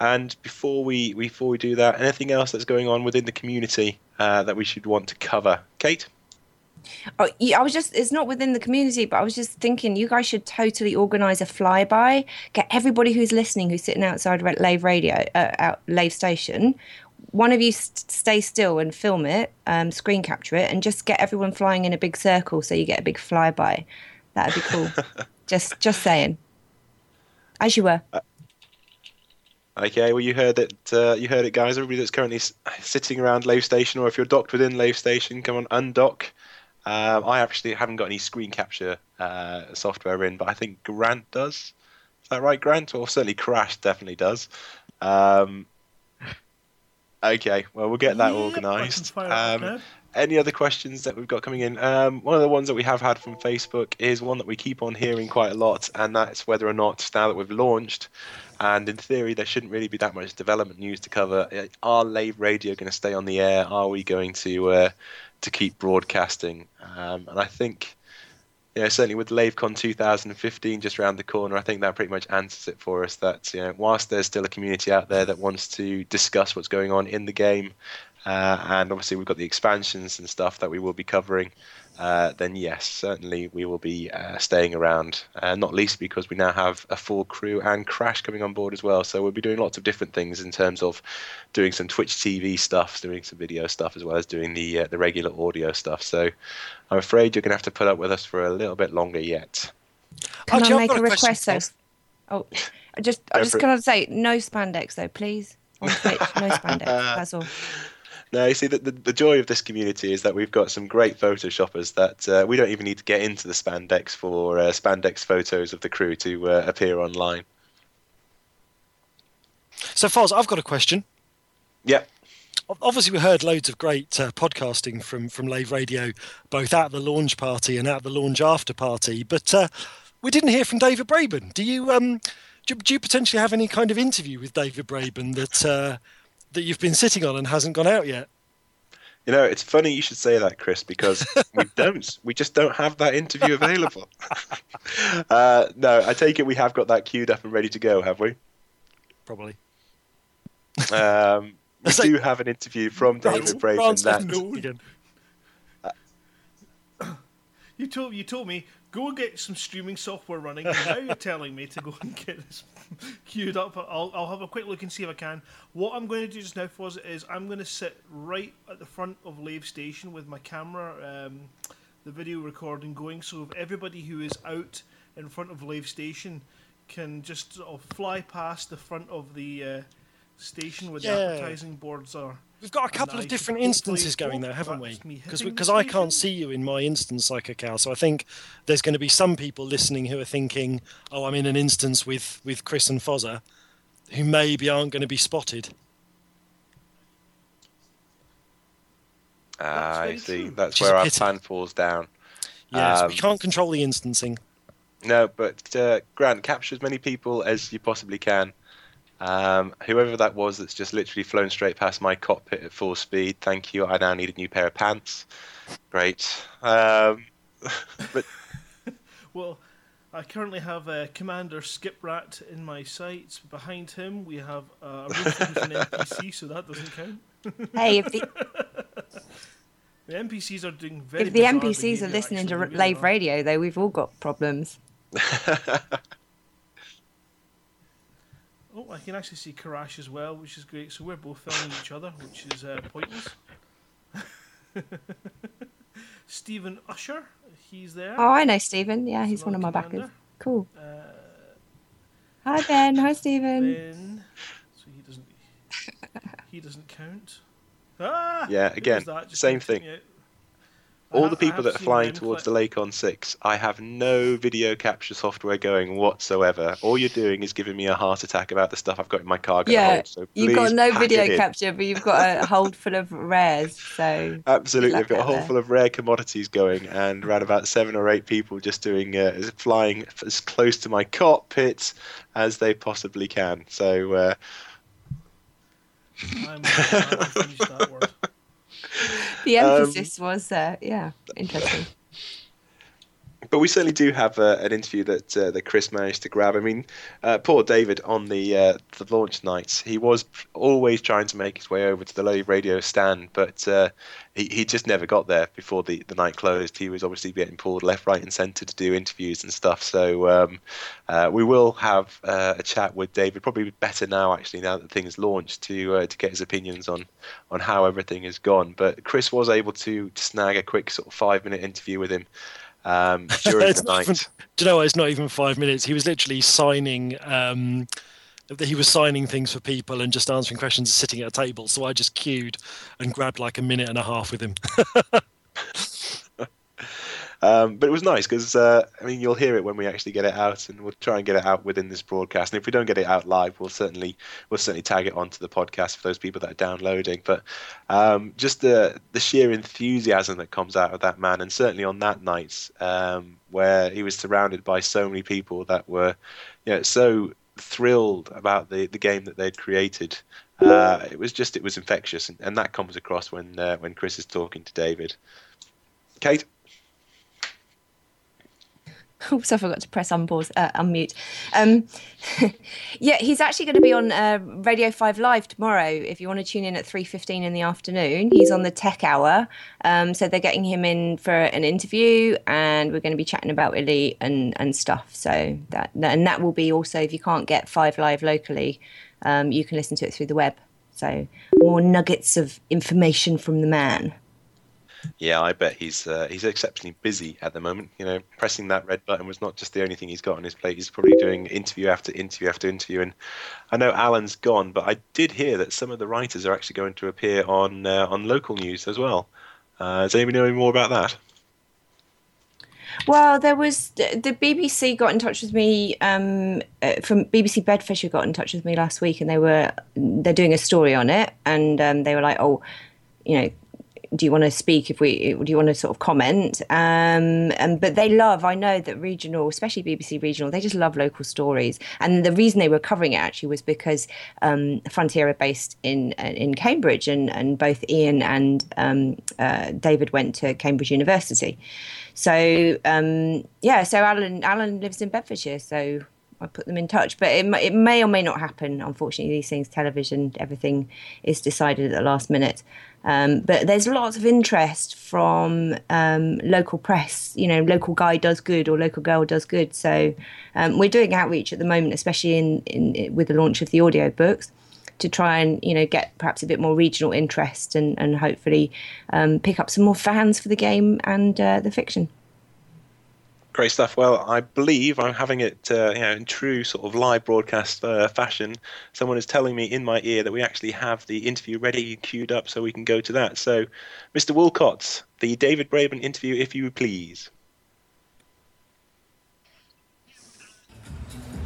and before we before we do that, anything else that's going on within the community uh, that we should want to cover? Kate. Oh, I was just, it's not within the community, but I was just thinking you guys should totally organise a flyby, get everybody who's listening, who's sitting outside Lave Radio, uh, out Lave Station. One of you st- stay still and film it, um, screen capture it, and just get everyone flying in a big circle so you get a big flyby. That'd be cool. [laughs] just, just saying. As you were. Uh, Okay, well you heard it. Uh, you heard it, guys. Everybody that's currently s- sitting around Lave Station, or if you're docked within Lave Station, come on, undock. Um, I actually haven't got any screen capture uh, software in, but I think Grant does. Is that right, Grant? Or certainly Crash definitely does. Um, okay, well we'll get that can organised. Um, any other questions that we've got coming in? Um, one of the ones that we have had from Facebook is one that we keep on hearing quite a lot, and that's whether or not now that we've launched, and in theory there shouldn't really be that much development news to cover. uh, Are Lave Radio going to stay on the air? Are we going to uh, to keep broadcasting? Um, and I think. You know, certainly with LaveCon 2015 just around the corner, I think that pretty much answers it for us. That you know, whilst there's still a community out there that wants to discuss what's going on in the game, uh, and obviously we've got the expansions and stuff that we will be covering. Uh, then yes, certainly we will be uh, staying around. Uh, not least because we now have a full crew and Crash coming on board as well. So we'll be doing lots of different things in terms of doing some Twitch TV stuff, doing some video stuff, as well as doing the uh, the regular audio stuff. So I'm afraid you're going to have to put up with us for a little bit longer yet. Can Actually, I make got a a question request though? Oh, I just, I Go just for it. gonna say no spandex though, please. On [laughs] Twitch, no spandex. That's all. [laughs] No, you see, the, the, the joy of this community is that we've got some great photoshoppers that uh, we don't even need to get into the spandex for uh, spandex photos of the crew to uh, appear online. So, Foz, I've got a question. Yep. Obviously, we heard loads of great uh, podcasting from from Lave Radio, both at the launch party and at the launch after party. But uh, we didn't hear from David Braben. Do you um, do, do you potentially have any kind of interview with David Braben that uh, that you've been sitting on and hasn't gone out yet? You know, it's funny you should say that, Chris, because we [laughs] don't. We just don't have that interview available. [laughs] uh, no, I take it we have got that queued up and ready to go, have we? Probably. Um, [laughs] we It's like- do have an interview from David France- Braben France that. [coughs] You told you told me go and get some streaming software running, and now you're [laughs] telling me to go and get this [laughs] queued up. I'll, I'll have a quick look and see if I can. What I'm going to do just now, Fozz, is I'm going to sit right at the front of Lave Station with my camera, um, the video recording going. So if everybody who is out in front of Lave Station can just sort of fly past the front of the uh, station where Yeah. the advertising boards are. We've got a couple of different instances going there, haven't we? Because because I can't see you in my instance, like a cow. So I think there's going to be some people listening who are thinking, "Oh, I'm in an instance with with Chris and Fozza," who maybe aren't going to be spotted. Ah, I see. true. That's Which where our pity. plan falls down. Yes, Um, we can't control the instancing. No, but uh, Grant, capture as many people as you possibly can. Um, whoever that was that's just literally flown straight past my cockpit at full speed, thank you. I now need a new pair of pants. Great. Um, [laughs] but [laughs] Well, I currently have uh, Commander Skiprat in my sights. Behind him, we have uh, a roof an [laughs] NPC, so that doesn't count. Hey, if the the NPCs are doing very. if the NPCs are listening to actually, R- they Lave. Radio, though, we've all got problems. Oh, I can actually see Crash as well, which is great. So we're both filming each other, which is uh, pointless. [laughs] Stephen Usher, he's there. Oh, I know Stephen. Yeah, he's one of my backers. Cool. Hi Ben. Hi Stephen. Ben, so he doesn't. He doesn't count. Ah, yeah, again, that? Same thing. at- I All the people that are flying towards fly- the Lakon six, I have no video capture software going whatsoever. All you're doing is giving me a heart attack about the stuff I've got in my cargo Yeah, hold. So you've got no video capture, but you've got a [laughs] hold full of rares. So Absolutely, I've got a luck out hole there. full of rare commodities going, and around about seven or eight people just doing uh, flying as close to my cockpit as they possibly can. So, uh, I'm glad [laughs] I finished that word. the Um, emphasis was, uh, yeah, interesting. But we certainly do have uh, an interview that uh, that Chris managed to grab. I mean, uh, poor David on the uh, the launch nights, he was always trying to make his way over to the Lave Radio stand, but uh, he he just never got there before the, the night closed. He was obviously getting pulled left, right, and centre to do interviews and stuff. So um, uh, we will have a chat with David. Probably better now, actually, now that things launched, to to get his opinions on on how everything has gone. But Chris was able to, to snag a quick sort of five minute interview with him um, [laughs] during the night. even- do you know what? It's not even five minutes. He was literally signing. Um, he was signing things for people and just answering questions, sitting at a table. So I just queued and grabbed like a minute and a half with him. [laughs] Um, but it was nice because uh, I mean you'll hear it when we actually get it out, and we'll try and get it out within this broadcast. And if we don't get it out live, we'll certainly we'll certainly tag it onto the podcast for those people that are downloading. But um, just the the sheer enthusiasm that comes out of that man, and certainly on that night um, where he was surrounded by so many people that were, you know, so thrilled about the the game that they'd created. Uh, it was just it was infectious, and, and that comes across when uh, when Chris is talking to David. Kate. [laughs] Oops, I forgot to press unpause, uh, unmute. Um, [laughs] yeah, he's actually going to be on uh, Radio Five Live tomorrow. If you want to tune in at three fifteen in the afternoon, he's on the Tech Hour. Um, so they're getting him in for an interview, and we're going to be chatting about Elite and and stuff. So that and that will be also if you can't get Five Live locally, um, you can listen to it through the web. So more nuggets of information from the man. Yeah, I bet he's uh, he's exceptionally busy at the moment. You know, pressing that red button was not just the only thing he's got on his plate. He's probably doing interview after interview after interview. And I know Alan's gone, but I did hear that some of the writers are actually going to appear on uh, on local news as well. Uh, does anybody know any more about that? Well, there was the BBC got in touch with me um, uh, from BBC Bedfordshire got in touch with me last week, and they were they're doing a story on it, and um, they were like, oh, you know. Do you want to speak? If we, do you want to sort of comment? Um, and but they love. I know that regional, especially BBC regional, they just love local stories. And the reason they were covering it actually was because um, Frontier are based in in Cambridge, and and both Ian and um, uh, David went to Cambridge University. So um, yeah, so Alan Alan lives in Bedfordshire, so I put them in touch. But it, it may or may not happen. Unfortunately, these things, television, everything is decided at the last minute. Um, but there's lots of interest from um, local press. You know, local guy does good or local girl does good. So um, we're doing outreach at the moment, especially in, in with the launch of the audio books, to try and you know get perhaps a bit more regional interest and and hopefully um, pick up some more fans for the game and uh, the fiction. Great stuff. Well, I believe I'm having it, uh, you know, in true sort of live broadcast uh, fashion. Someone is telling me in my ear that we actually have the interview ready, queued up, so we can go to that. So, Mr. Woolcott, the David Braben interview, if you please.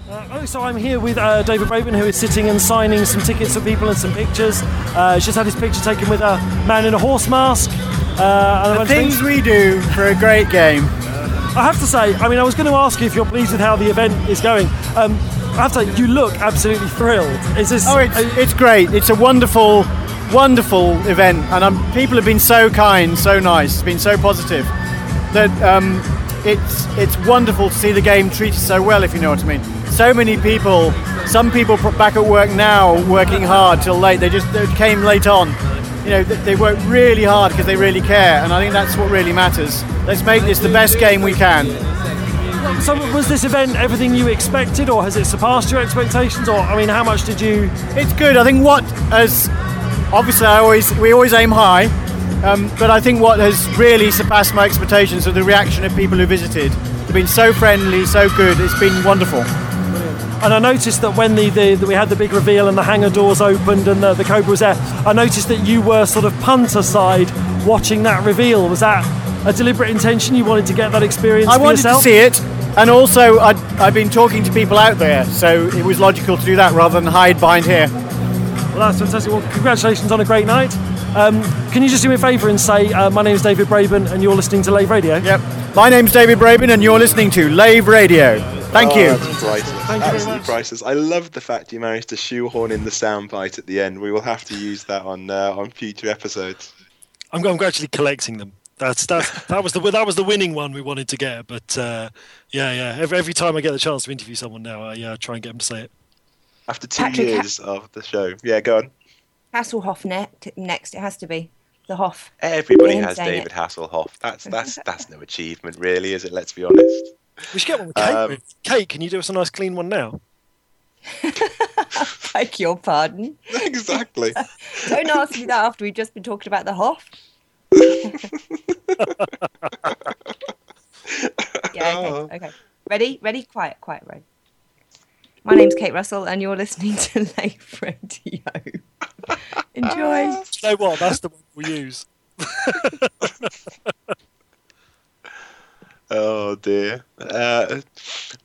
Uh, oh, so I'm here with uh, David Braben, who is sitting and signing some tickets for people and some pictures. Uh, he's just had his picture taken with a man in a horse mask. Uh, The bunch things we do for a great game. I have to say, I mean, I was going to ask you if you're pleased with how the event is going. Um, I have to say, you look absolutely thrilled. Is this? Oh, it's, it's great. It's a wonderful, wonderful event, and um, people have been so kind, so nice. It's been so positive that um, it's it's wonderful to see the game treated so well. If you know what I mean. So many people. Some people back at work now, working hard till late. They just they came late on. You know, they, they work really hard because they really care, and I think that's what really matters. Let's make this the best game we can. So, was this event everything you expected, or has it surpassed your expectations? Or, I mean, how much did you? It's good. I think what has obviously I always we always aim high, um, but I think what has really surpassed my expectations are the reaction of people who visited. They've been so friendly, so good. It's been wonderful. And I noticed that when the, the, we had the big reveal and the hangar doors opened and the, the Cobra was there, I noticed that you were sort of punter side watching that reveal. Was that a deliberate intention? You wanted to get that experience I wanted yourself? to see it, and also I'd, I've been talking to people out there, so it was logical to do that rather than hide behind here. Well, that's fantastic. Well, congratulations on a great night. Um, can you just do me a favour and say, uh, my name is David Braben and you're listening to Lave Radio? Yep. My name's David Braben, and you're listening to Lave Radio. Thank oh, you. That's priceless. Thank you very Absolutely priceless. I love the fact you managed to shoehorn in the soundbite at the end. We will have to use that on uh, on future episodes. I'm, I'm actually collecting them. That's that's [laughs] that was the that was the winning one we wanted to get. But uh, yeah, yeah. Every, every time I get the chance to interview someone now, I uh, try and get them to say it. After two Patrick, ha- years of the show, yeah, go on. Hasselhoff ne- next. It has to be the Hoff. Everybody has David it. Hasselhoff. That's that's [laughs] that's no achievement, really, is it? Let's be honest. We should get one with Kate. Um, with. Kate, can you do us a nice clean one now? [laughs] Beg your pardon. exactly. [laughs] Don't ask me that after we've just been talking about the Hoff. [laughs] yeah, okay, okay. Ready? Ready? Quiet, quiet, right. My name's Kate Russell, and you're listening to Lave Radio. Enjoy. You know what? That's the one we'll use. Oh dear. Uh,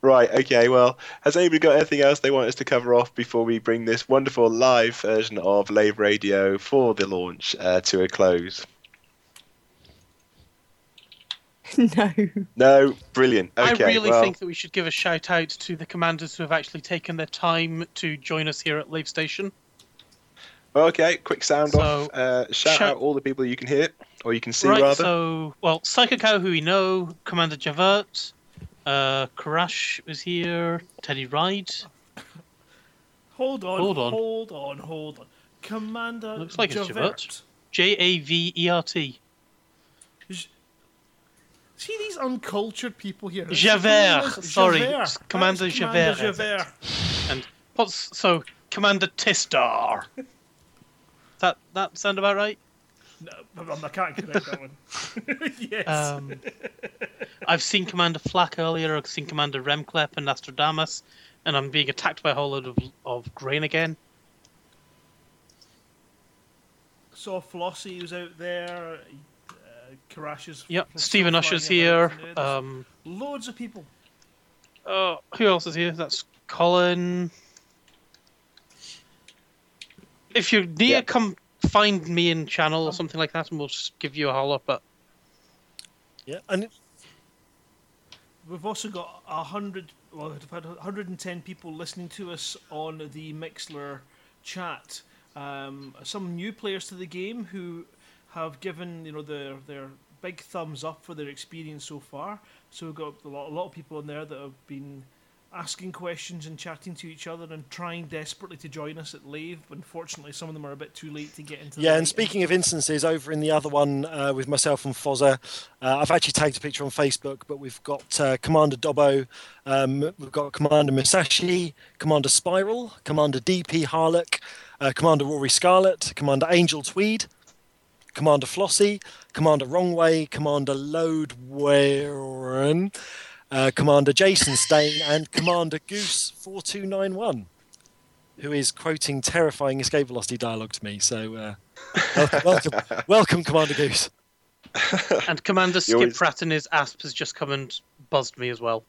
right. Okay. Well, has anybody got anything else they want us to cover off before we bring this wonderful live version of Lave Radio for the launch uh, to a close? [laughs] no. No. Brilliant. Okay. I really well, think that we should give a shout out to the commanders who have actually taken their time to join us here at Lave Station. okay. Quick sound So, off. Uh, shout, shout- out all the people you can hear or you can see right, rather. so, well, Psycho Cow, who we know, Commander Javert, uh, Karash is here, Teddy Ride. Hold on, Hold on. hold on, hold on. Commander Looks like it's Javert. Javert. J A V E R T. See these uncultured people here. Javert, Javert. sorry, Javert. Commander Commander Javert. Javert. And what's so Commander Tistar? [laughs] that that sound about right? No, I can't correct that one. [laughs] yes. Um, I've seen Commander Flack earlier. I've seen Commander Remklep and Nostradamus, and I'm being attacked by a whole load of, of grain again. Saw Flossie was out there. Uh, Karash's. Yep, Stephen Usher's about here. in there. There's Um, loads of people. oh, who else is here? That's Colin. If you're near, come find me in channel or something like that, and we'll just give you a holler. But Yeah, and We've also got a hundred, well, we've had 110 people listening to us on the Mixlr chat. Um, some new players to the game who have given you know their their big thumbs up for their experience so far. So we've got a lot, a lot of people in there that have been asking questions and chatting to each other and trying desperately to join us at Lave. Unfortunately, some of them are a bit too late to get into. Yeah, and speaking of instances, over in the other one uh, with myself and Fozza, uh, I've actually tagged a picture on Facebook, but we've got uh, Commander Dobbo, um, we've got Commander Musashi, Commander Spiral, Commander DP Harlock, uh, Commander Rory Scarlet, Commander Angel Tweed, Commander Flossie, Commander Wrongway, Commander Load Warren, uh, Commander Jason Stain, and Commander Goose 4291, who is quoting terrifying escape velocity dialogue to me. So, uh, welcome, welcome, [laughs] welcome, Commander Goose. and Commander Skip always- Pratt and his asp has just come and buzzed me as well.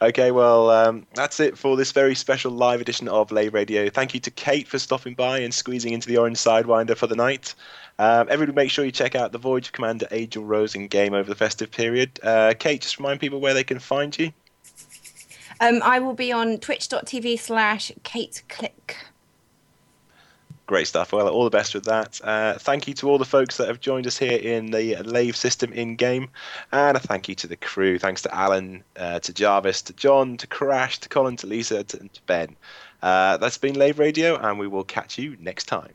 Okay, well, um, that's it for this very special live edition of Lave Radio. Thank you to Kate for stopping by and squeezing into the orange sidewinder for the night. Um, everybody, make sure you check out the Voyage of Commander Angel Rose in game over the festive period. Uh, Kate, just remind people where they can find you. Um, I will be on twitch.tv slash Kate Click. Great stuff. Well, all the best with that. Uh, thank you to all the folks that have joined us here in the Lave system in game. And a thank you to the crew. Thanks to Alan, uh, to Jarvis, to John, to Crash, to Colin, to Lisa, to, and to Ben. Uh, that's been Lave Radio, and we will catch you next time.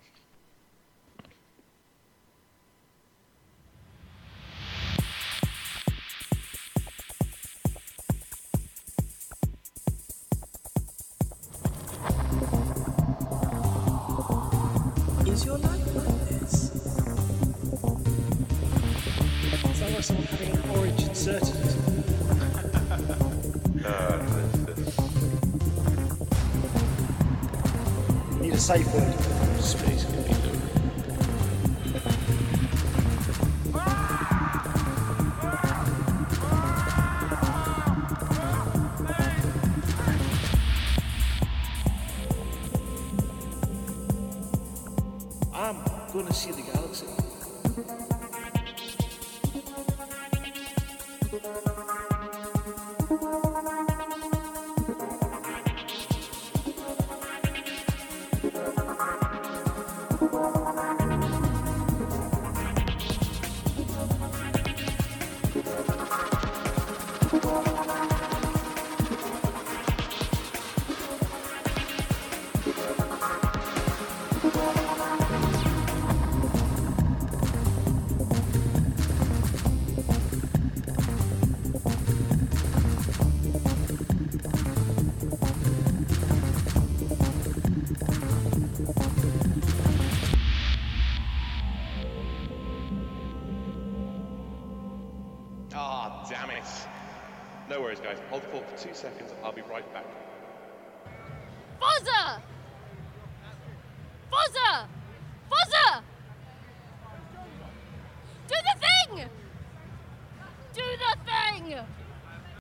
Safe word. Space can be low. I'm to see the galaxy. Two seconds.